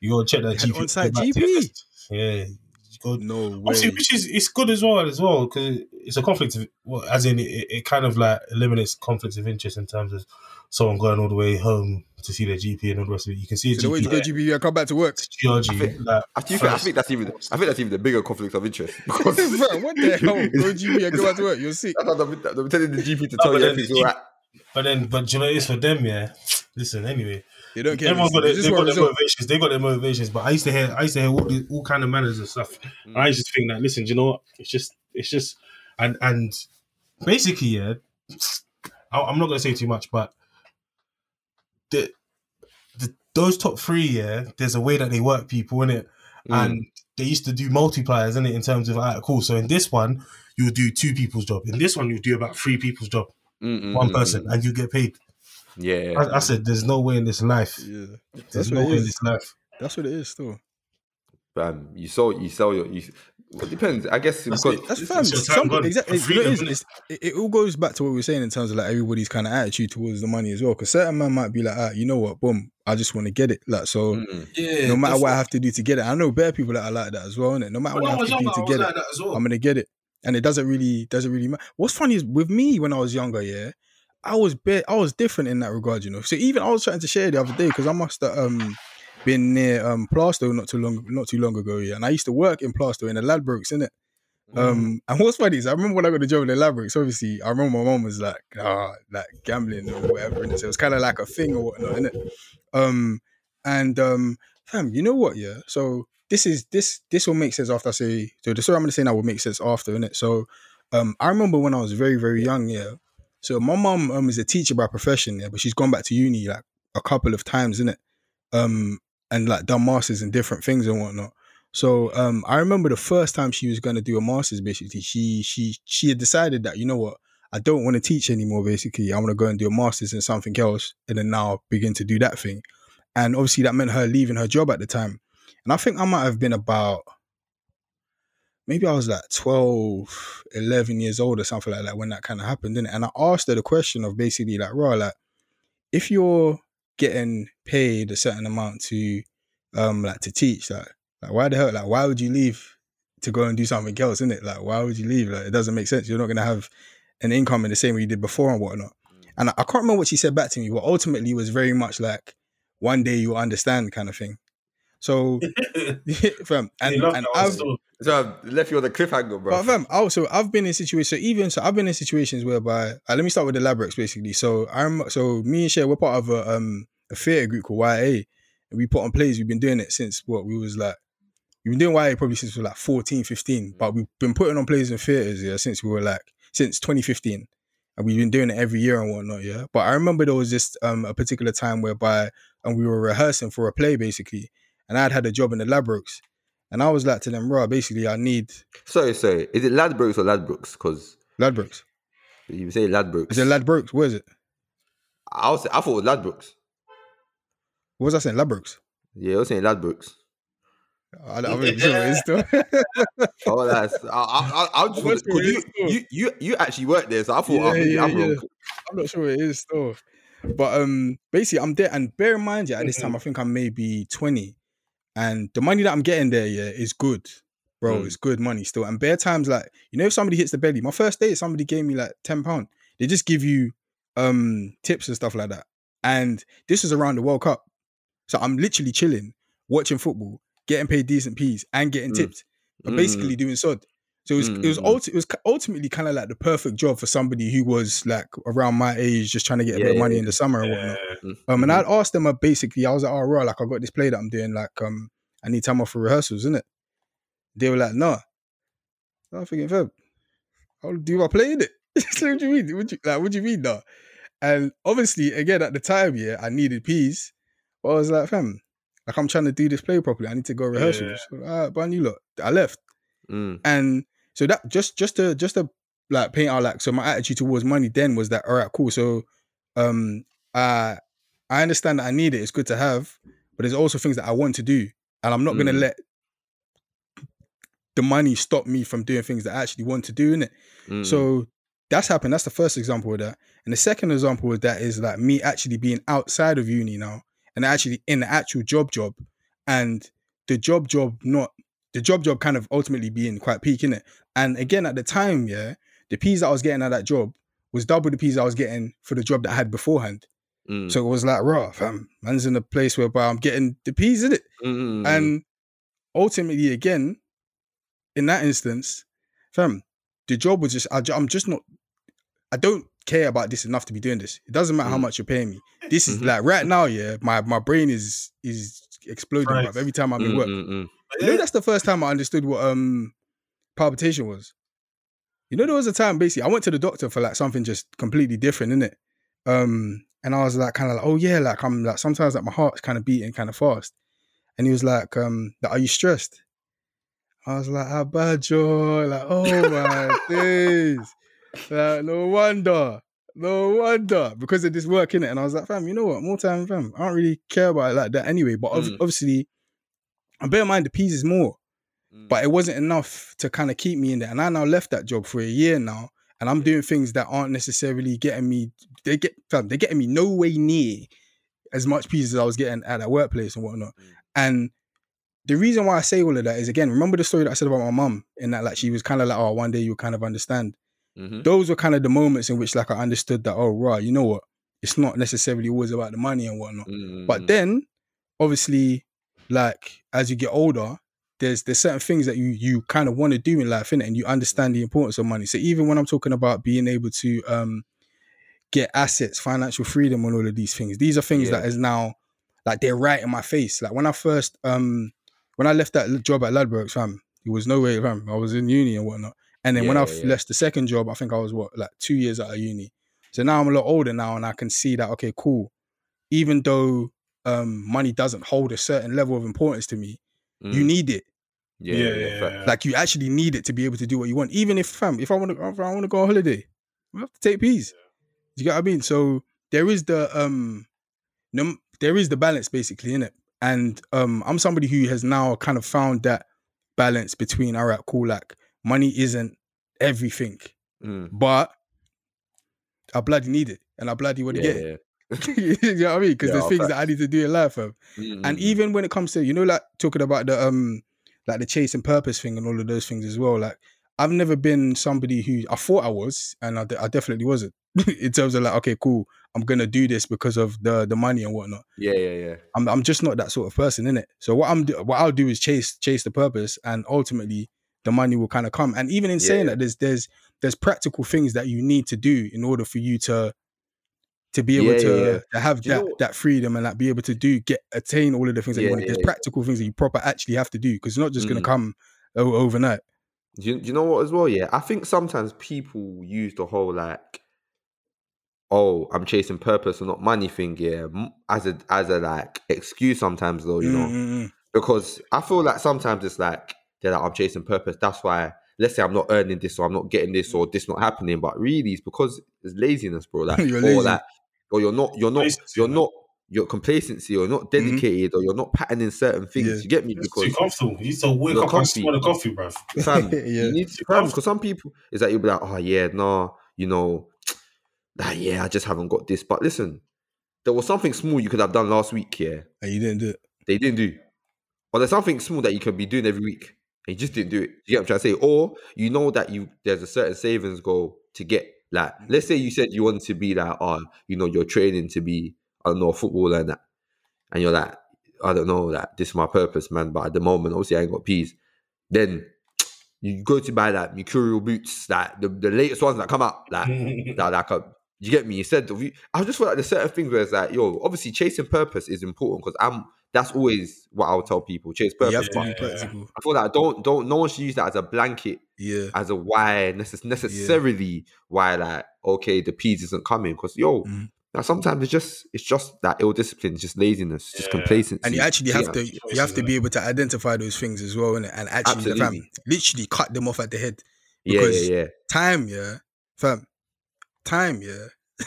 you go check that GP. on-site GP? Yeah. you Go, No way. Obviously, which is it's good as well as well because it's a conflict of well, as in it, it kind of like eliminates conflicts of interest in terms of someone going all the way home to see their GP and all the rest of it. You can see a So the way GP to go GP, I come back to work. geology, think- like I think, I think that's even I think that's even the bigger conflict of interest *laughs* because *laughs* Bro, what the hell? *laughs* Go GP, I go back to work. You're sick. I thought I'm, I'm telling the GP to tell but you then everything's all right. But then, but you know, it's for them, yeah. Listen, anyway, They don't care. everyone's got their, they've got their motivations. They got their motivations. But I used to hear, I used to hear all, the, all kind of manners and stuff. And I used to think that, listen, do you know what? It's just, it's just, and and basically, yeah. I, I'm not gonna say too much, but the, the those top three, yeah. There's a way that they work people in it, Mm. and they used to do multipliers in it in terms of alright, cool. So in this one, you'll do two people's job. In this one, you'll do about three people's job. Mm, mm, One person, and you get paid. Yeah, I, I said, there's no way in this life. Yeah, There's that's no what way it in this life. That's what it is. Still, um, you sell you sell your you. Well, it depends. I guess That's because it. that's It's- fam. it's your time Some, exactly. For freedom, it's, it's, it, it all goes back to what we were saying in terms of like everybody's kind of attitude towards the money as well. Because certain man might be like, ah, you know what, boom, I just want to get it. Like so, Mm. Yeah. no matter what I have to do to get it. I know bare people that are like that as well, innit? No matter what I I have to younger, do was to get like it, that as well. I'm gonna get it. And it doesn't really doesn't really matter. What's funny is with me when I was younger, yeah, I was bare, I was different in that regard, you know. So even I was trying to share the other day because I must have um been near um Plaistow not too long not too long ago, yeah. And I used to work in Plaistow in the Ladbrokes, innit? Mm. Um, and what's funny is I remember when I got the job in the Ladbrokes, obviously I remember my mom was like, ah, like gambling or whatever, and so it was kind of like a thing or whatnot, innit? Um, and um, fam, you know what? Yeah. So this is this this will make sense after I say. So the story I'm gonna say now will make sense after, innit? So, um, I remember when I was very very young. Yeah. So my mom um is a teacher by profession, yeah, but she's gone back to uni like a couple of times, innit? Um, and like done masters and different things and whatnot. So um, I remember the first time she was gonna do a masters. Basically, she she she had decided that you know what, I don't want to teach anymore. Basically, I want to go and do a masters in something else, and then now begin to do that thing. And obviously, that meant her leaving her job at the time. And I think I might have been about maybe I was like 12, 11 years old or something like that when that kind of happened, didn't it? And I asked her the question of basically like, raw, like, if you're getting paid a certain amount to um like to teach, like, like why the hell, like why would you leave to go and do something else, innit? Like, why would you leave? Like it doesn't make sense. You're not gonna have an income in the same way you did before and whatnot. And I, I can't remember what she said back to me, but ultimately it was very much like one day you'll understand kind of thing. So *laughs* *laughs* fam, and, and I've. So I left you on a cliffhanger, bro. but fam, also I've been in situations. So even so, I've been in situations whereby. Uh, let me start with the Labrix basically. So I'm so me and Shay, we're part of a um a theatre group called YA, and we put on plays. We've been doing it since what we was like. We've been doing YA probably since we were like 14, 15, but we've been putting on plays in theatres yeah since we were like since 2015, and we've been doing it every year and whatnot. Yeah, but I remember there was just um a particular time whereby and we were rehearsing for a play basically, and I'd had a job in the Labrix. And I was like to them, bro, basically, I need sorry, sorry. Is it Ladbrokes or Ladbrokes? Because Ladbrokes. you say Ladbrokes. Is it Ladbrokes? Where is it? I was I thought it was Ladbrokes. What was I saying? Ladbrokes. Yeah, I was saying Ladbrokes. I, I'm really sure it is still. *laughs* Oh, that's I I I, I just *laughs* because you, you you you actually worked there, so I thought Yeah, maybe yeah, I'm yeah. I'm not sure it is still. But um, basically, I'm there, and bear in mind, yeah, at this time, I think I'm maybe 20, and the money that I'm getting there, yeah, is good. bro, Mm. it's good money still. And bare times like you know if somebody hits the belly, my first day somebody gave me like ten pound. They just give you um tips and stuff like that. And this was around the World Cup, so I'm literally chilling, watching football, getting paid decent peas, and getting Mm. tipped. I'm basically doing sod. So it was it was Mm, mm, mm. ulti- it was ultimately kind of like the perfect job for somebody who was like around my age, just trying to get a Yeah, bit of money yeah. in the summer and whatnot. Um, and. I'd asked them uh, basically, I was like, oh, raw, like I got this play that I'm doing, like um, I need time off for rehearsals, isn't it? They were like, no. I'm thinking, fam, how do I play in it? *laughs* what do you mean? What do you, like, what do you mean, no? And obviously, again, at the time, yeah, I needed peas, but I was like, fam, like I'm trying to do this play properly. I need to go rehearsals. So, all right, but I knew, look, I left, Mm. and so that just just to just to like paint out like so my attitude towards money then was that all right cool so um I I understand that I need it it's good to have but there's also things that I want to do and I'm not gonna Mm. let the money stop me from doing things that I actually want to do in it Mm. so that's happened that's the first example of that and the second example of that is like me actually being outside of uni now and actually in the actual job job and the job job not the job job kind of ultimately being quite peak in it. And again, at the time, yeah, the peas that I was getting at that job was double the peas I was getting for the job that I had beforehand. Mm. So it was like, raw, fam, man's in a place whereby I'm getting the peas in it. Mm, mm, mm. And ultimately, again, in that instance, fam, the job was just, I, I'm just not, I don't care about this enough to be doing this. It doesn't matter how Mm. much you're paying me. This is Mhm. like right now, yeah, my, my brain is is exploding Right. every time I'm in Mm, work. You know, that's the first time I understood what um palpitation was. You know, there was a time basically I went to the doctor for like something just completely different, innit? Um, and I was like kind of like, oh yeah, like I'm like sometimes like my heart's kind of beating kind of fast. And he was like, um, like, are you stressed? I was like, how bad Joe? Like, oh my *laughs* days. Like, no wonder. No wonder. Because of this work, innit? And I was like, fam, you know what? More time, fam. I don't really care about it like that anyway. But Mm. obviously, and bear in mind the peas is more Mm. but it wasn't enough to kind of keep me in there. And I now left that job for a year now, and I'm doing things that aren't necessarily getting me. They get fam, they're getting me no way near as much pieces as I was getting at that workplace and whatnot. Mm. And the reason why I say all of that is again, remember the story that I said about my mum, in that like she was kind of like, oh, one day you'll kind of understand. Mhm. Those were kind of the moments in which like I understood that, oh, right, you know what? It's not necessarily always about the money and whatnot. Mm, But then, obviously, like as you get older, there's there's certain things that you you kind of want to do in life, innit? And you understand the importance of money. So even when I'm talking about being able to um get assets, financial freedom, and all of these things, these are things Yeah. that is now like they're right in my face. Like when I first um when I left that job at Ladbrokes, fam, it was no way, fam. I was in uni and whatnot. And then when I yeah. left the second job, I think I was what like two years out of uni. So now I'm a lot older now, and I can see that okay, cool. Even though um money doesn't hold a certain level of importance to me, you Mm. need it. yeah, Yeah, yeah, yeah, yeah, Like you actually need it to be able to do what you want. Even if fam, if I want to, if I want to go on holiday, I have to take peas. Do you get what I mean? So there is the um, no, there is the balance basically in it. And um, I'm somebody who has now kind of found that balance between all right, cool, like money isn't everything, Mm. but I bloody need it, and I bloody want to Yeah, get it. *laughs* you know what I mean? Because Yeah, there's things that I need to do in life, fam. Mm, And even when it comes to, you know, like talking about the um like the chase and purpose thing and all of those things as well. Like I've never been somebody who I thought I was, and I, de- I definitely wasn't. *laughs* in terms of like, okay, cool, I'm gonna do this because of the the money and whatnot. yeah, yeah, yeah. I'm I'm just not that sort of person, in it. So what I'm do- what I'll do is chase chase the purpose, and ultimately the money will kind of come. And even in Yeah, saying yeah. that, there's there's there's practical things that you need to do in order for you to to be able Yeah, yeah, to, yeah. to have Do you that know that freedom and like be able to do get attain all of the things that you want. yeah, There's yeah. practical things that you proper actually have to do because it's not just gonna Mm. come o- overnight. Do you, do you know what as well? Yeah, I think sometimes people use the whole like, oh, I'm chasing purpose or not money thing, yeah, as a as a like excuse sometimes though, you know, Mm, mm, mm. because I feel like sometimes it's like they're like I'm chasing purpose. That's why. Let's say I'm not earning this, or I'm not getting this, or this not happening. But really, it's because it's laziness, bro. *laughs* Like, or lazy. like, or you're not, you're not, you're not, you're complacency, or you're not mm-hmm. dedicated, or you're not patterning certain things. Yeah. You get me? It's Because too comfortable. You used to wake up and comfy. smell the coffee, bruv. fam, *laughs* Yeah. you need to fam, because some people is that you'll be like, oh yeah, no, you know, *tsk* like yeah, I just haven't got this. But listen, there was something small you could have done last week, yeah. And you didn't do it. They didn't do. Or there's something small that you can be doing every week and you just didn't do it. You get what I'm trying to say? Or you know that you there's a certain savings goal to get. Like, mm. let's say you said you wanted to be like, oh, you know, you're training to be, I don't know, a footballer and that, and you're like, I don't know, like this is my purpose, man. But at the moment, obviously, I ain't got peas. Then *tsk* you go to buy like mercurial boots, like the, the latest ones that come out, like *laughs* that, like a, you get me. Instead of you, I just feel like there's certain things where it's like, yo, obviously chasing purpose is important because I'm. That's always what I would tell people: chase purpose. You have to but be practical. I feel like don't don't no one should use that as a blanket Yeah. as a why necess- necessarily why like okay the peas isn't coming because yo Mhm. now sometimes it's just it's just that ill discipline, it's just laziness, just complacency. And you actually Yeah. have to you have to be able to identify those things as well, innit? And actually, fam, literally cut them off at the head. yeah, because- yeah, yeah. Time, yeah, fam. Time, yeah. *laughs*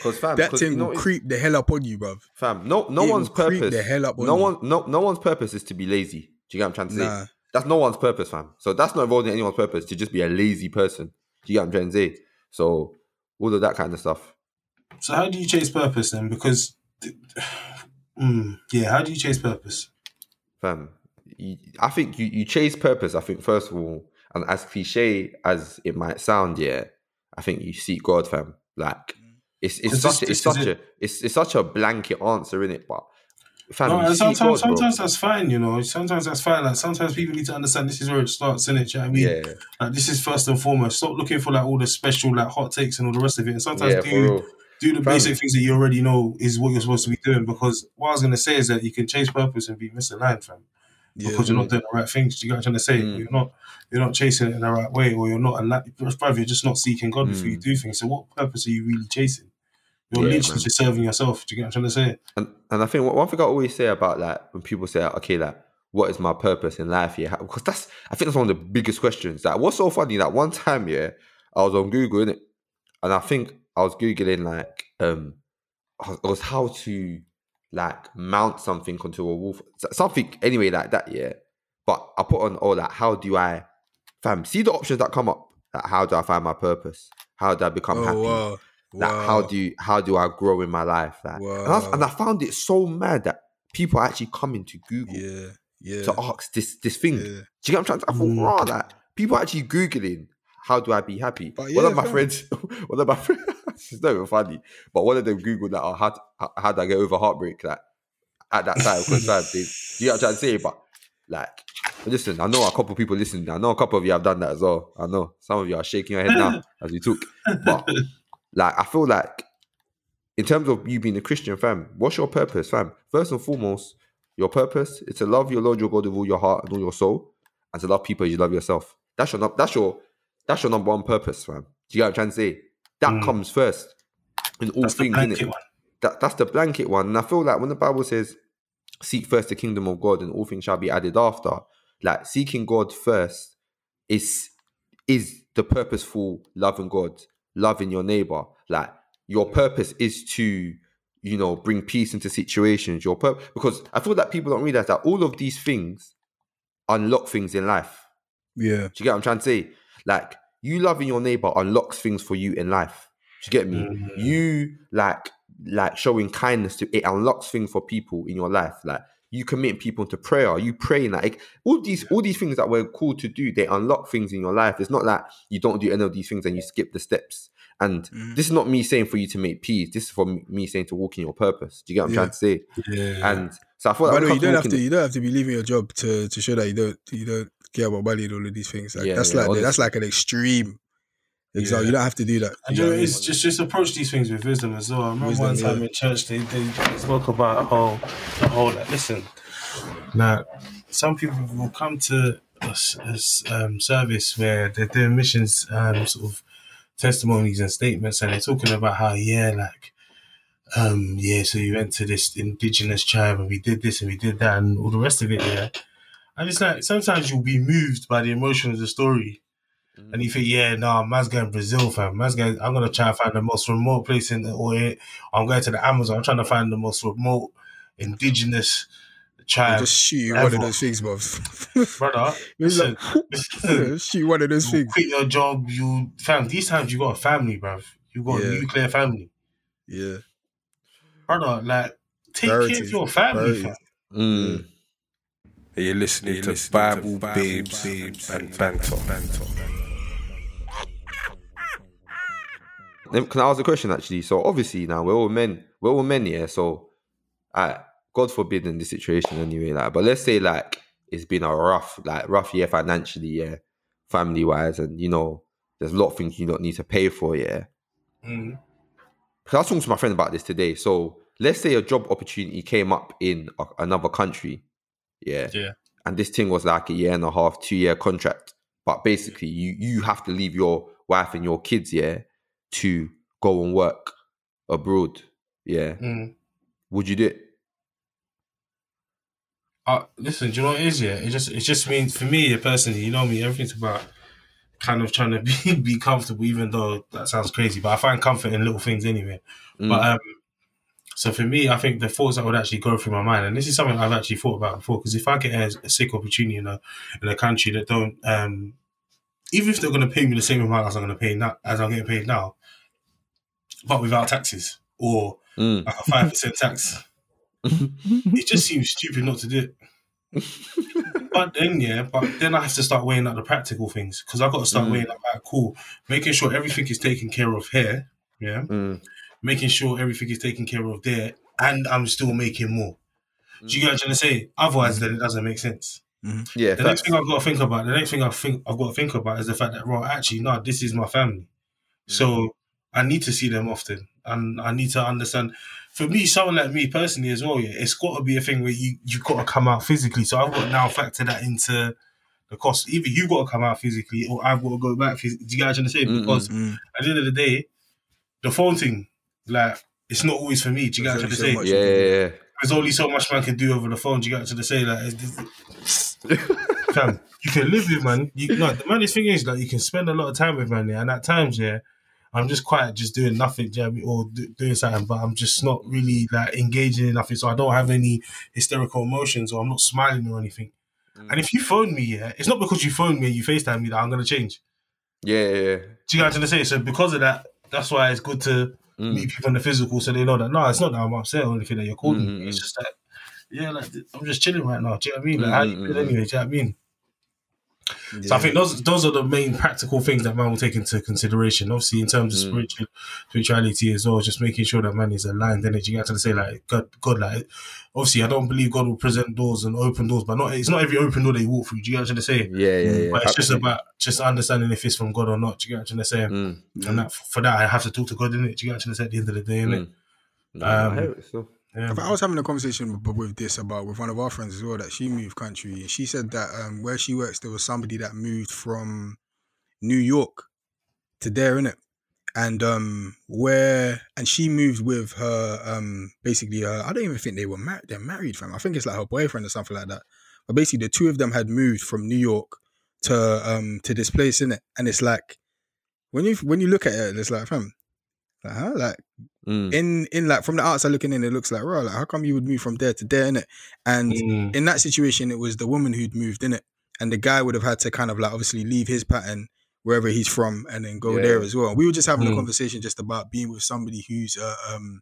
Because fam, That 'cause thing you know will creep the hell up on you, bruv. fam, no, no It one's will creep purpose. the hell up on no you. one, no, no one's purpose is to be lazy. Do you get what I'm trying to say? Nah. That's no one's purpose, fam. So that's not involved in anyone's purpose to just be a lazy person. Do you get what I'm trying to say? So all of that kind of stuff. So how do you chase purpose then? Because, *sighs* mm, yeah, how do you chase purpose? fam. You, I think you, you chase purpose. I think first of all, and as cliche as it might sound, yeah, I think you seek God, fam. Like it's it's such a, it's such a it's it's such a blanket answer in it, but fam, No, sometimes, God, bro. sometimes that's fine, you know. Sometimes that's fine. Like sometimes people need to understand this is where it starts, innit? Do you know what I mean? yeah, Like this is first and foremost. Stop looking for like all the special like hot takes and all the rest of it. And sometimes yeah, do do the basic things that you already know is what you're supposed to be doing. Because what I was gonna say is that you can chase purpose and be misaligned, fam. Yeah. Because you're not doing the right things. Do you get what I'm trying to say? Mm. You're not you're not chasing it in the right way, or you're not alive. Bruv, you're just not seeking God before you Mm. do things. So what purpose are you really chasing? You're Yeah, literally man. just serving yourself. Do you get what I'm trying to say? And and I think one- thing I always say about that when people say, okay, like what is my purpose in life? Yeah, because that's I think that's one of the biggest questions. Like, what's so funny? That one time, yeah, I was on Google, innit? and I think I was googling like um, it was how to like mount something onto a wall, something anyway like that. Yeah, but I put on oh like how do I, fam? See the options that come up. Like, how do I find my purpose? How do I become Oh happy? wow. Like wow. how do you how do I grow in my life? Like, and, I, and I found it so mad that people are actually coming to Google Yeah. Yeah. to ask this this thing. yeah. Do you get what I'm trying to? I thought, Mm. raw, like people are actually googling how do I be happy. But one of my fam. friends, *laughs* one of my friends, it's not even funny, but one of them googled that, oh, how how, how do I get over heartbreak? Like at that time, because fam, they, you know what I'm trying to say? But like, listen, I know a couple of people listening. I know a couple of you have done that as well. I know some of you are shaking your head now *laughs* as we talk, but like, I feel like in terms of you being a Christian fam, what's your purpose, fam? First and foremost, your purpose is to love your Lord your God with all your heart and all your soul, and to love people as you love yourself. That's your that's your that's your number one purpose, fam. Do you get what I'm trying to say? That Mm. comes first in all That's things, one. That that's the blanket one. And I feel like when the Bible says, "Seek first the kingdom of God, and all things shall be added after," like seeking God first is is the purposeful loving God, loving your neighbor. Like your purpose is to, you know, bring peace into situations. Your purpose because I feel that people don't realize that all of these things unlock things in life. Yeah. Do you get what I'm trying to say? Like you loving your neighbor unlocks things for you in life. Do you get me? Mhm. You like like showing kindness to it unlocks things for people in your life. Like you commit people to prayer. You praying like all these all these things that we're called to do. They unlock things in your life. It's not like you don't do any of these things and you skip the steps. And Mhm. this is not me saying for you to make peace. This is for me- me saying to walk in your purpose. Do you get what I'm Yeah. trying to say? Yeah. And so I thought By the way, you don't have to. in- You don't have to be leaving your job to to show that you don't you don't care about money and all of these things. Like Yeah, that's yeah, like that's like an extreme example. Yeah. You don't have to do that. And You you know know, what I it's just just approach these things with wisdom as well. I remember Wisdom, one time yeah. in church they, they spoke about how the whole like, listen. Now, some people will come to a, s- a s- um, service where they're doing missions um, sort of testimonies and statements, and they're talking about how yeah, like um yeah, so you went to this indigenous tribe and we did this and we did that and all the rest of it, yeah. And it's like sometimes you'll be moved by the emotion of the story. And you think, yeah, no, man's going to Brazil, fam. Man's going, I'm going to try and find the most remote place in the, or I'm going to the Amazon. I'm trying to find the most remote indigenous They'll just shoot you one of those things, bruv. *laughs* Brother, *laughs* listen, like, *laughs* listen, shoot one of those you things. quit your job, you, fam, these times you got a family, bruv. You got Yeah. a nuclear family. Yeah. Brother, like, take care of your family, Priorities. fam. Mm. And you're listening to Bible, Babes, and Banter. Then Can I ask a question actually? So obviously now we're all men, we're all men, yeah. So, uh, God forbid in this situation anyway, like, but let's say like it's been a rough, like rough year financially, yeah, family wise, and you know, there's a lot of things you don't need to pay for, yeah. Mm. Because I was talking to my friend about this today. So let's say a job opportunity came up in a, another country, yeah, Yeah. and this thing was like a year and a half, two year contract, but basically you you have to leave your wife and your kids, yeah, to go and work abroad, yeah. Mm. Would you do it? Uh, listen, do you know what it is? Yeah, it just it just means for me personally, you know me, everything's about kind of trying to *laughs* be be comfortable, even though that sounds crazy. But I find comfort in little things anyway. Mm. But um, so for me, I think the thoughts that would actually go through my mind, and this is something I've actually thought about before, because if I get a, a sick opportunity in a in a country that don't, um, even if they're going to pay me the same amount as I'm going to pay now, as I'm getting paid now, but without taxes or Mm. like a five percent tax, *laughs* it just seems stupid not to do it. But then, yeah, but then I have to start weighing out the practical things because I've got to start Mm. weighing out, like, cool, making sure everything is taken care of here, yeah, Mm. making sure everything is taken care of there, and I'm still making more. Do you get what I'm trying to say? Otherwise, then it doesn't make sense. Yeah, The facts. next thing I've got to think about, the next thing I think I've got to think about is the fact that, well, actually, no, this is my family, so I need to see them often, and I need to understand. For me, someone like me personally as well, yeah, it's got to be a thing where you you got to come out physically. So I've got to now factor that into the cost. Either you got to come out physically, or I've got to go back. Phys- Do you get what I'm trying to say? Mm-mm. Because Mm. at the end of the day, the phone thing, like, it's not always for me. Do you get what I'm trying to There's say? only Yeah, yeah, yeah. There's only so much man can do over the phone. Do you get what I'm trying to say? Like, it's, *laughs* fam, you can live with man. You no, the maddest thing is like you can spend a lot of time with man, yeah, and at times, yeah, I'm just quiet, just doing nothing, do you know I mean? or do, doing something, but I'm just not really like engaging in nothing, so I don't have any hysterical emotions, or I'm not smiling or anything. And if you phone me, yeah, it's not because you phone me and you FaceTime me that I'm gonna change. Yeah, yeah, yeah. Do you get what I'm trying to say? So because of that, that's why it's good to Mm. meet people in the physical, so they know that no, it's not that I'm upset or anything that you're calling Mm, me. mm, It's mm. just that, yeah, like I'm just chilling right now. Do you know what I mean? Like, Mm, how you mm, feel mm, anyway? Do you know what I mean? So I think those those are the main practical things that man will take into consideration. Obviously, in terms of Mm. spiritual spirituality as well, just making sure that man is aligned. Then you got to say like God, God, like obviously, I don't believe God will present doors and open doors, but not it's not every open door they walk through. Do you get what I'm trying to say? Yeah, yeah, yeah. But it's just about just understanding if it's from God or not. Do you get what I'm trying to say? Mm. And that, for that, I have to talk to God in it. Do you get what I'm trying to say? At the end of the day, innit? Mm. No, I Um, it. Yeah. I was having a conversation with, with this about with one of our friends as well that she moved country and she said that um, where she works there was somebody that moved from New York to there in it and um where and she moved with her um basically her I don't even think they were married they're married fam I think it's like her boyfriend or something like that but basically the two of them had moved from New York to um to this place in it and it's like when you when you look at it it's like fam like, huh? like Mm. in in like from the outside looking in, it looks like right. Like how come you would move from there to there, innit? And Mm. in that situation, it was the woman who'd moved in it, and the guy would have had to kind of like obviously leave his pattern wherever he's from and then go Yeah. there as well. We were just having a Mm. conversation just about being with somebody who's uh, um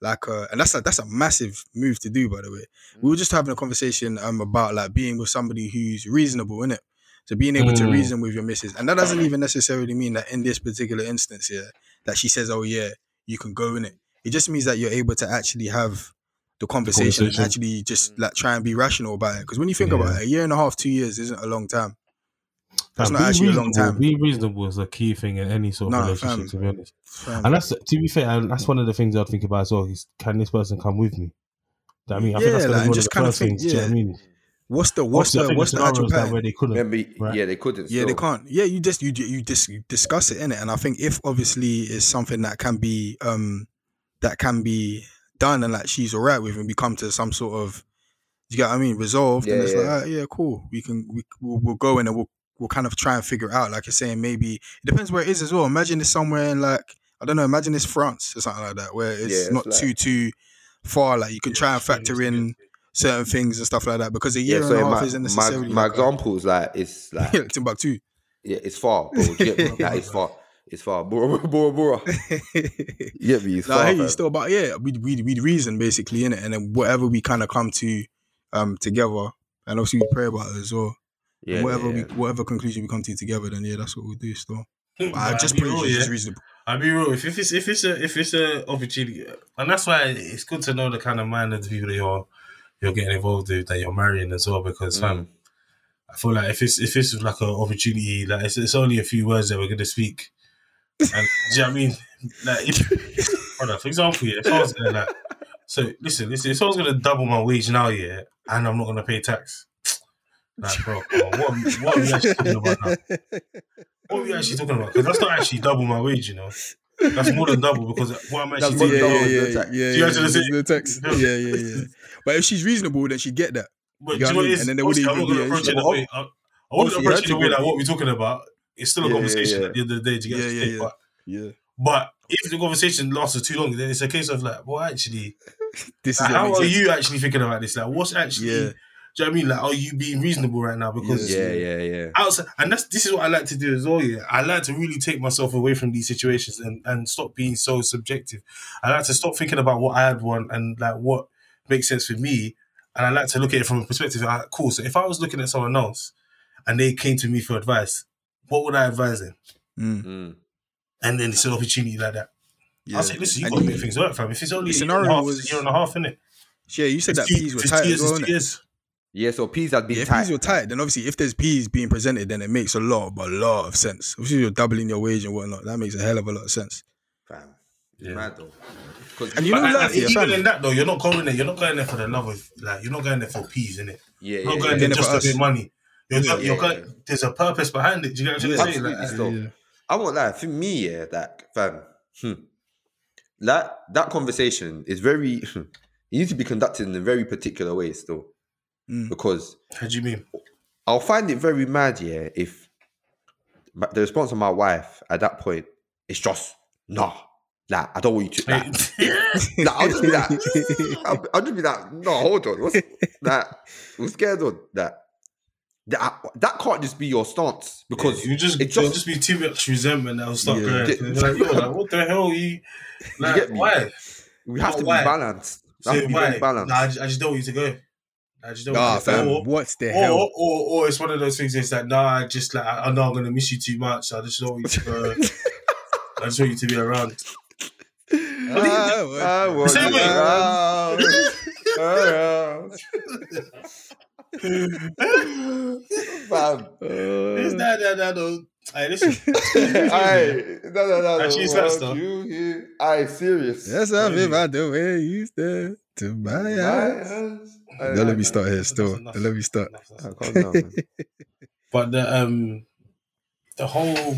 like uh and that's a that's a massive move to do by the way. We were just having a conversation um about like being with somebody who's reasonable in it. So being able to Mm. reason with your missus, and that doesn't even necessarily mean that in this particular instance here that she says, "Oh yeah, you can go in it." It just means that you're able to actually have the conversation, conversation. and actually just mm. like try and be rational about it. Because when you think about it, a year and a half, two years isn't a long time. That's Fam, not actually a long time. Be reasonable is a key thing in any sort of Nah, relationship, fam. to be honest. Fam. And that's to be fair, and that's one of the things I'd think about as well. Is can this person come with me? Do you know what I mean, I Yeah, think that's like, gonna one just of the kind of first think, things. Do you know what I mean? What's the what's Obviously, I the what's the actual scenarios that pattern? where they couldn't. Remember, right? yeah, they couldn't. Yeah, they can't. Yeah, you just you you just discuss it in it, and I think if obviously it's something that can be um that can be done and like she's alright with, and we come to some sort of you get what I mean resolved, and Yeah, it's yeah. like ah, yeah, cool. We can we we'll, we'll go in and we'll we'll kind of try and figure it out. Like you're saying, maybe it depends where it is as well. Imagine it's somewhere in like I don't know. Imagine it's France or something like that, where it's Yeah, it's not like- too too far. Like you can try and factor in certain things and stuff like that because a Yeah, year so and a half my, isn't my, necessarily my like a- example is like it's *laughs* like Yeah, Timbuktu. yeah, it's far, bro. You get? *laughs* Like, it's far. It's far. Bora, bora, bora. *laughs* You get me? It's No, far. I hear you fam. still, about yeah, we we we reason basically in it, and then whatever we kind of come to um together, and obviously we pray about it as well. Yeah, and whatever yeah, we, whatever conclusion we come to together, then yeah, that's what we do. Still, but I just be pray real, she's yeah. reasonable. I'll be real. If, if it's if it's a if it's a opportunity, and that's why it's good to know the kind of mind of the people that you're you're getting involved with, that you're marrying as well. Because fam, mm. I feel like if it's if it's like an opportunity, like it's, it's only a few words that we're gonna speak. And do you know what I mean? Like, if, brother, for example, yeah, if I was gonna like, so listen, listen, if I was gonna double my wage now, yeah, and I'm not gonna pay tax, like, bro, on, what, what are we actually talking about now? What are we actually talking about? Because that's not actually double my wage, you know. That's more than double because what I'm actually That's more yeah, than yeah, double yeah, yeah, yeah, Do you yeah, actually the text. *laughs* Yeah, yeah, yeah. But if she's reasonable, then she get that. But You know know what I mean? And then they wouldn't I'm not going to approach it yeah, the way. I, I wouldn't approach it the way good like what we're talking about. It's still a Yeah, yeah, conversation yeah. at the end of the day to get Yeah, to yeah, stick. yeah. But, Yeah, but if the conversation lasts too long, then it's a case of like, well, actually, *laughs* this is like, what how are you actually thinking about this? Like, what's actually? Yeah. Do you know what I mean? Like, are you being reasonable right now? Because Yeah, yeah, yeah. outside, and that's this is what I like to do as well. Yeah, I like to really take myself away from these situations and and stop being so subjective. I like to stop thinking about what I'd want and like what makes sense for me, and I like to look at it from a perspective. Like, cool. So if I was looking at someone else and they came to me for advice, what would I advise them? Mm, Mm. And then it's an opportunity like that. yeah. I'll say, listen, you And got to make things work, fam. If it's only the a year, and a half, was- it's a year and a half, innit? Yeah, you said that It's two- peas were it's tight two as years, well, Yeah, so peas had been Yeah, if tight. peas were tight, then obviously if there's peas being presented, then it makes a lot, but a lot of sense. Obviously, you're doubling your wage and whatnot. That makes a hell of a lot of sense. Fam. Yeah. mad though. 'Cause- And you know, like, and for your even family. in that though, you're not going there. You're not going there for the love of like. You're not going there for peas, innit? yeah, You're yeah, not yeah. going Then there just to us- make money. You're, Yeah, you're yeah, going, yeah. There's a purpose behind it. Do you get what I'm Yeah, trying to say? absolutely Like, so. Yeah. I won't lie. For me, yeah, that fam, hmm, that that conversation is very. *laughs* it needs to be conducted in a very particular way still, Mm. because how do you mean? I'll find it very mad, yeah, if the response of my wife at that point is just nah, nah, I don't want you to. Nah, *laughs* nah, I'll just be that. *laughs* I'll, I'll just be like, no, hold on, what's that? What's going on? That that that can't just be your stance because you just it just just be too much resentment that'll start Yeah. going. Yeah. Like, yo, like, what the hell? You like get why? we have to be why? balanced. We have to be why? very balanced. Nah, I just, I just don't want you to go. I just don't Nah, want to fam. Or, what's the or, hell? or, or it's one of those things. It's like, nah, I just like I, I know I'm gonna miss you too much. So I just don't want you to go. *laughs* I just want you to be around. Ah, *laughs* what- I want you around, around. Fam. *laughs* It's that, that, that, no. Hey, listen. Aye, no, no, no, no. Actually, it's what. You hear? Aye, serious. Yes, I feel by the way you stare to my My eyes. hands. Don't let me start here still. Don't let me start. Enough, that's enough. calm down, man. *laughs* But the um, the whole.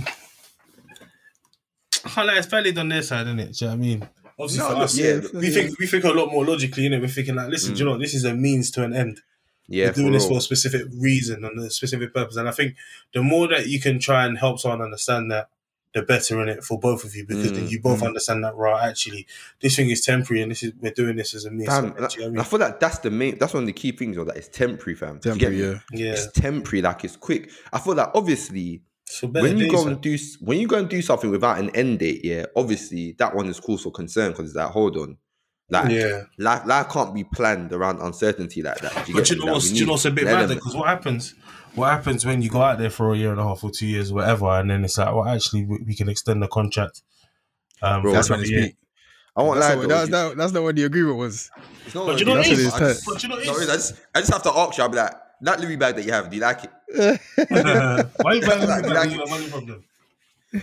I like it's valid on their side, isn't it? Do you know what I mean? Obviously, No, for us, yeah, we think we think a lot more logically, innit? We're thinking like, listen, do you know, this is a means to an end. Yeah, We're doing for this for a specific reason and a specific purpose. And I think the more that you can try and help someone understand that, the better in it for both of you because then Mm, you both mm. understand that right. Actually, this thing is temporary, and this is we're doing this as a means. Fam, to an end, do you know and what I feel like that's the main. That's one of the key things. Though, that it's temporary, fam. Do you get Temporary, yeah. Yeah, It's temporary, like it's quick. I feel like obviously when you days, go man. and do when you go and do something without an end date, yeah, obviously that one is cause for concern because it's like, hold on, like yeah. life, life can't be planned around uncertainty like that. Do But get you know Like, what's we do you know need what's a bit an bad because what happens what happens when you go out there for a year and a half or two years or whatever and then it's like well actually we, we can extend the contract um Bro, That's when another it's year. peak. I won't That's, lie, not, that's, that, that's not what the agreement was. it's not But you know what it is, is? I just- But you know what it no, is? I just I just have to ask you. I'll be like, that Louis bag that you have, do you like it? *laughs* *laughs* Why you buying Like- like, like- you got a money problem?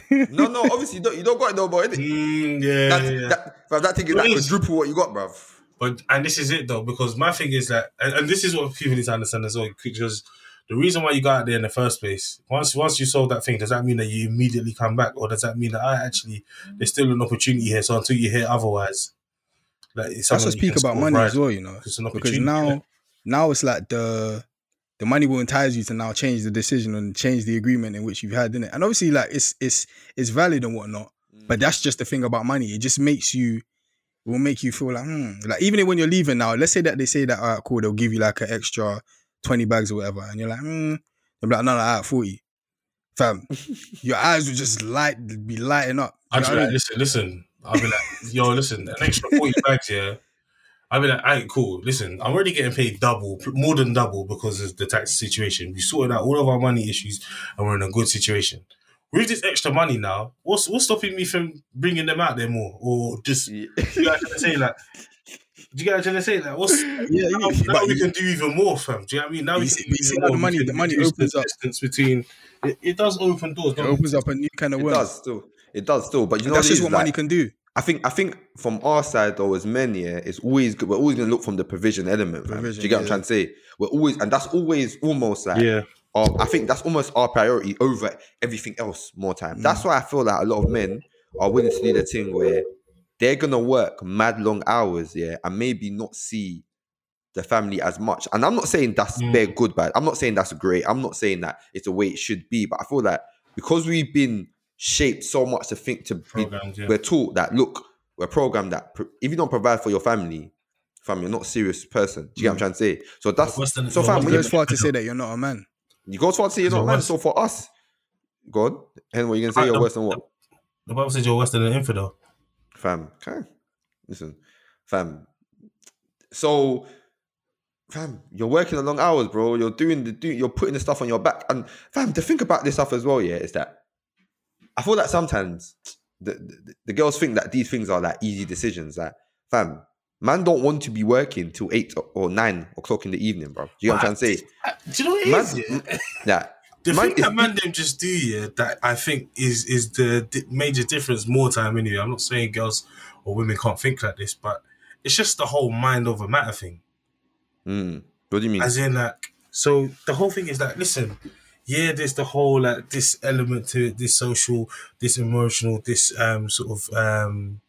No, no, obviously you don't. You don't got it no more. innit? Mm, yeah, That, yeah, yeah. that, fam, that thing is like quadruple what you got, bruv. But and this is it though, because my thing is that, and, and this is what people need to understand as well, because the reason why you got out there in the first place, once once you sold that thing, does that mean that you immediately come back, or does that mean that I actually there's still an opportunity here? So until you hear otherwise, like it's That's what speak about money as well, you know. It's an Because now, innit? now it's like the the money will entice you to now change the decision and change the agreement in which you've had in it. And obviously, like it's it's it's valid and whatnot. But that's just the thing about money. It just makes you will make you feel like hmm. Like even when you're leaving now, let's say that they say that all right, cool, they'll give you like an extra twenty bags or whatever, and you're like, hmm. They'll be like, no, no, all right, forty. Fam, *laughs* your eyes would just light be lighting up. I'd be know like, listen, listen. I'll be like, yo, listen, an extra 40 *laughs* bags, yeah. I mean, like, alright, cool. Listen, I'm already getting paid double, more than double because of the tax situation. We sorted out all of our money issues and we're in a good situation. With this extra money now, what's what's stopping me from bringing them out there more, or just Yeah. you guys trying to say like? *laughs* Do you guys trying to say like what's *laughs* Yeah, now, yeah, now but we can do even more, fam? Do you know what I mean? Now we You can see- do even how the more. Money- the money opens the up- distance between. It, it does open doors. It Don't opens up a new kind of world. It does still. It does still. But you know That's what just is, what money can do. I think I think from our side though, as men, yeah, it's always good. We're always gonna look from the provision element. fam. Provision, Do you get what. I'm trying to say? We're always, and that's always almost like, Yeah. our, I think that's almost our priority over everything else. More time. That's Mm. why I feel like a lot of men are willing to do the thing where they're gonna work mad long hours, yeah, and maybe not see the family as much. And I'm not saying that's Mm. bare good, bad. I'm not saying that's great. I'm not saying that it's the way it should be. But I feel like because we've been shaped so much to think to be yeah. we're taught that look, we're programmed that pr- if you don't provide for your family, fam, you're not a serious person. Do you get what I'm trying to say? So that's Western- so no, fam. It When you, goes far to say that you're not a man. you go far to say you're So not man. So for us, God. And what you gonna say? I- You're the- worse than what, The Bible says you're worse than an infidel. Fam? Okay, listen, fam. So. Fam, you're working the long hours, bro. You're doing the do. You're putting the stuff on your back, and fam, to think about this stuff as well. Yeah, is that I feel that sometimes the, the the girls think that these things are like easy decisions. Like, fam, man don't want to be working till eight or nine o'clock in the evening, bro. Do you know what I'm trying to say? Uh, Do you know what it Man, is? yeah? yeah, The Man thing that man them just do, yeah, that I think is is the di- major difference. More time, anyway. I'm not saying girls or women can't think like this, but it's just the whole mind over matter thing. Mm. What do you mean? As in, like, so the whole thing is like, listen, yeah, there's the whole like this element to it, this social, this emotional, this um sort of um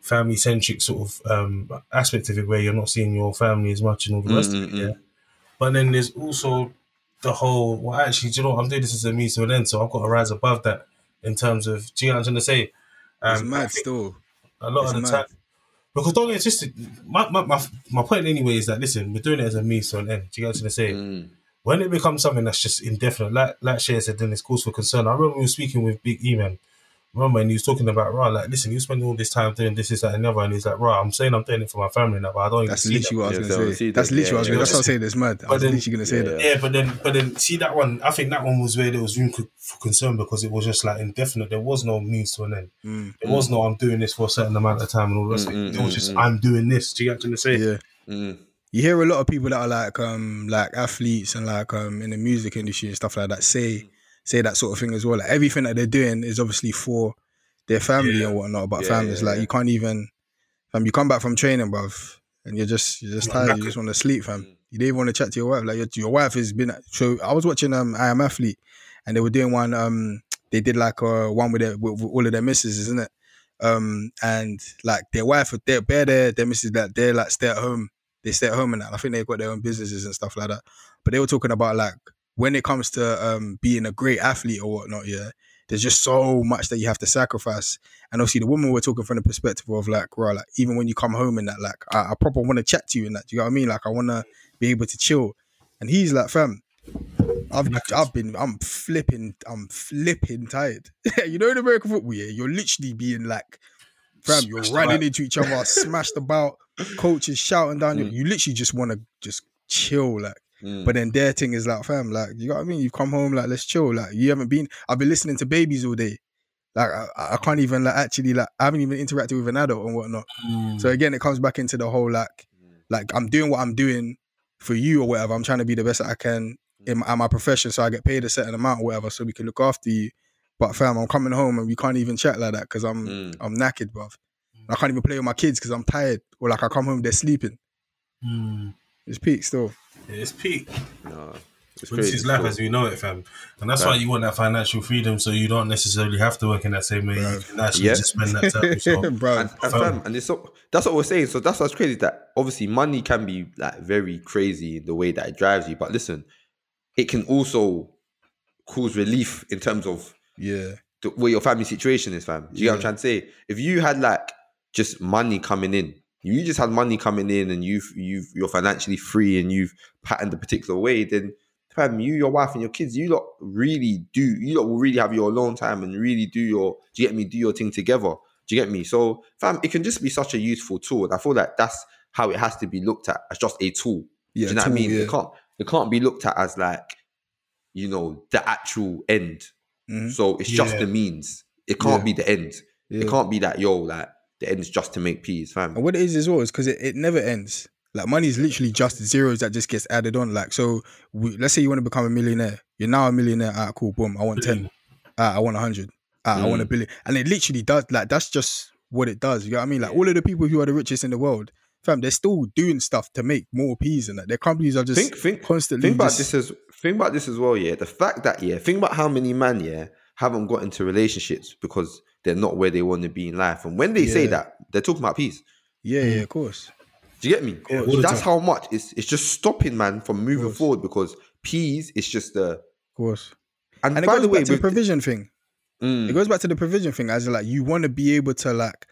family centric sort of um aspect of it where you're not seeing your family as much and all the rest of it. Mm, mm, Yeah. But then there's also the whole well actually, do you know what I'm doing this as a means to an end, so I've got to rise above that in terms of do you know what I'm trying to say? It's Um, I mad still. a lot It's of the mad. time because don't get twisted. My, my, my, my point anyway is that listen, we're doing it as a means to an end. Do you get what I'm trying to say? Mm. when it becomes something that's just indefinite, like like Shay said, then it's cause for concern. I remember we were speaking with Big E man. Remember, and he was talking about right, like, listen, you spend all this time doing this, this, that, and the other, and he's like, right, I'm saying I'm doing it for my family now, but I don't even That's see literally that. what I was Yeah, gonna say. That's that- literally what I was gonna. Say. That's yeah. what I'm saying. It's mad. I But was then- literally gonna say Yeah, that. Yeah, but then, but then, see that one. I think that one was where there was room for concern because it was just like indefinite. There was no means to an end. Mm. There was no I'm doing this for a certain amount of time and all that. Mm, it. mm, It was mm, just mm. I'm doing this. Do you get what I'm trying to say? Yeah. Mm. You hear a lot of people that are like um like athletes and like um in the music industry and stuff like that say say that sort of thing as well. Like everything that they're doing is obviously for their family Yeah. and whatnot. But Yeah, fam, yeah, it's like you can't even fam, you come back from training, bruv, and you're just you're just tired. You just want to sleep, fam. Mm. You don't even want to chat to your wife. Like your, your wife has been so I was watching um I am athlete and they were doing one um they did like uh one with, their, with, with all of their misses, isn't it? Um and like their wife they're bare their their misses that they're like stay at home they stay at home and that. I think they've got their own businesses and stuff like that. But they were talking about like when it comes to um being a great athlete or whatnot, yeah, there's just so much that you have to sacrifice. And obviously the woman we're talking from the perspective of like, right, like even when you come home and that, like I, I proper want to chat to you and that. Do you know what I mean? Like I wanna be able to chill. And he's like, fam, I've I've been I'm flipping I'm flipping tired. *laughs* you know in American football, yeah, you're literally being like, fam, you're Smashed running about. into each other, *laughs* smashed about, coaches shouting down. Mm. You literally just want to just chill, like. Mm. But then their thing is like, fam, like you know what I mean. You come home, like let's chill. Like you haven't been. I've been listening to babies all day. Like I, I can't even like actually like I haven't even interacted with an adult and whatnot. Mm. So again, it comes back into the whole like, like I'm doing what I'm doing for you or whatever. I'm trying to be the best that I can in my, at my profession, so I get paid a certain amount or whatever, so we can look after you. But fam, I'm coming home and we can't even chat like that because I'm Mm. I'm knackered, bruv. I can't even play with my kids because I'm tired. Or like I come home, they're sleeping. Mm. It's peak still. Yeah, it's peak. No, it's But this is life still. as we know it, fam. And that's why you want that financial freedom so you don't necessarily have to work in that same way. You can actually Yeah. just spend that time. with yourself. bro. and, and Fam. fam, and it's so, that's what we're saying. So that's what's crazy. That obviously money can be like very crazy in the way that it drives you. But listen, it can also cause relief in terms of yeah. the, where your family situation is, fam. Do you get what I'm trying to say? If you had like just money coming in, you just had money coming in, and you've you've you're financially free, and you've patterned a particular way, then fam, you, your wife, and your kids, you lot really do. You lot will really have your alone time and really do your. Do you get me? Do your thing together. Do you get me? So, fam, it can just be such a useful tool. And I feel like that's how it has to be looked at as just a tool. Yeah, Do you know what I mean? yeah. It can't it can't be looked at as like, you know, the actual end. Mhm. So it's just Yeah. the means. It can't Yeah. be the end. It can't be that yo, like the end is just to make peas, fam. And what it is as well is because it, it never ends. Like money is literally just zeros that just gets added on. Like so, we, let's say you want to become a millionaire. You're now a millionaire. Ah, cool. Boom. I want ten. Ah, I want a hundred. Ah, I want a Mm. billion. And it literally does. Like that's just what it does. You know what I mean? Like all of the people who are the richest in the world, fam, they're still doing stuff to make more peas and that. Their companies are just Think think constantly. think about just- this as think about this as well, yeah. The fact that yeah, think about how many man, yeah, haven't got into relationships because they're not where they want to be in life. And when they say that, they're talking about peace. Yeah, yeah, of course. Do you get me? That's how much it's it's just stopping man from moving forward because peace is just the Of course. and, And it by goes the way, the provision thing. Mm, It goes back to the provision thing, as like you want to be able to like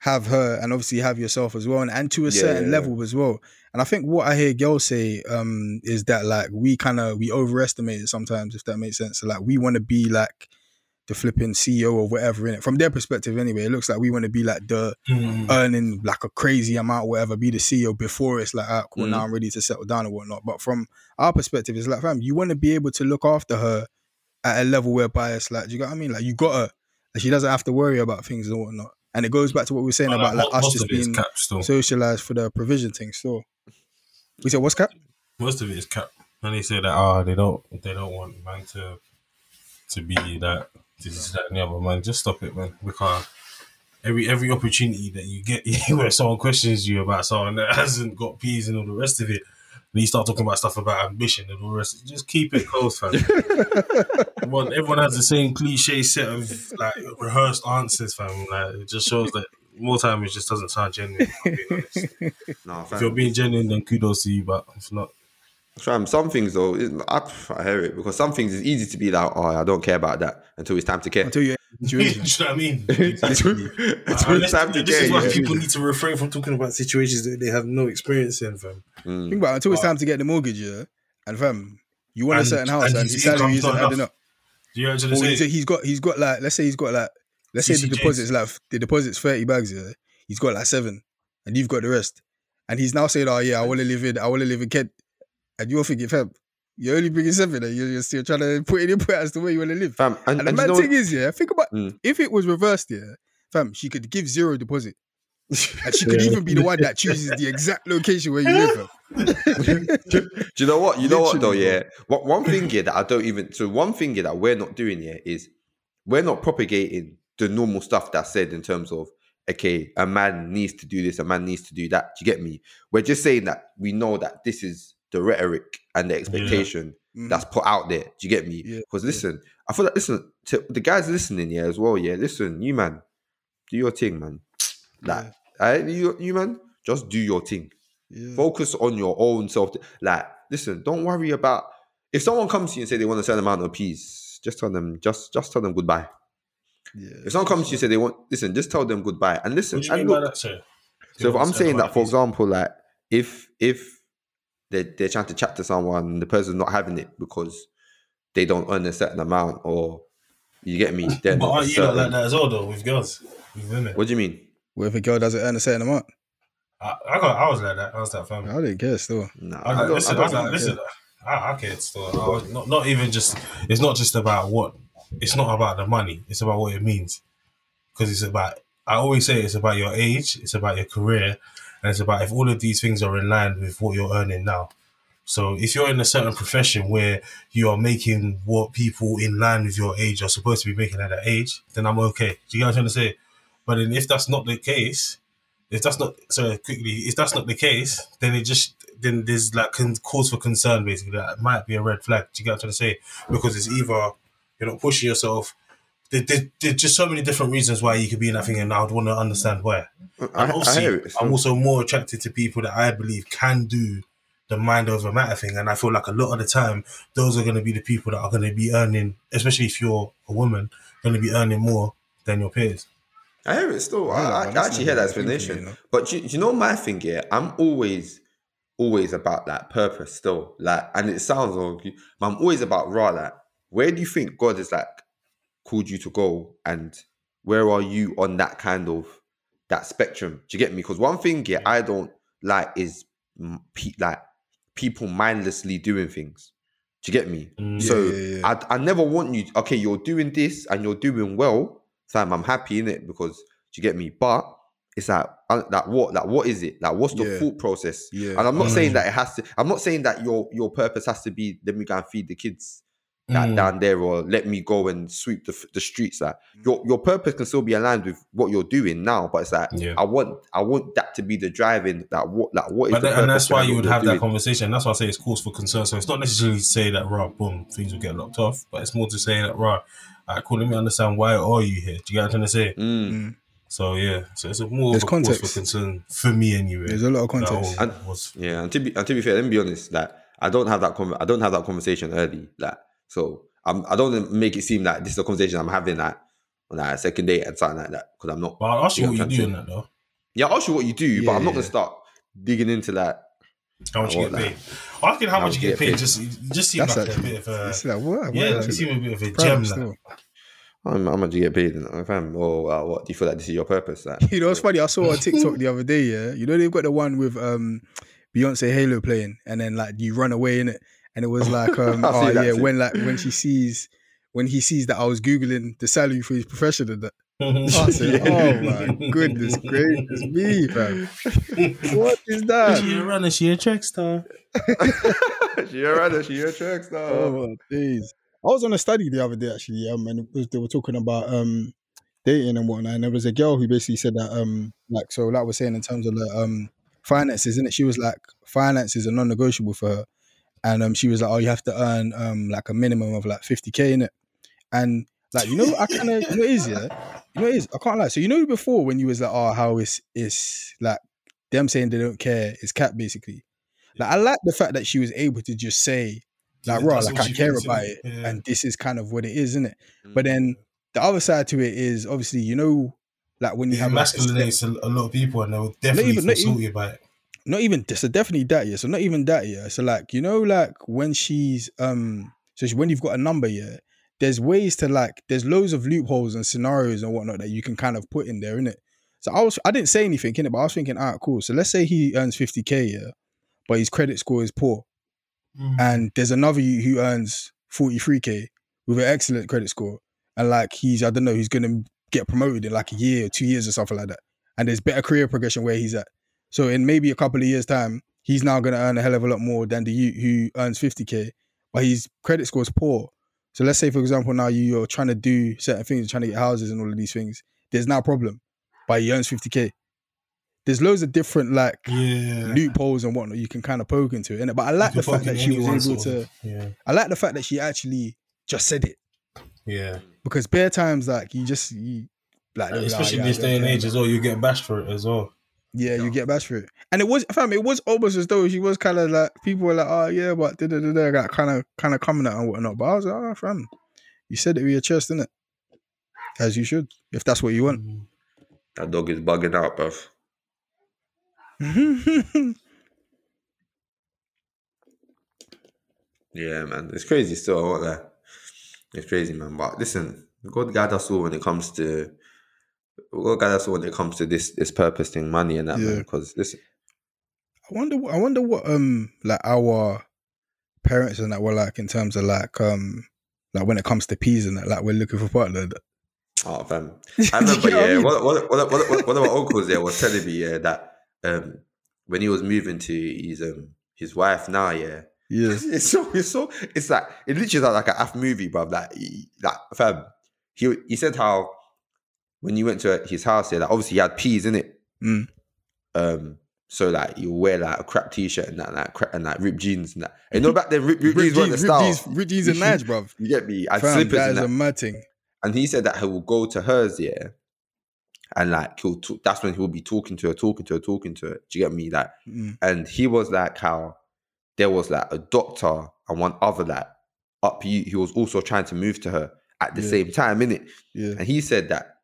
have her and obviously have yourself as well, and, and to a Yeah, certain yeah, yeah. level as well. And I think what I hear girls say um is that like we kind of we overestimate it sometimes, if that makes sense. So like we want to be like the flipping CEO or whatever in it. From their perspective, anyway, it looks like we want to be like the Mm. earning like a crazy amount, or whatever, be the CEO before it's like, ah, cool, Mm. now I'm ready to settle down and whatnot. But from our perspective, it's like, fam, you want to be able to look after her at a level whereby it's like, do you get what I mean? Like, you got her, and she doesn't have to worry about things and whatnot. And it goes back to what we were saying But, about like mo- us just of it is being socialized for the provision thing. Still, we said, what's cap? most of it is cap. And they say that ah, they don't they don't want man to to be that this is that and the other man. Just stop it, man. Because every every opportunity that you get *laughs* where someone questions you about someone that hasn't got peas and all the rest of it, and you start talking about stuff about ambition and all the rest, just keep it close, fam. *laughs* everyone, everyone has the same cliche set of like rehearsed answers, fam. Like it just shows that more time it just doesn't sound genuine. if I'm being honest. *laughs* nah, If you're being genuine, then kudos to you. But if not, Fam, some things though, I, I hear it because some things it's easy to be like, oh, I don't care about that until it's time to care. Until you're in a *laughs* do you know what I mean? *laughs* until until Uh, it's time to this care. is why yeah. people need to refrain from talking about situations that they have no experience in, fam. Mm. Think about it, until it's time to get the mortgage, yeah, and fam, you want a certain house and and, his his salary isn't not adding up. Do you actually Or say? he's, he's got he's got like let's say he's got like let's say the deposit's like the deposit's thirty bags, yeah. He's got like seven, and you've got the rest. And he's now saying, "Oh yeah, I want to live in I want to live in Kent," and you're thinking, "Fam, you're only bringing seven, and you're, you're still trying to put it in *laughs* input as to where you want to live." Fam, and, And the and you mad thing is, yeah, think about Mm. if it was reversed, yeah, fam, she could give zero deposit. And she could even be the one that chooses the exact location where you live. *laughs* do you know what? You know what though? Yeah. What one thing here that I don't even so one thing here that we're not doing here is we're not propagating the normal stuff that's said in terms of okay, a man needs to do this, a man needs to do that. Do you get me? We're just saying that we know that this is the rhetoric and the expectation Mhm. that's put out there. Do you get me? Yeah, Because listen, I feel like listen to the guys listening here as well. Yeah, listen, you man, do your thing, man. *tsk* Like, I, you, you man, just do your thing. Yeah. Focus on your own self. Like, listen, don't worry about if someone comes to you and say they want a certain amount of peace, just tell them, just just tell them goodbye. yeah. If someone comes to you and say they want, listen, just tell them goodbye. And listen, What do you and mean by look, that, sir? so if I'm saying that, for example, like if if they're, they're trying to chat to someone and the person's not having it because they don't earn a certain amount or you get me, *laughs* then But aren't you not like that as well, though, with girls, with women? what do you mean? What if a girl doesn't earn a certain amount? I, I, got, I was like that. I was that family. I didn't care still. Nah, I was like, listen, I, was like, think- listen, I, I cared still. I was not, not even just. It's not just about what. It's not about the money. It's about what it means. Because it's about. I always say it's about your age. It's about your career, and it's about if all of these things are in line with what you're earning now. So if you're in a certain profession where you are making what people in line with your age are supposed to be making at that age, then I'm okay. Do you I'm trying to say? But then if that's not the case, if that's not so quickly, if that's not the case, then it just then there's like cause for concern basically. That might be a red flag. Do you get what I'm trying to say? Because it's either you're not pushing yourself. There, there, there's just so many different reasons why you could be in that thing, and I would want to understand why. I, And I obviously, hear it. I'm also more attracted to people that I believe can do the mind over matter thing. And I feel like a lot of the time, those are going to be the people that are going to be earning, especially if you're a woman, going to be earning more than your peers. I hear it still. Yeah, I, but I, I actually hear that a thing explanation. you know. But do, do you know my thing here? I'm always, always about that purpose still. Like, and it sounds wrong, but I'm always about raw. Like, where do you think God is like called you to go, and where are you on that kind of that spectrum? Do you get me? Because one thing here, I don't like is pe- like people mindlessly doing things. Do you get me? Mm. So Yeah, yeah, yeah. I I never want you. Okay, you're doing this and you're doing well, fam. I'm happy in it because do you get me? But it's like uh, like what like what is it like? What's the Yeah. thought process? Yeah. And I'm not saying Mm. that it has to. I'm not saying that your your purpose has to be let me go and feed the kids that Mm. down there or let me go and sweep the, the streets like your your purpose can still be aligned with what you're doing now but it's like Yeah. i want i want that to be the driving that what like what is But the then, and that's why you would you're have that conversation. That's why I say it's cause for concern. So it's not necessarily to say that, right, boom, things will get locked off, but it's more to say that, right, alright, cool, let me understand why are you here? Do you get what I'm trying to say? Mm. So yeah, so it's a more There's of a cause context. for concern for me anyway. There's a lot of That context. And- was yeah and to be and to be fair let me be honest like i don't have that con- i don't have that conversation early like so i'm i don't make it seem like this is a conversation i'm having like on like a second date and something like that because i'm not But I'll ask you Yeah, what you I'm do in that though. yeah i'll ask you what you do but i'm not Yeah. gonna start digging into that How much you want get that. paid? Asking how How much you get paid just it just seems That's like a actually- bit of a It's like what? yeah, what? it seems a bit of a gem. still. Like. how how much you get paid in fam or uh, what do you feel like this is your purpose like You know, it's funny. I saw on *laughs* TikTok the other day. Yeah, you know they've got the one with um Beyonce Halo playing, and then like you run away in it, and it was like *laughs* um oh yeah too. when like when she sees when he sees that I was googling the salary for his profession and that. *laughs* I said, oh my goodness *laughs* gracious me, fam. What is that? she a runner, she a track star. she a runner, she a track star. Oh my days. I was on a study the other day actually, um, and it was, they were talking about um dating and whatnot, and there was a girl who basically said that um like so like we're saying in terms of the um finances, isn't it? She was like finances are non-negotiable for her, and um she was like, oh, you have to earn um like a minimum of like fifty k in it, and like you know I kind of you know it is yeah, you know it is I can't lie. So you know before when you was like oh how it's it's like them saying they don't care is cat basically. Like I like the fact that she was able to just say like, raw, like I care about innit? it, Yeah. and this is kind of what it is, isn't it? Mm. But then the other side to it is obviously, you know, like when you It have like, a a, a lot of people, and they will definitely even- feel not even- about it. Not even so definitely that yeah. So not even that yeah. So like you know, like when she's um, so she, when you've got a number yeah, there's ways to like there's loads of loopholes and scenarios and whatnot that you can kind of put in there, innit? So I was I didn't say anything in it, but I was thinking, all right, cool. So let's say he earns 50k yeah, but his credit score is poor. Mm. and there's another you who earns 43k with an excellent credit score and like he's i don't know he's gonna get promoted in like a year or two years or something like that and there's better career progression where he's at so in maybe a couple of years time he's now gonna earn a hell of a lot more than the you who earns 50k but his credit score is poor so let's say for example now you- you're trying to do certain things trying to get houses and all of these things there's now a problem but he earns 50k there's loads of different like Yeah. loopholes and whatnot you can kind of poke into it but i like the fact that she was able to Yeah. I like the fact that she actually just said it Yeah. because bare times like you just you like uh, like, Especially "Oh, in this day and age as well, you get bashed for it as well. Yeah, you get bashed for it, and it was fam. It was almost as though she was kind of like people were like, oh yeah, but da da da da, like kind of kind of coming at and whatnot. But I was like, oh fam, you said it with your chest, didn't it? As you should, if that's what you want. Mm. That dog is bugging out, bruv. *laughs* Yeah, man. It's crazy still, won't. It's crazy, man. But listen, God guide us all when it comes to Guide us all when it comes to this this purpose thing, money and that. Yeah. Because listen, I wonder. I wonder what um like our parents and that were like in terms of like um like when it comes to peas and that. Like we're looking for partner. oh fam. *laughs* I remember, You know what I yeah, mean? one, one, one, of my uncles there was telling me, yeah, that um when he was moving to his um his wife now, yeah, Yeah. *laughs* it's so it's so it's like it literally is like an F movie, bro. Like he, like fam, he he said how when you went to his house, yeah, like obviously he had peas in it. Mm. Um, so like you wear like a crap t-shirt and that, like crap, and like ripped jeans and that. And *laughs* you know back then, ripped, ripped jeans weren't the style. Jeans, rip jeans and Nige, bruv. *laughs* You get me? And Fam, slippers that and is that. a mad thing. And he said that he will go to hers, yeah. And like he'll talk, that's when he'll be talking to her, talking to her, talking to her. Do you get me? Like, Mm. and he was like how there was like a doctor and one other like up he, he was also trying to move to her at the Yeah. same time, innit? Yeah. And he said that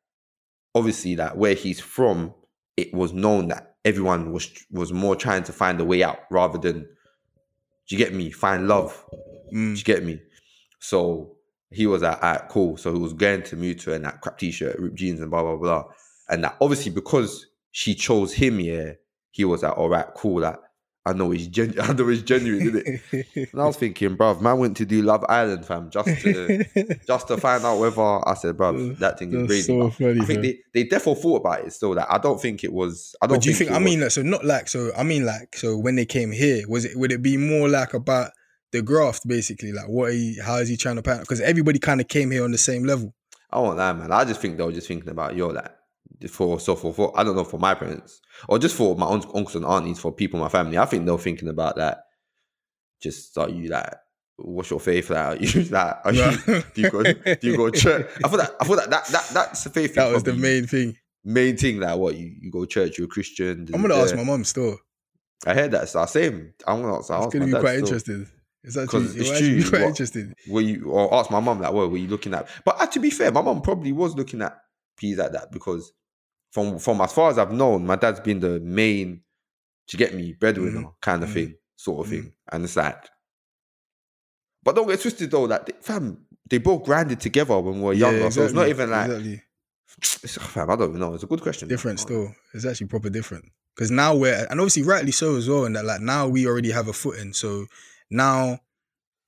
obviously that where he's from, it was known that everyone was was more trying to find a way out rather than do you get me? Find love. Do Mm. you get me? So he was like, alright, cool. So he was going to her in that crap t-shirt, ripped jeans, and blah blah blah. And that obviously because she chose him, yeah, he was like, all right, cool, that I know it's gen- *laughs* I know it's genuine, isn't it? And I was thinking, bruv, man went to do Love Island, fam, just to *laughs* just to find out whether I said, bruv, that thing is That's crazy. so funny, I think they, they definitely thought about it still. That I don't think it was. I don't. But do you think? it I mean, like, so not like so. I mean, like, so when they came here, was it? Would it be more like about the graft, basically? Like, what? He, how is he trying to pattern? Because everybody kind of came here on the same level. I won't lie, man. I just think they were just thinking about yo, like for so for, for I don't know for my parents or just for my uncles and aunties, for people in my family. I think they're thinking about that. Just are you like, what's your faith like? Are you *laughs* like, are you, do you go do you go church? I thought that I thought that, that, that that's the faith. *laughs* That was the main thing. main thing. Like what you, you go to church, you're a Christian. I'm gonna ask my mom still. I heard that. So same. I'm gonna ask. It's gonna be quite still. interested. It's actually, it's true, *laughs* quite what- interested. were you or ask my mum like, what were you looking at? But uh, to be fair, my mom probably was looking at peas like that because from from as far as I've known, my dad's been the main to get me breadwinner Mhm. kind of Mhm. thing, sort of thing. And it's like, but don't get twisted though. Like, they- fam, they both grinded together when we were younger, so it's not even like, exactly. *sniffs* it's, fam. I don't even know. It's a good question. different still. It's actually proper different. Because now we're and obviously rightly so as well, and that like now we already have a footing. So now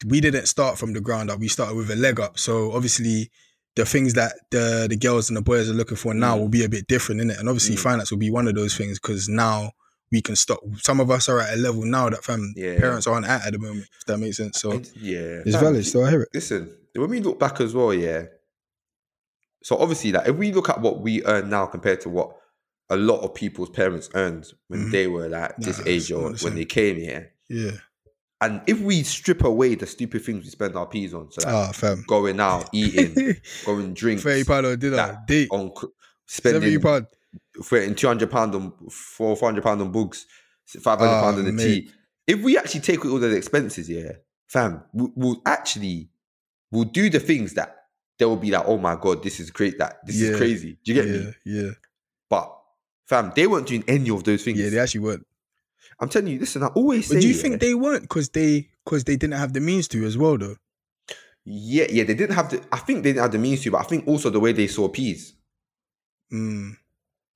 we didn't start from the ground up. We started with a leg up. So obviously the things that the the girls and the boys are looking for now Mm. will be a bit different in it. And obviously Mm. finance will be one of those things because now we can stop. Some of us are at a level now that fam Yeah. parents aren't at at the moment. If that makes sense. So It's- yeah, it's fam, valid. So I hear it. listen, when we look back as well, yeah. So obviously, like if we look at what we earn now compared to what a lot of people's parents earned when Mhm. they were like this Nah, age or when they came here, Yeah. And if we strip away the stupid things we spend our peas on, so like Ah, fam. going out, eating, *laughs* going drinks, Thirty pound on dinner. that- Date. on spending pound. for two hundred pound on four four hundred pound on books, five hundred pound Ah, on the mate. tea. If we actually take all those expenses, yeah, fam, we- we'll actually we'll do the things that they will be like, oh my god, this is great. That this Yeah. is crazy. Do you get yeah, me? Yeah. But fam, they weren't doing any of those things. Yeah, they actually weren't. I'm telling you, listen. I always say, But do you yeah, think they weren't because they because they didn't have the means to as well though? Yeah, yeah, they didn't have the. I think they didn't have the means to, but I think also the way they saw peas. Mm.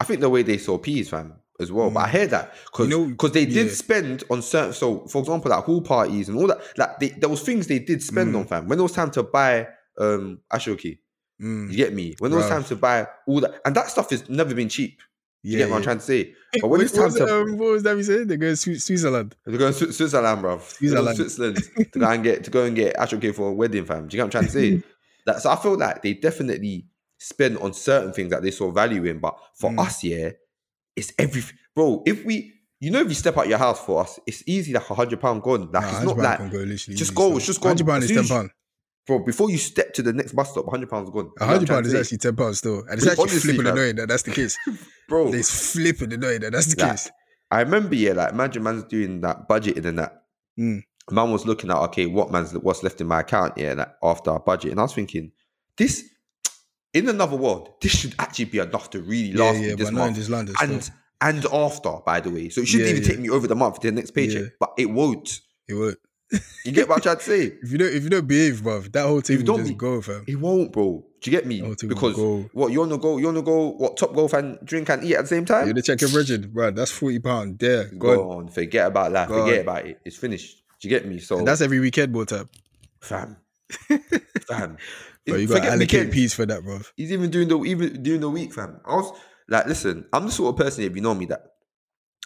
I think the way they saw peas, fam, as well. But I hear that because You know- they did yeah. spend on certain. So, for example, like pool parties and all that. Like they, there was things they did spend Mm. on, fam. When it was time to buy um Ashoki, Mm. you get me. When it was Bruv. time to buy all that, and that stuff has never been cheap. You Yeah, get what I'm trying to say? *laughs* But What when it's time to um, what was that we said? They go to Swi- Switzerland. to go to Switzerland, bro, Switzerland. Switzerland, to go and get to go and get Ashoki for a wedding, fam. Do you get what I'm trying to say? *laughs* that so I feel like they definitely spend on certain things that they saw value in, but for Mm. us, yeah, it's everything, bro. If we, you know, if you step out your house for us, it's easy like a hundred pound gone. Like Nah, it's not like, go just go, it's just go. 100 pound is ten pound. Bro. Before you step to the next bus stop, hundred pounds gone. A hundred pounds is actually ten pounds still, and it's actually honestly, flipping fam. annoying that that's the case. *laughs* bro. It's flipping annoying that that's the Like, case. I remember, yeah, like imagine man's doing that budgeting and that. Mm. Man was looking at okay, what man's what's left in my account, yeah, like after our budget, and I was thinking, this *tsk* in another world, this should actually be enough to really last me yeah, this but not in month, London. and and after, by the way, so it shouldn't Yeah, even yeah. take me over the month to the next paycheck, Yeah. but it won't. It won't. You get what I'm trying to say? If you don't, if you don't behave, bruv, that whole team will don't just be- go, fam. It won't, bro. Do you get me? Whole thing will Because what you wanna go, you wanna go, what Topgolf and drink and eat at the same time? You're the check your virgin, bruv. That's forty pound. There, Go go. on, forget about that. Go Forget on. about it. It's finished. Do you get me? So And that's every weekend, bro. Tab. fam, *laughs* fam. Bro, you got to allocate peace for that, bruv. He's even doing the even doing the week, fam. I was like, listen, I'm the sort of person if you know me that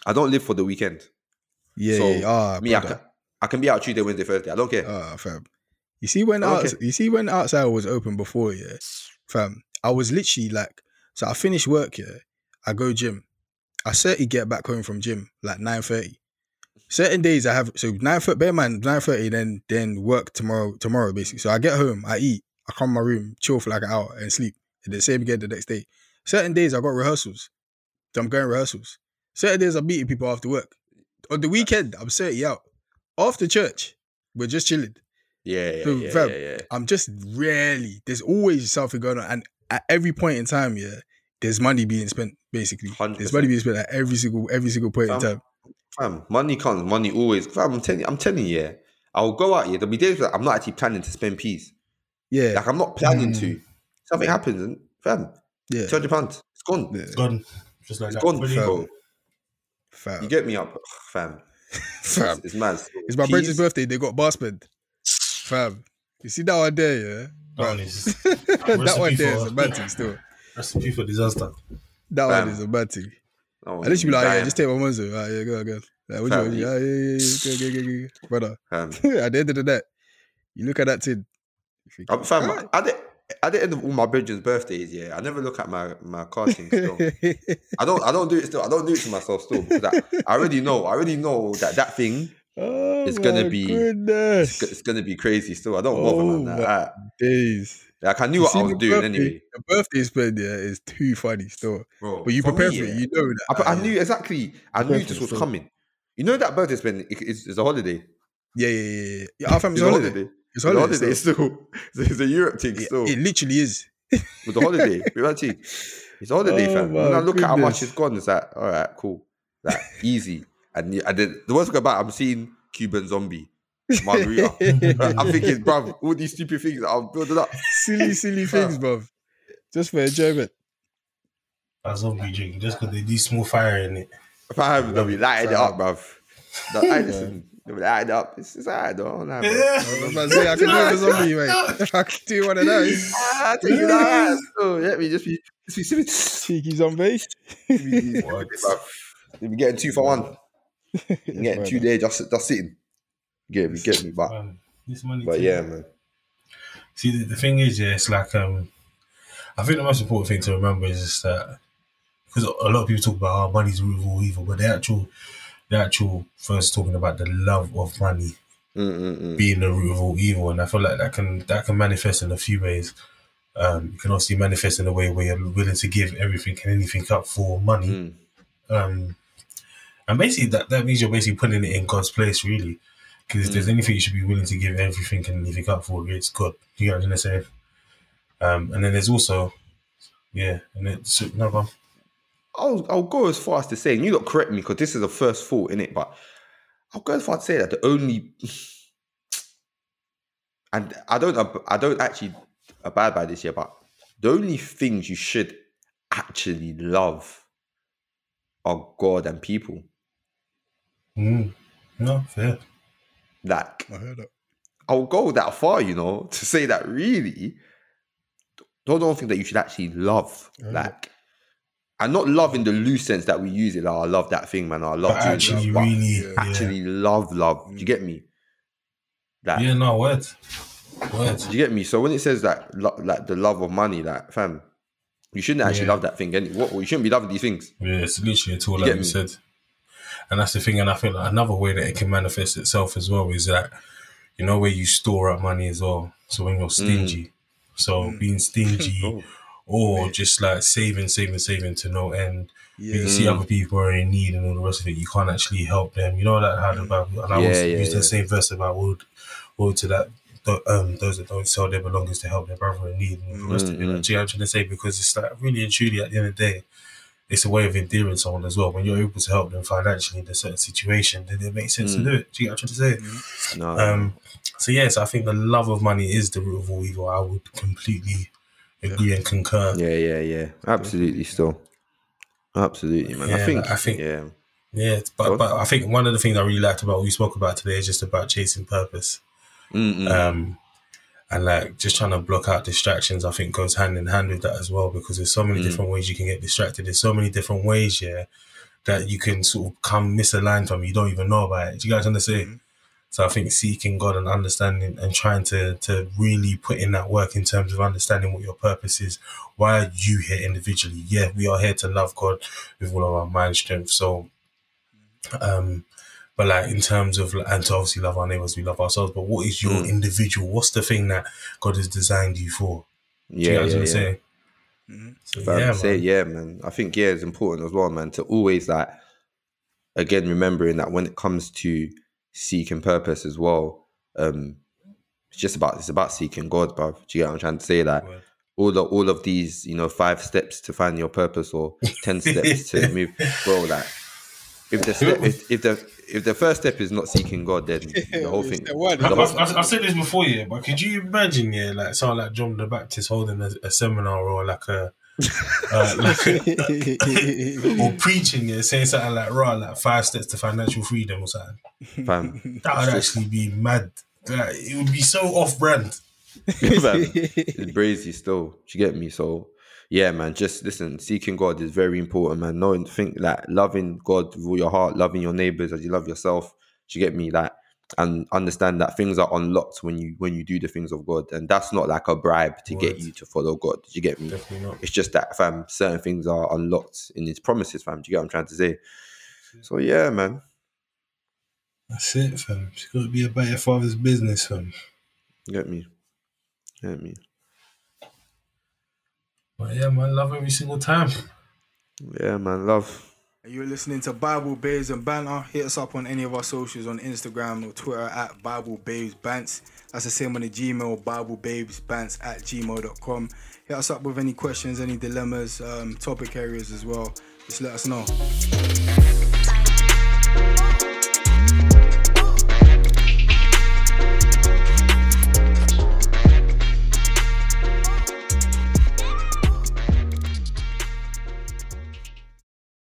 I don't live for the weekend. Yeah, So, yeah. Ah, me, I can, I can be out Tuesday, Wednesday, Thursday. I don't care. Ah, fam. You see when Okay. outs- you see when outside was open before, yeah, fam. I was literally like, so I finish work, yeah. I go gym. I certainly get back home from gym like nine thirty. Certain days I have so nine thirty. Bear in mind nine thirty, then then work tomorrow. Tomorrow basically. So I get home, I eat, I come in my room, chill for like an hour, and sleep. And the same again the next day. Certain days I got rehearsals. So I'm going rehearsals. Certain days I'm meeting people after work. On the weekend, I'm certainly out. After church, we're just chilling. Yeah, yeah, So, yeah, fam, yeah, yeah. I'm just rarely. There's always something going on, and at every point in time, yeah, there's money being spent. Basically, 100%. there's money being spent at every single every single point in time. Fam, money comes, money always. Fam, I'm telling you, I'm telling you, yeah. I'll go out here. There'll be days that I'm not actually planning to spend peas. Yeah, Like I'm not planning Mm. to. Something happens and fam, yeah, two hundred pounds, it's gone. yeah. It's gone. Just like It's that. gone, Fully bro. gone. Fam. You get me up, fam. *laughs* Fam. It's, it's mad. It's my Keys, brother's birthday. They got bar spend. Fam. You see that one there, yeah? That one is *laughs* that one there is for- a bad thing still. recipe for disaster. That Fam. one is a bad thing. At least you be like, yeah, just take my money. Right, ah, yeah, go, go. Like, what Fam, want? you- Yeah, yeah, yeah, yeah, go, go, go, go. Brother. *laughs* At the end of the day, you look at that thing. you think, fam, "Alright." at the, at the end of all my brethren's birthdays, yeah, I never look at my my casting still. I don't I don't do it still. I don't do it to myself still because I, I already know. I already know that that thing *laughs* oh, It's gonna be- Goodness. it's gonna be crazy still. I don't bother Oh, man. I, days. like I knew You what I was doing birthday- anyway, The birthday spend yeah is too funny still. bro. But you for prepare me, for it. yeah, You know that. I, I knew exactly. I knew this was still. coming. You know that birthday spend is it's, it's a holiday. Yeah, yeah, yeah, yeah. Our family's It's a holiday. holiday. It's It's a holiday. holiday still. still. It's a- Europe thing It, still. it literally is. with the holiday. *laughs* Reality. It's a holiday, Oh fam. my When I look at how much goodness. it's gone, it's like, all right, cool. Like, easy. And, the- and then the worst thing about it, I'm seeing Cuban zombie, margarita. *laughs* I'm thinking, bruv, all these stupid things that I'm building up. silly, silly *laughs* things, bruv. Just for enjoyment. A zombie drink just because they do small fire in it. Fam, they'll be lighting it up, bruv. They'll, listen, be lighting it up. It's, it's all right, though. All right, bro. I was about to say, I can do it for zombie, mate. *laughs* I can do one of those. Ah, take it out. So, yeah, me just be, just. Cheeky zombie. What? *laughs* Bruv. They'll getting two for one. You're *laughs* getting two there just, just sitting. Get me, get me, but, this money. but thing- yeah, man. See, the, the thing is, yeah, it's like um, I think the most important thing to remember is just that because a lot of people talk about how money's the root of all evil, but the actual, the actual first talking about the love of money Mm-mm-mm. being the root of all evil, and I feel like that can that can manifest in a few ways. Um, you can obviously manifest in a way where you're willing to give everything and anything up for money. Mm. Um, and basically, that, that means you're basically putting it in God's place, really. Because if there's anything you should be willing to give everything and anything up for, it's God. You know what I'm saying? Um, and then there's also, yeah, and it's no one. I'll, I'll go as far as to say, and you lot correct me because this is a first thought in it, but I'll go as far as to say that the only, *laughs* and I don't, I don't actually abide by this here, but the only things you should actually love are God and people. Mm, no, fair. Like, I heard that. I'll go that far, you know, *laughs* to say that really, don't don't think that you should actually love, like, and not love in the loose sense that we use it. Like, I love that thing, man. I love doing actually, but really, yeah. yeah. actually love, love. Do you get me? That yeah, no, words. Words. do you get me? So when it says that, lo- like the love of money, like, fam, you shouldn't actually Yeah. love that thing. And what you shouldn't be loving these things. Yeah, it's literally a tool, You like you said. And that's the thing. And I feel like another way that it can manifest itself as well is that, you know, where you store up money as well. So when you're mm. stingy, so mm. being stingy *laughs* Oh. Or just like saving, saving, saving to no end. Yeah. You see other people are in need and all the rest of it. You can't actually help them. You know that how the Bible. And I Yeah, yeah, use yeah. the same verse about woe, woe to that. th- Um, those that don't sell their belongings to help their brother in need and all the rest of it. Mm-hmm. Like, do you know what I'm trying to say? Because it's like really and truly at the end of the day, it's a way of endearing someone as well. When you're able to help them financially in a certain situation, then it makes sense Mm. to do it. Do you get what I'm trying to say? No, Um, so yes, I think the love of money is the root of all evil. I would completely agree and concur. yeah, yeah, yeah. Absolutely, still, absolutely, man. I think, I think- yeah, Yeah, but but I think one of the things I really liked about what we spoke about today is just about chasing purpose. Mm-mm. Um, and like just trying to block out distractions, I think goes hand in hand with that as well because there's so many Mm. different ways you can get distracted. There's so many different ways, yeah, that you can sort of come misaligned from. You don't even know about it. Do you guys understand? So I think seeking God and understanding and trying to to really put in that work in terms of understanding what your purpose is. Why are you here individually? Yeah, we are here to love God with all of our mind strength. So, um, but like in terms of and to obviously love our neighbors, we love ourselves. But what is your Mm. individual? What's the thing that God has designed you for? Do you yeah, know what yeah, I'm yeah. saying? Mhm. So, yeah, say yeah, man. I think yeah, it's important as well, man, to always like again remembering that when it comes to seeking purpose as well, um, it's just about it's about seeking God, bruv. Do you get what I'm trying to say? Like Word. all the all of these, you know, five steps to find your purpose or ten *laughs* steps to move, bro. Like if the step, if, if the if the first step is not seeking God, then *laughs* the whole thing. Step the I've, whole- I've, I've said this before, yeah, but could you imagine, yeah, like someone like John the Baptist holding a, a seminar or like a Uh, like, or preaching it, saying something like raw, like five steps to financial freedom or something. Fam, That would actually be mad. Like, it would be so off brand. *laughs* *laughs* it's brazy still. Do you get me? So yeah, man. Just listen. Seeking God is very important, man. Knowing, think like loving God with all your heart, loving your neighbors as you love yourself. Do you get me? Like, and understand that things are unlocked when you when you do the things of God, and that's not like a bribe to get you to follow God. Do you get me? Not. It's just that, fam. Certain things are unlocked in His promises, fam. Do you get what I'm trying to say? So yeah, man. That's it, fam. It's got to be about your father's business, fam. Get me? Get me? But yeah, man, love every single time. Yeah, man. Love. You're listening to Bible Babes and Banter. Hit us up on any of our socials on Instagram or Twitter at Bible Babes Bants. That's the same on the Gmail, Bible Babes Bants at gmail.com. Hit us up with any questions, any dilemmas, um, topic areas as well. Just let us know.